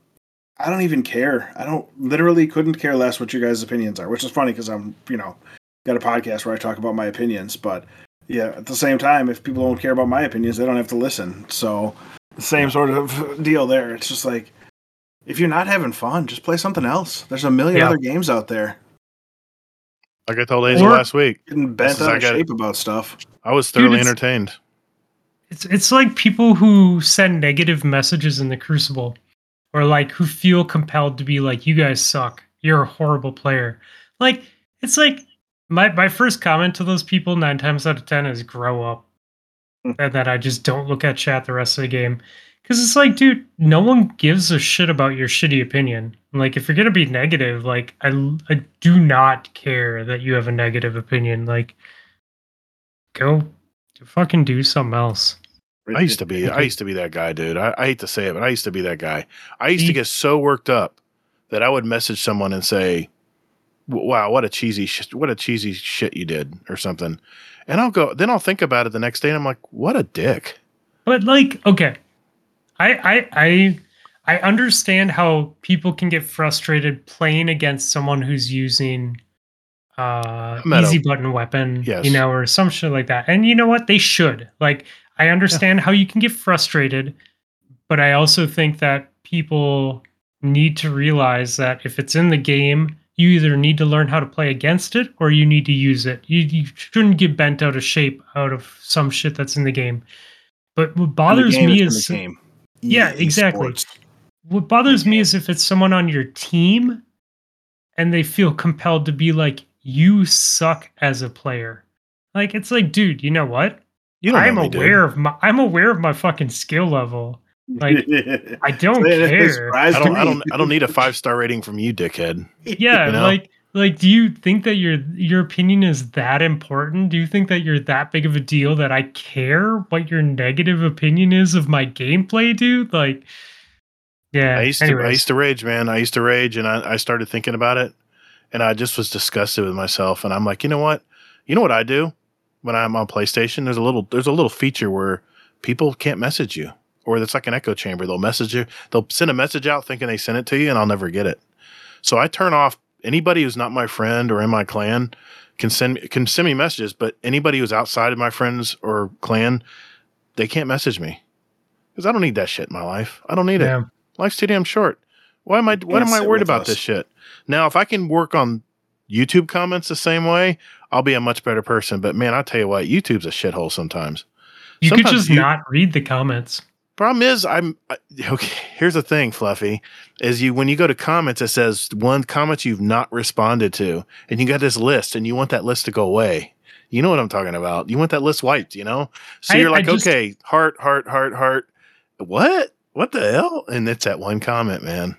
I don't even care. I don't literally couldn't care less what you guys' opinions are, which is funny because I'm, you know, got a podcast where I talk about my opinions. But yeah, at the same time, if people don't care about my opinions, they don't have to listen. So the same sort of deal there. It's just like if you're not having fun, just play something else. There's a million Yeah. other games out there. Like I told Hazel Or- last week, Getting bent out I of got it. shape about stuff. I was thoroughly it's- entertained. It's it's like people who send negative messages in the Crucible, or like who feel compelled to be like, "You guys suck. You're a horrible player." Like it's like my my first comment to those people nine times out of ten is "Grow up," Hmm. and that I just don't look at chat the rest of the game because it's like, dude, no one gives a shit about your shitty opinion. Like if you're gonna be negative, like I I do not care that you have a negative opinion. Like go fucking do something else. I used to be. I used to be that guy, dude. I, I hate to say it, but I used to be that guy. I used to get so worked up that I would message someone and say, "Wow, what a cheesy, sh- what a cheesy shit you did," or something. And I'll go. Then I'll think about it the next day, and I'm like, "What a dick." But like, okay, I I I I understand how people can get frustrated playing against someone who's using uh Metal. easy button weapon, Yes. you know, or some shit like that. And you know what? They should. Like I understand how you can get frustrated, but I also think that people need to realize that if it's in the game, you either need to learn how to play against it or you need to use it. You, you shouldn't get bent out of shape out of some shit that's in the game. But what bothers me is the game. Yeah, exactly. Sports. what bothers me is if it's someone on your team and they feel compelled to be like, you suck as a player. Like it's like, dude, you know what? You I'm know me, dude. aware of my I'm aware of my fucking skill level. Like, I don't care. I don't, I don't, I don't need a five star rating from you, dickhead. Yeah, you know? like like do you think that your your opinion is that important? Do you think that you're that big of a deal that I care what your negative opinion is of my gameplay, dude? Like yeah. I used to, I used to rage, man. I used to rage, and I, I started thinking about it, and I just was disgusted with myself. And I'm like, you know what? You know what I do when I'm on PlayStation? There's a little, there's a little feature where people can't message you, or it's like an echo chamber. They'll message you, they'll send a message out thinking they sent it to you, and I'll never get it. So I turn off anybody who's not my friend or in my clan can send me can send me messages, but anybody who's outside of my friends or clan, they can't message me because I don't need that shit in my life. I don't need it. Life's too damn short. Why am I? What am I worried about us. this shit? Now, if I can work on YouTube comments the same way, I'll be a much better person. But man, I tell you what, YouTube's a shithole sometimes. You could just you- not read the comments. Problem is, I'm okay. Here's the thing, Fluffy, is you when you go to comments, it says one comment you've not responded to, and you got this list, and you want that list to go away. You know what I'm talking about. You want that list wiped, you know. So I- you're like, just- okay, heart, heart, heart, heart. What? What the hell? And it's that one comment, man.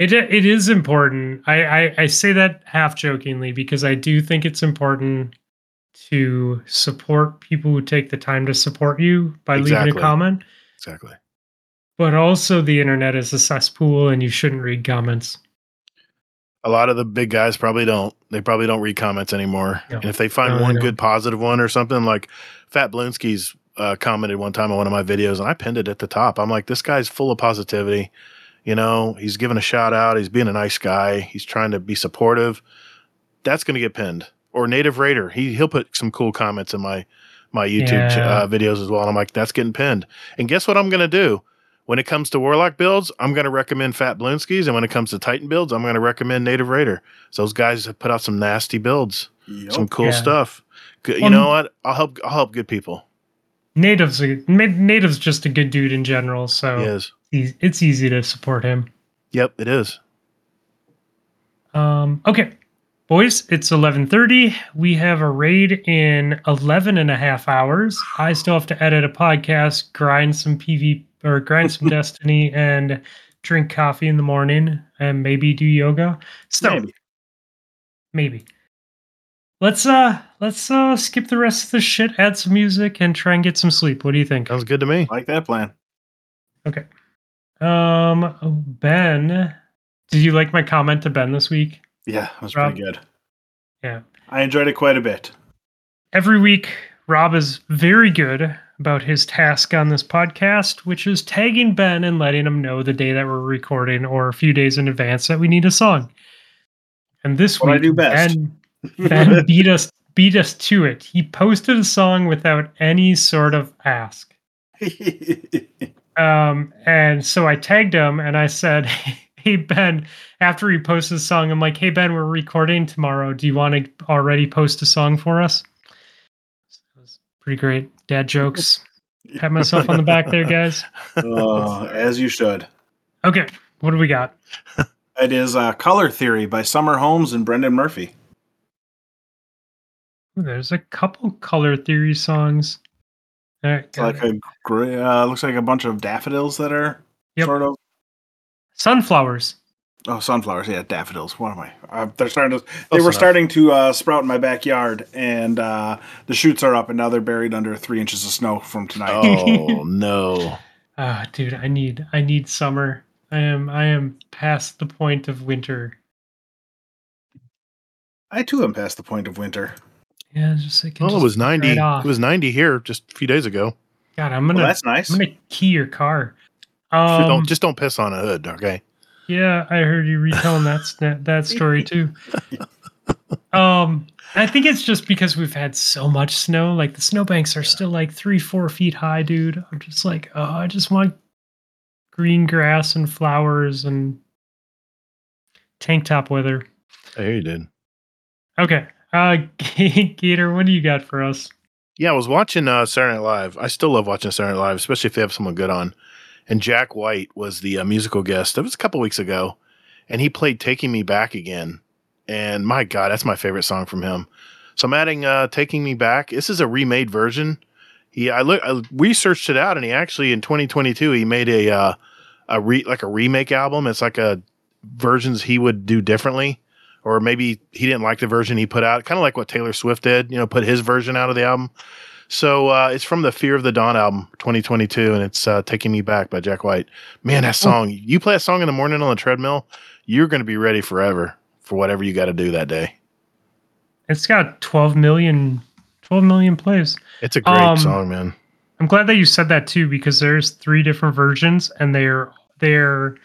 It it is important. I, I I say that half jokingly because I do think it's important to support people who take the time to support you by leaving a comment. Exactly. But also, the internet is a cesspool, and you shouldn't read comments. A lot of the big guys probably don't. They probably don't read comments anymore. No. And if they find No, one don't. good positive one or something, like Fat Blinsky's uh, commented one time on one of my videos, and I pinned it at the top. I'm like, this guy's full of positivity. You know, he's giving a shout out. He's being a nice guy. He's trying to be supportive. That's going to get pinned. Or Native Raider, he he'll put some cool comments in my my YouTube Yeah. uh, videos as well. And I'm like, that's getting pinned. And guess what I'm going to do? When it comes to Warlock builds, I'm going to recommend Fat Blinsky's. And when it comes to Titan builds, I'm going to recommend Native Raider. So those guys have put out some nasty builds, Yep. some cool Yeah. stuff. You Um, know what? I'll help. I'll help good people. Native's a, Native's just a good dude in general, so He is. it's easy to support him. Yep, it is. Um, okay, boys, it's 11:30. We have a raid in 11 and a half hours. I still have to edit a podcast, grind some PV or grind some Destiny, and drink coffee in the morning, and maybe do yoga. So Maybe. maybe. Let's uh let's uh skip the rest of the shit, add some music, and try and get some sleep. What do you think? Sounds good to me. like that plan. Okay. Um, Ben, did you like my comment to Ben this week? Yeah, that was Rob? pretty good. Yeah. I enjoyed it quite a bit. Every week, Rob is very good about his task on this podcast, which is tagging Ben and letting him know the day that we're recording or a few days in advance that we need a song. And this What week. Ben, ben beat us beat us to it. He posted a song without any sort of ask. Um, and so I tagged him and I said, Hey Ben, after he posts his song, I'm like, Hey Ben, we're recording tomorrow. Do you want to already post a song for us? It was pretty great. Dad jokes. Pat myself on the back there, guys. Oh, as you should. Okay, what do we got? It is uh, Color Theory by Summer Holmes and Brendan Murphy. Ooh, there's a couple color theory songs. All right, It's got like it. a gray, uh, looks like a bunch of daffodils that are Yep. sort of sunflowers. oh sunflowers. Yeah, daffodils. What am I? Uh, they're starting to. They Close were enough. starting to uh, sprout in my backyard, and uh, the shoots are up, and now they're buried under three inches of snow from tonight. Oh no. Ah, dude, I need I need summer. I am I am past the point of winter. I too am past the point of winter. Yeah, it's just like Well, it was 90. It was 90 here just a few days ago. God, I'm gonna Well, that's nice. I'm gonna key your car. Um, don't just don't piss on a hood, okay? Yeah, I heard you retelling that that story too. Um, I think it's just because we've had so much snow. Like the snowbanks are still like three, four feet high, dude. I'm just like, oh, I just want green grass and flowers and tank top weather. I hear you did. Okay, uh, Gator, what do you got for us? Yeah, I was watching uh, Saturday Night Live. I still love watching Saturday Night Live, especially if they have someone good on. And Jack White was the uh, musical guest. That was a couple weeks ago, and he played "Taking Me Back" again. And my God, that's my favorite song from him. So I'm adding uh, "Taking Me Back." This is a remade version. He, I look, I researched it out, and he actually in 2022 he made a uh, a re like a remake album. It's like a versions he would do differently, or maybe he didn't like the version he put out. Kind of like what Taylor Swift did, you know, put his version out of the album. So uh, it's from the Fear of the Dawn album, 2022, and it's uh, "Taking Me Back" by Jack White. Man, that song! You play a song in the morning on the treadmill, you're going to be ready forever for whatever you got to do that day. It's got 12 million, 12 million plays. It's a great Um, song, man. I'm glad that you said that too because there's three different versions and they're they're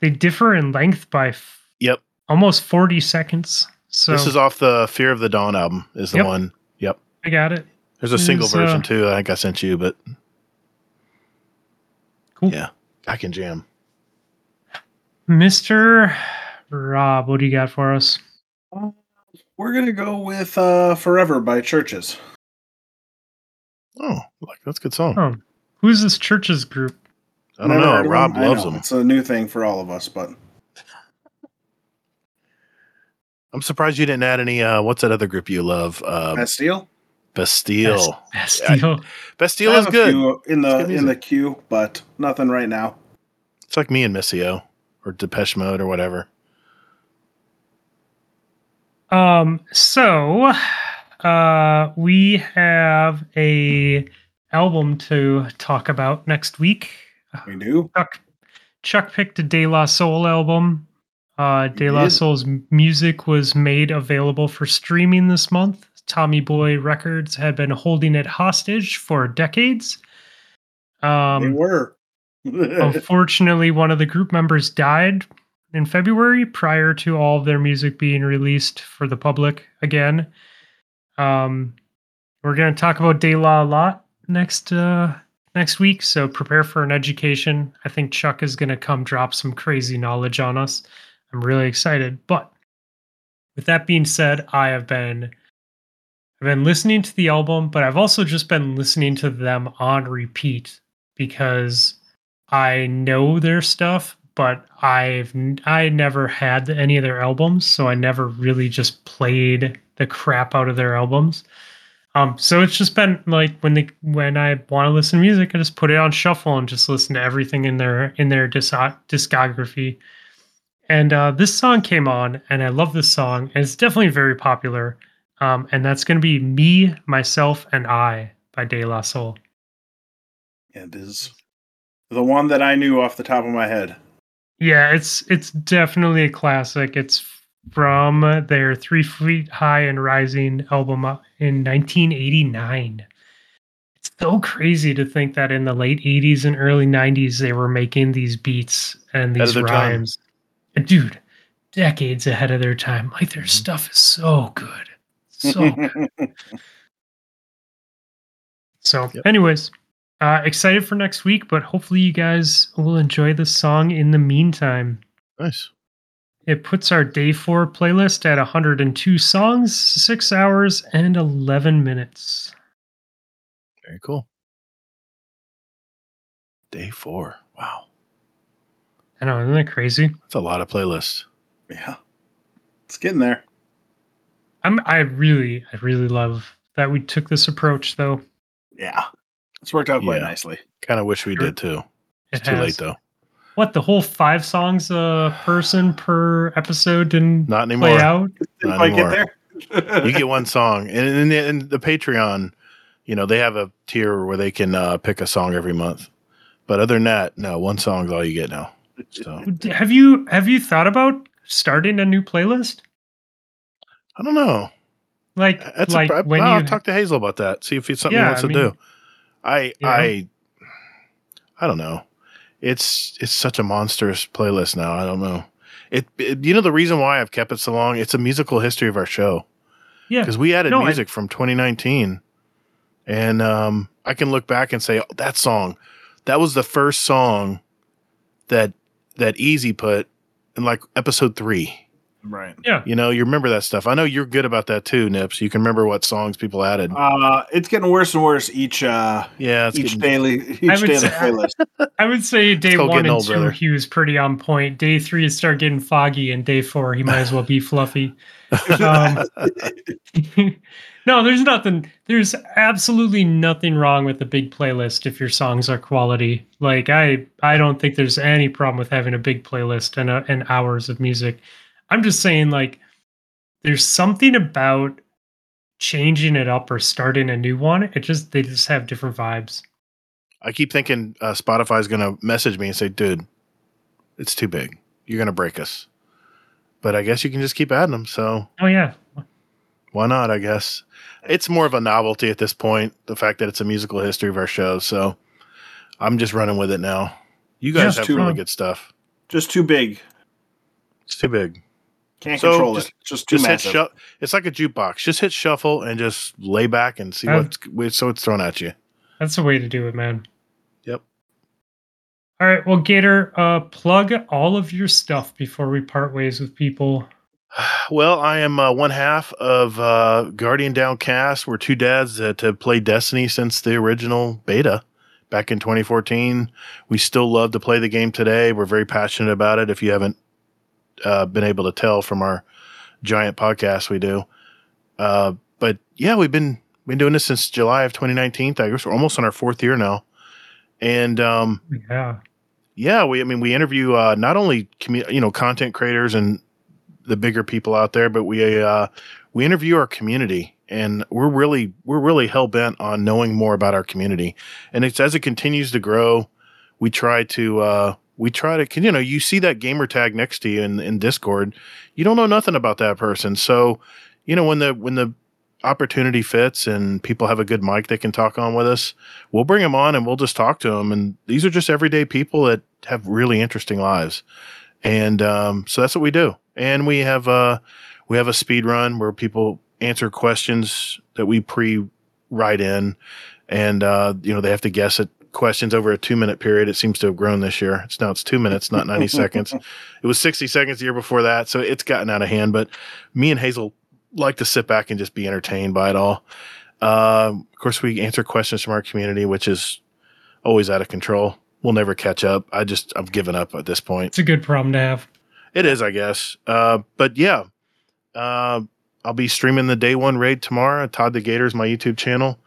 they differ in length by f- Yep. almost 40 seconds. So this is off the Fear of the Dawn album. Is the Yep. one? Yep. I got it. There's a single Is, uh, version too. I think I sent you, but Cool. yeah, I can jam. Mr. Rob, what do you got for us? We're gonna go with uh, "Forever" by CHVRCHES. Oh, like that's a good song. Oh, who's this CHVRCHES group? I don't Never know. Rob them? Loves know, them. It's a new thing for all of us, but I'm surprised you didn't add any. Uh, what's that other group you love? Uh, Bastille. Bastille. Bastille. Bastille I is have a good. few in the in the queue, but nothing right now. It's like me and Missio or Depeche Mode or whatever. Um, so uh we have a album to talk about next week. We do. Chuck Chuck picked a De La Soul album. Uh, De La. Soul's music was made available for streaming this month. Tommy Boy Records had been holding it hostage for decades. they Um, were. unfortunately, one of the group members died in February prior to all of their music being released for the public again. Um, we're going to talk about De La a lot next uh, next week, so prepare for an education. I think Chuck is going to come drop some crazy knowledge on us. I'm really excited. But with that being said, I have been I've been listening to the album, but I've also just been listening to them on repeat because I know their stuff, but I've I never had any of their albums, so I never really just played the crap out of their albums. Um, so it's just been like when they when I want to listen to music, I just put it on shuffle and just listen to everything in their in their dis- discography. And uh, this song came on, and I love this song, and it's definitely very popular. Um, and that's going to be "Me, Myself, and I" by De La Soul. And It is the one that I knew off the top of my head. Yeah, it's it's definitely a classic. It's from their Three Feet High and Rising album in 1989. It's so crazy to think that in the late 80s and early 90s they were making these beats and these their time. rhymes. Dude, decades ahead of their time. Like their Mhm. stuff is so good. So. So, Yep. anyways, uh, excited for next week, but hopefully you guys will enjoy the song in the meantime. Nice. It puts our day four playlist at 102 songs, six hours, and 11 minutes. Very cool. Day four. Wow. I know, isn't that crazy? That's a lot of playlists. yeah, it's getting there. I'm, I really, I really love that we took this approach, though. Yeah, it's worked out quite Yeah. nicely. Kind of wish we Sure. did too. It It's too late though. What the whole five songs a person per episode didn't Not play anymore. out? Didn't Not quite get anymore. there. you get one song, and in the, in the Patreon, you know they have a tier where they can uh, pick a song every month. But other than that, no, one song's all you get now. So Have you have you thought about starting a new playlist? I don't know. Like, That's like a, I, when I'll you talk to Hazel about that. See if it's something Yeah, he wants I to mean, do. I know? I I don't know. it's it's such a monstrous playlist now. I don't know. It, it you know the reason why I've kept it so long. It's a musical history of our show Yeah. because we added No, I- music from 2019, and um, I can look back and say oh, that song, that was the first song that that Easy put in like episode three. Right. Yeah. You know, you remember that stuff. I know you're good about that too, Nips. You can remember what songs people added. Uh, it's getting worse and worse each uh yeah, it's each getting, daily I each would day say- playlist. I would say day one and old, two, brother. he was pretty on point. Day three, it started getting foggy, and day four, he might as well be fluffy. Um, no, there's nothing. There's absolutely nothing wrong with a big playlist if your songs are quality. Like I, I don't think there's any problem with having a big playlist and uh, and hours of music. I'm just saying, like, there's something about changing it up or starting a new one. It just they just have different vibes. I keep thinking uh, Spotify's going to message me and say, dude, it's too big. You're going to break us. But I guess you can just keep adding them. So Oh yeah, why not? I guess it's more of a novelty at this point. The fact that it's a musical history of our show. So I'm just running with it now. You guys Yeah, have too really long. good stuff. Just too big. It's too big. Can't So, control just- it. Just too Just hit massive. shu- It's like a jukebox. Just hit shuffle and just lay back and see what's what's so it's thrown at you. that's the way to do it, man. Yep. All right, well, Gator, uh, plug all of your stuff before we part ways with people. Well, I am uh, one half of uh, Guardian Downcast. We're two dads that have played Destiny since the original beta back in 2014. We still love to play the game today. We're very passionate about it. If you haven't uh, been able to tell from our giant podcast, we do. Uh, but yeah, we've been been doing this since July of 2019. I guess we're almost on our fourth year now, and um, Yeah. yeah, we I mean we interview uh, not only commu- you know content creators and the bigger people out there, but we uh, we interview our community, and we're really we're really hell bent on knowing more about our community. And it's as it continues to grow, we try to uh, we try to you know you see that gamer tag next to you in in Discord, you don't know nothing about that person, so you know when the when the opportunity fits and people have a good mic they can talk on with us we'll bring them on and we'll just talk to them. And these are just everyday people that have really interesting lives. And um, so that's what we do. And we have uh, we have a speed run where people answer questions that we pre write in, and uh, you know they have to guess it questions over a two minute period. It seems to have grown this year. It's now it's two minutes, not ninety seconds. It was sixty seconds the year before that, so it's gotten out of hand. But me and Hazel like to sit back and just be entertained by it all. Um, of course, we answer questions from our community, which is always out of control. We'll never catch up. I just I've given up at this point. It's a good problem to have. It is, I guess. Uh, but yeah, uh, I'll be streaming the day one raid tomorrow. Todd the Gator is my YouTube channel,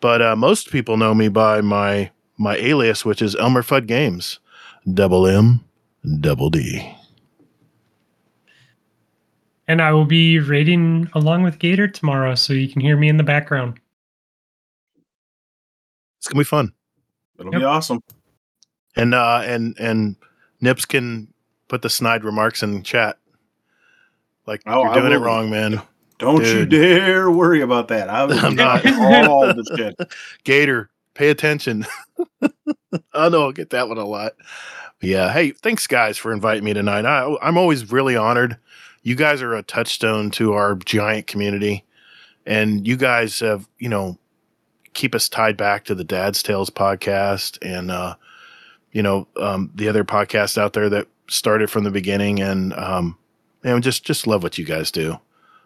but uh, most people know me by my my alias, which is Elmer Fudd Games, double M, double D. And I will be raiding along with Gator tomorrow, so you can hear me in the background. It's gonna be fun. It'll Yep. be awesome. And uh, and and Nips can put the snide remarks in chat. Like Oh, you're doing it wrong, man. Don't you dare worry about that. I was I'm not. all the shit. Gator, pay attention. I know I'll get that one a lot. But yeah. Hey, thanks guys for inviting me tonight. I, I'm always really honored. You guys are a touchstone to our giant community, and you guys have you know keep us tied back to the Dad's Tales podcast and uh, you know um, the other podcasts out there that started from the beginning, and um, and just just love what you guys do.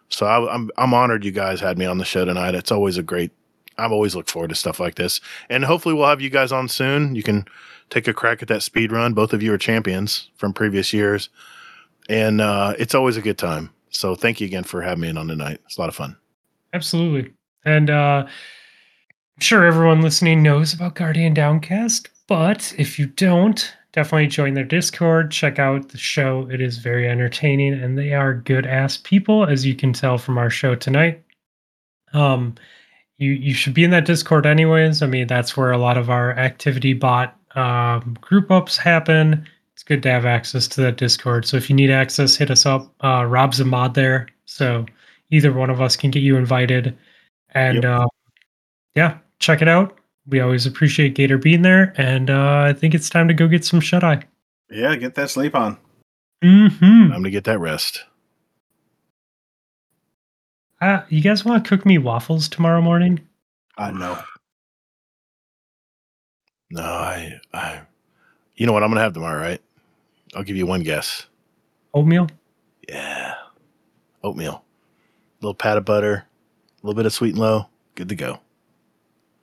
So I, I'm I'm honored you guys had me on the show tonight. It's always a great I've always looked forward to stuff like this. And hopefully we'll have you guys on soon. You can take a crack at that speed run. Both of you are champions from previous years. And uh, it's always a good time. So thank you again for having me in on tonight. It's a lot of fun. Absolutely. And uh, I'm sure everyone listening knows about Guardian Downcast, but if you don't, definitely join their Discord. Check out the show. It is very entertaining, and they are good ass people, as you can tell from our show tonight. Um, you you should be in that Discord anyways. I mean, that's where a lot of our activity bot um, group ups happen. It's good to have access to that Discord. So if you need access, hit us up. Uh, Rob's a mod there, so either one of us can get you invited. And Yep. uh, yeah, check it out. we always appreciate Gator being there, and uh, I think it's time to go get some shut eye. Yeah, get that sleep on. Mm-hmm. I'm going to get that rest. Uh, you guys want to cook me waffles tomorrow morning? I know. No, I, I, you know what I'm gonna have tomorrow, right? I'll give you one guess. Oatmeal? Yeah, oatmeal, a little pat of butter, a little bit of sweet and low, good to go.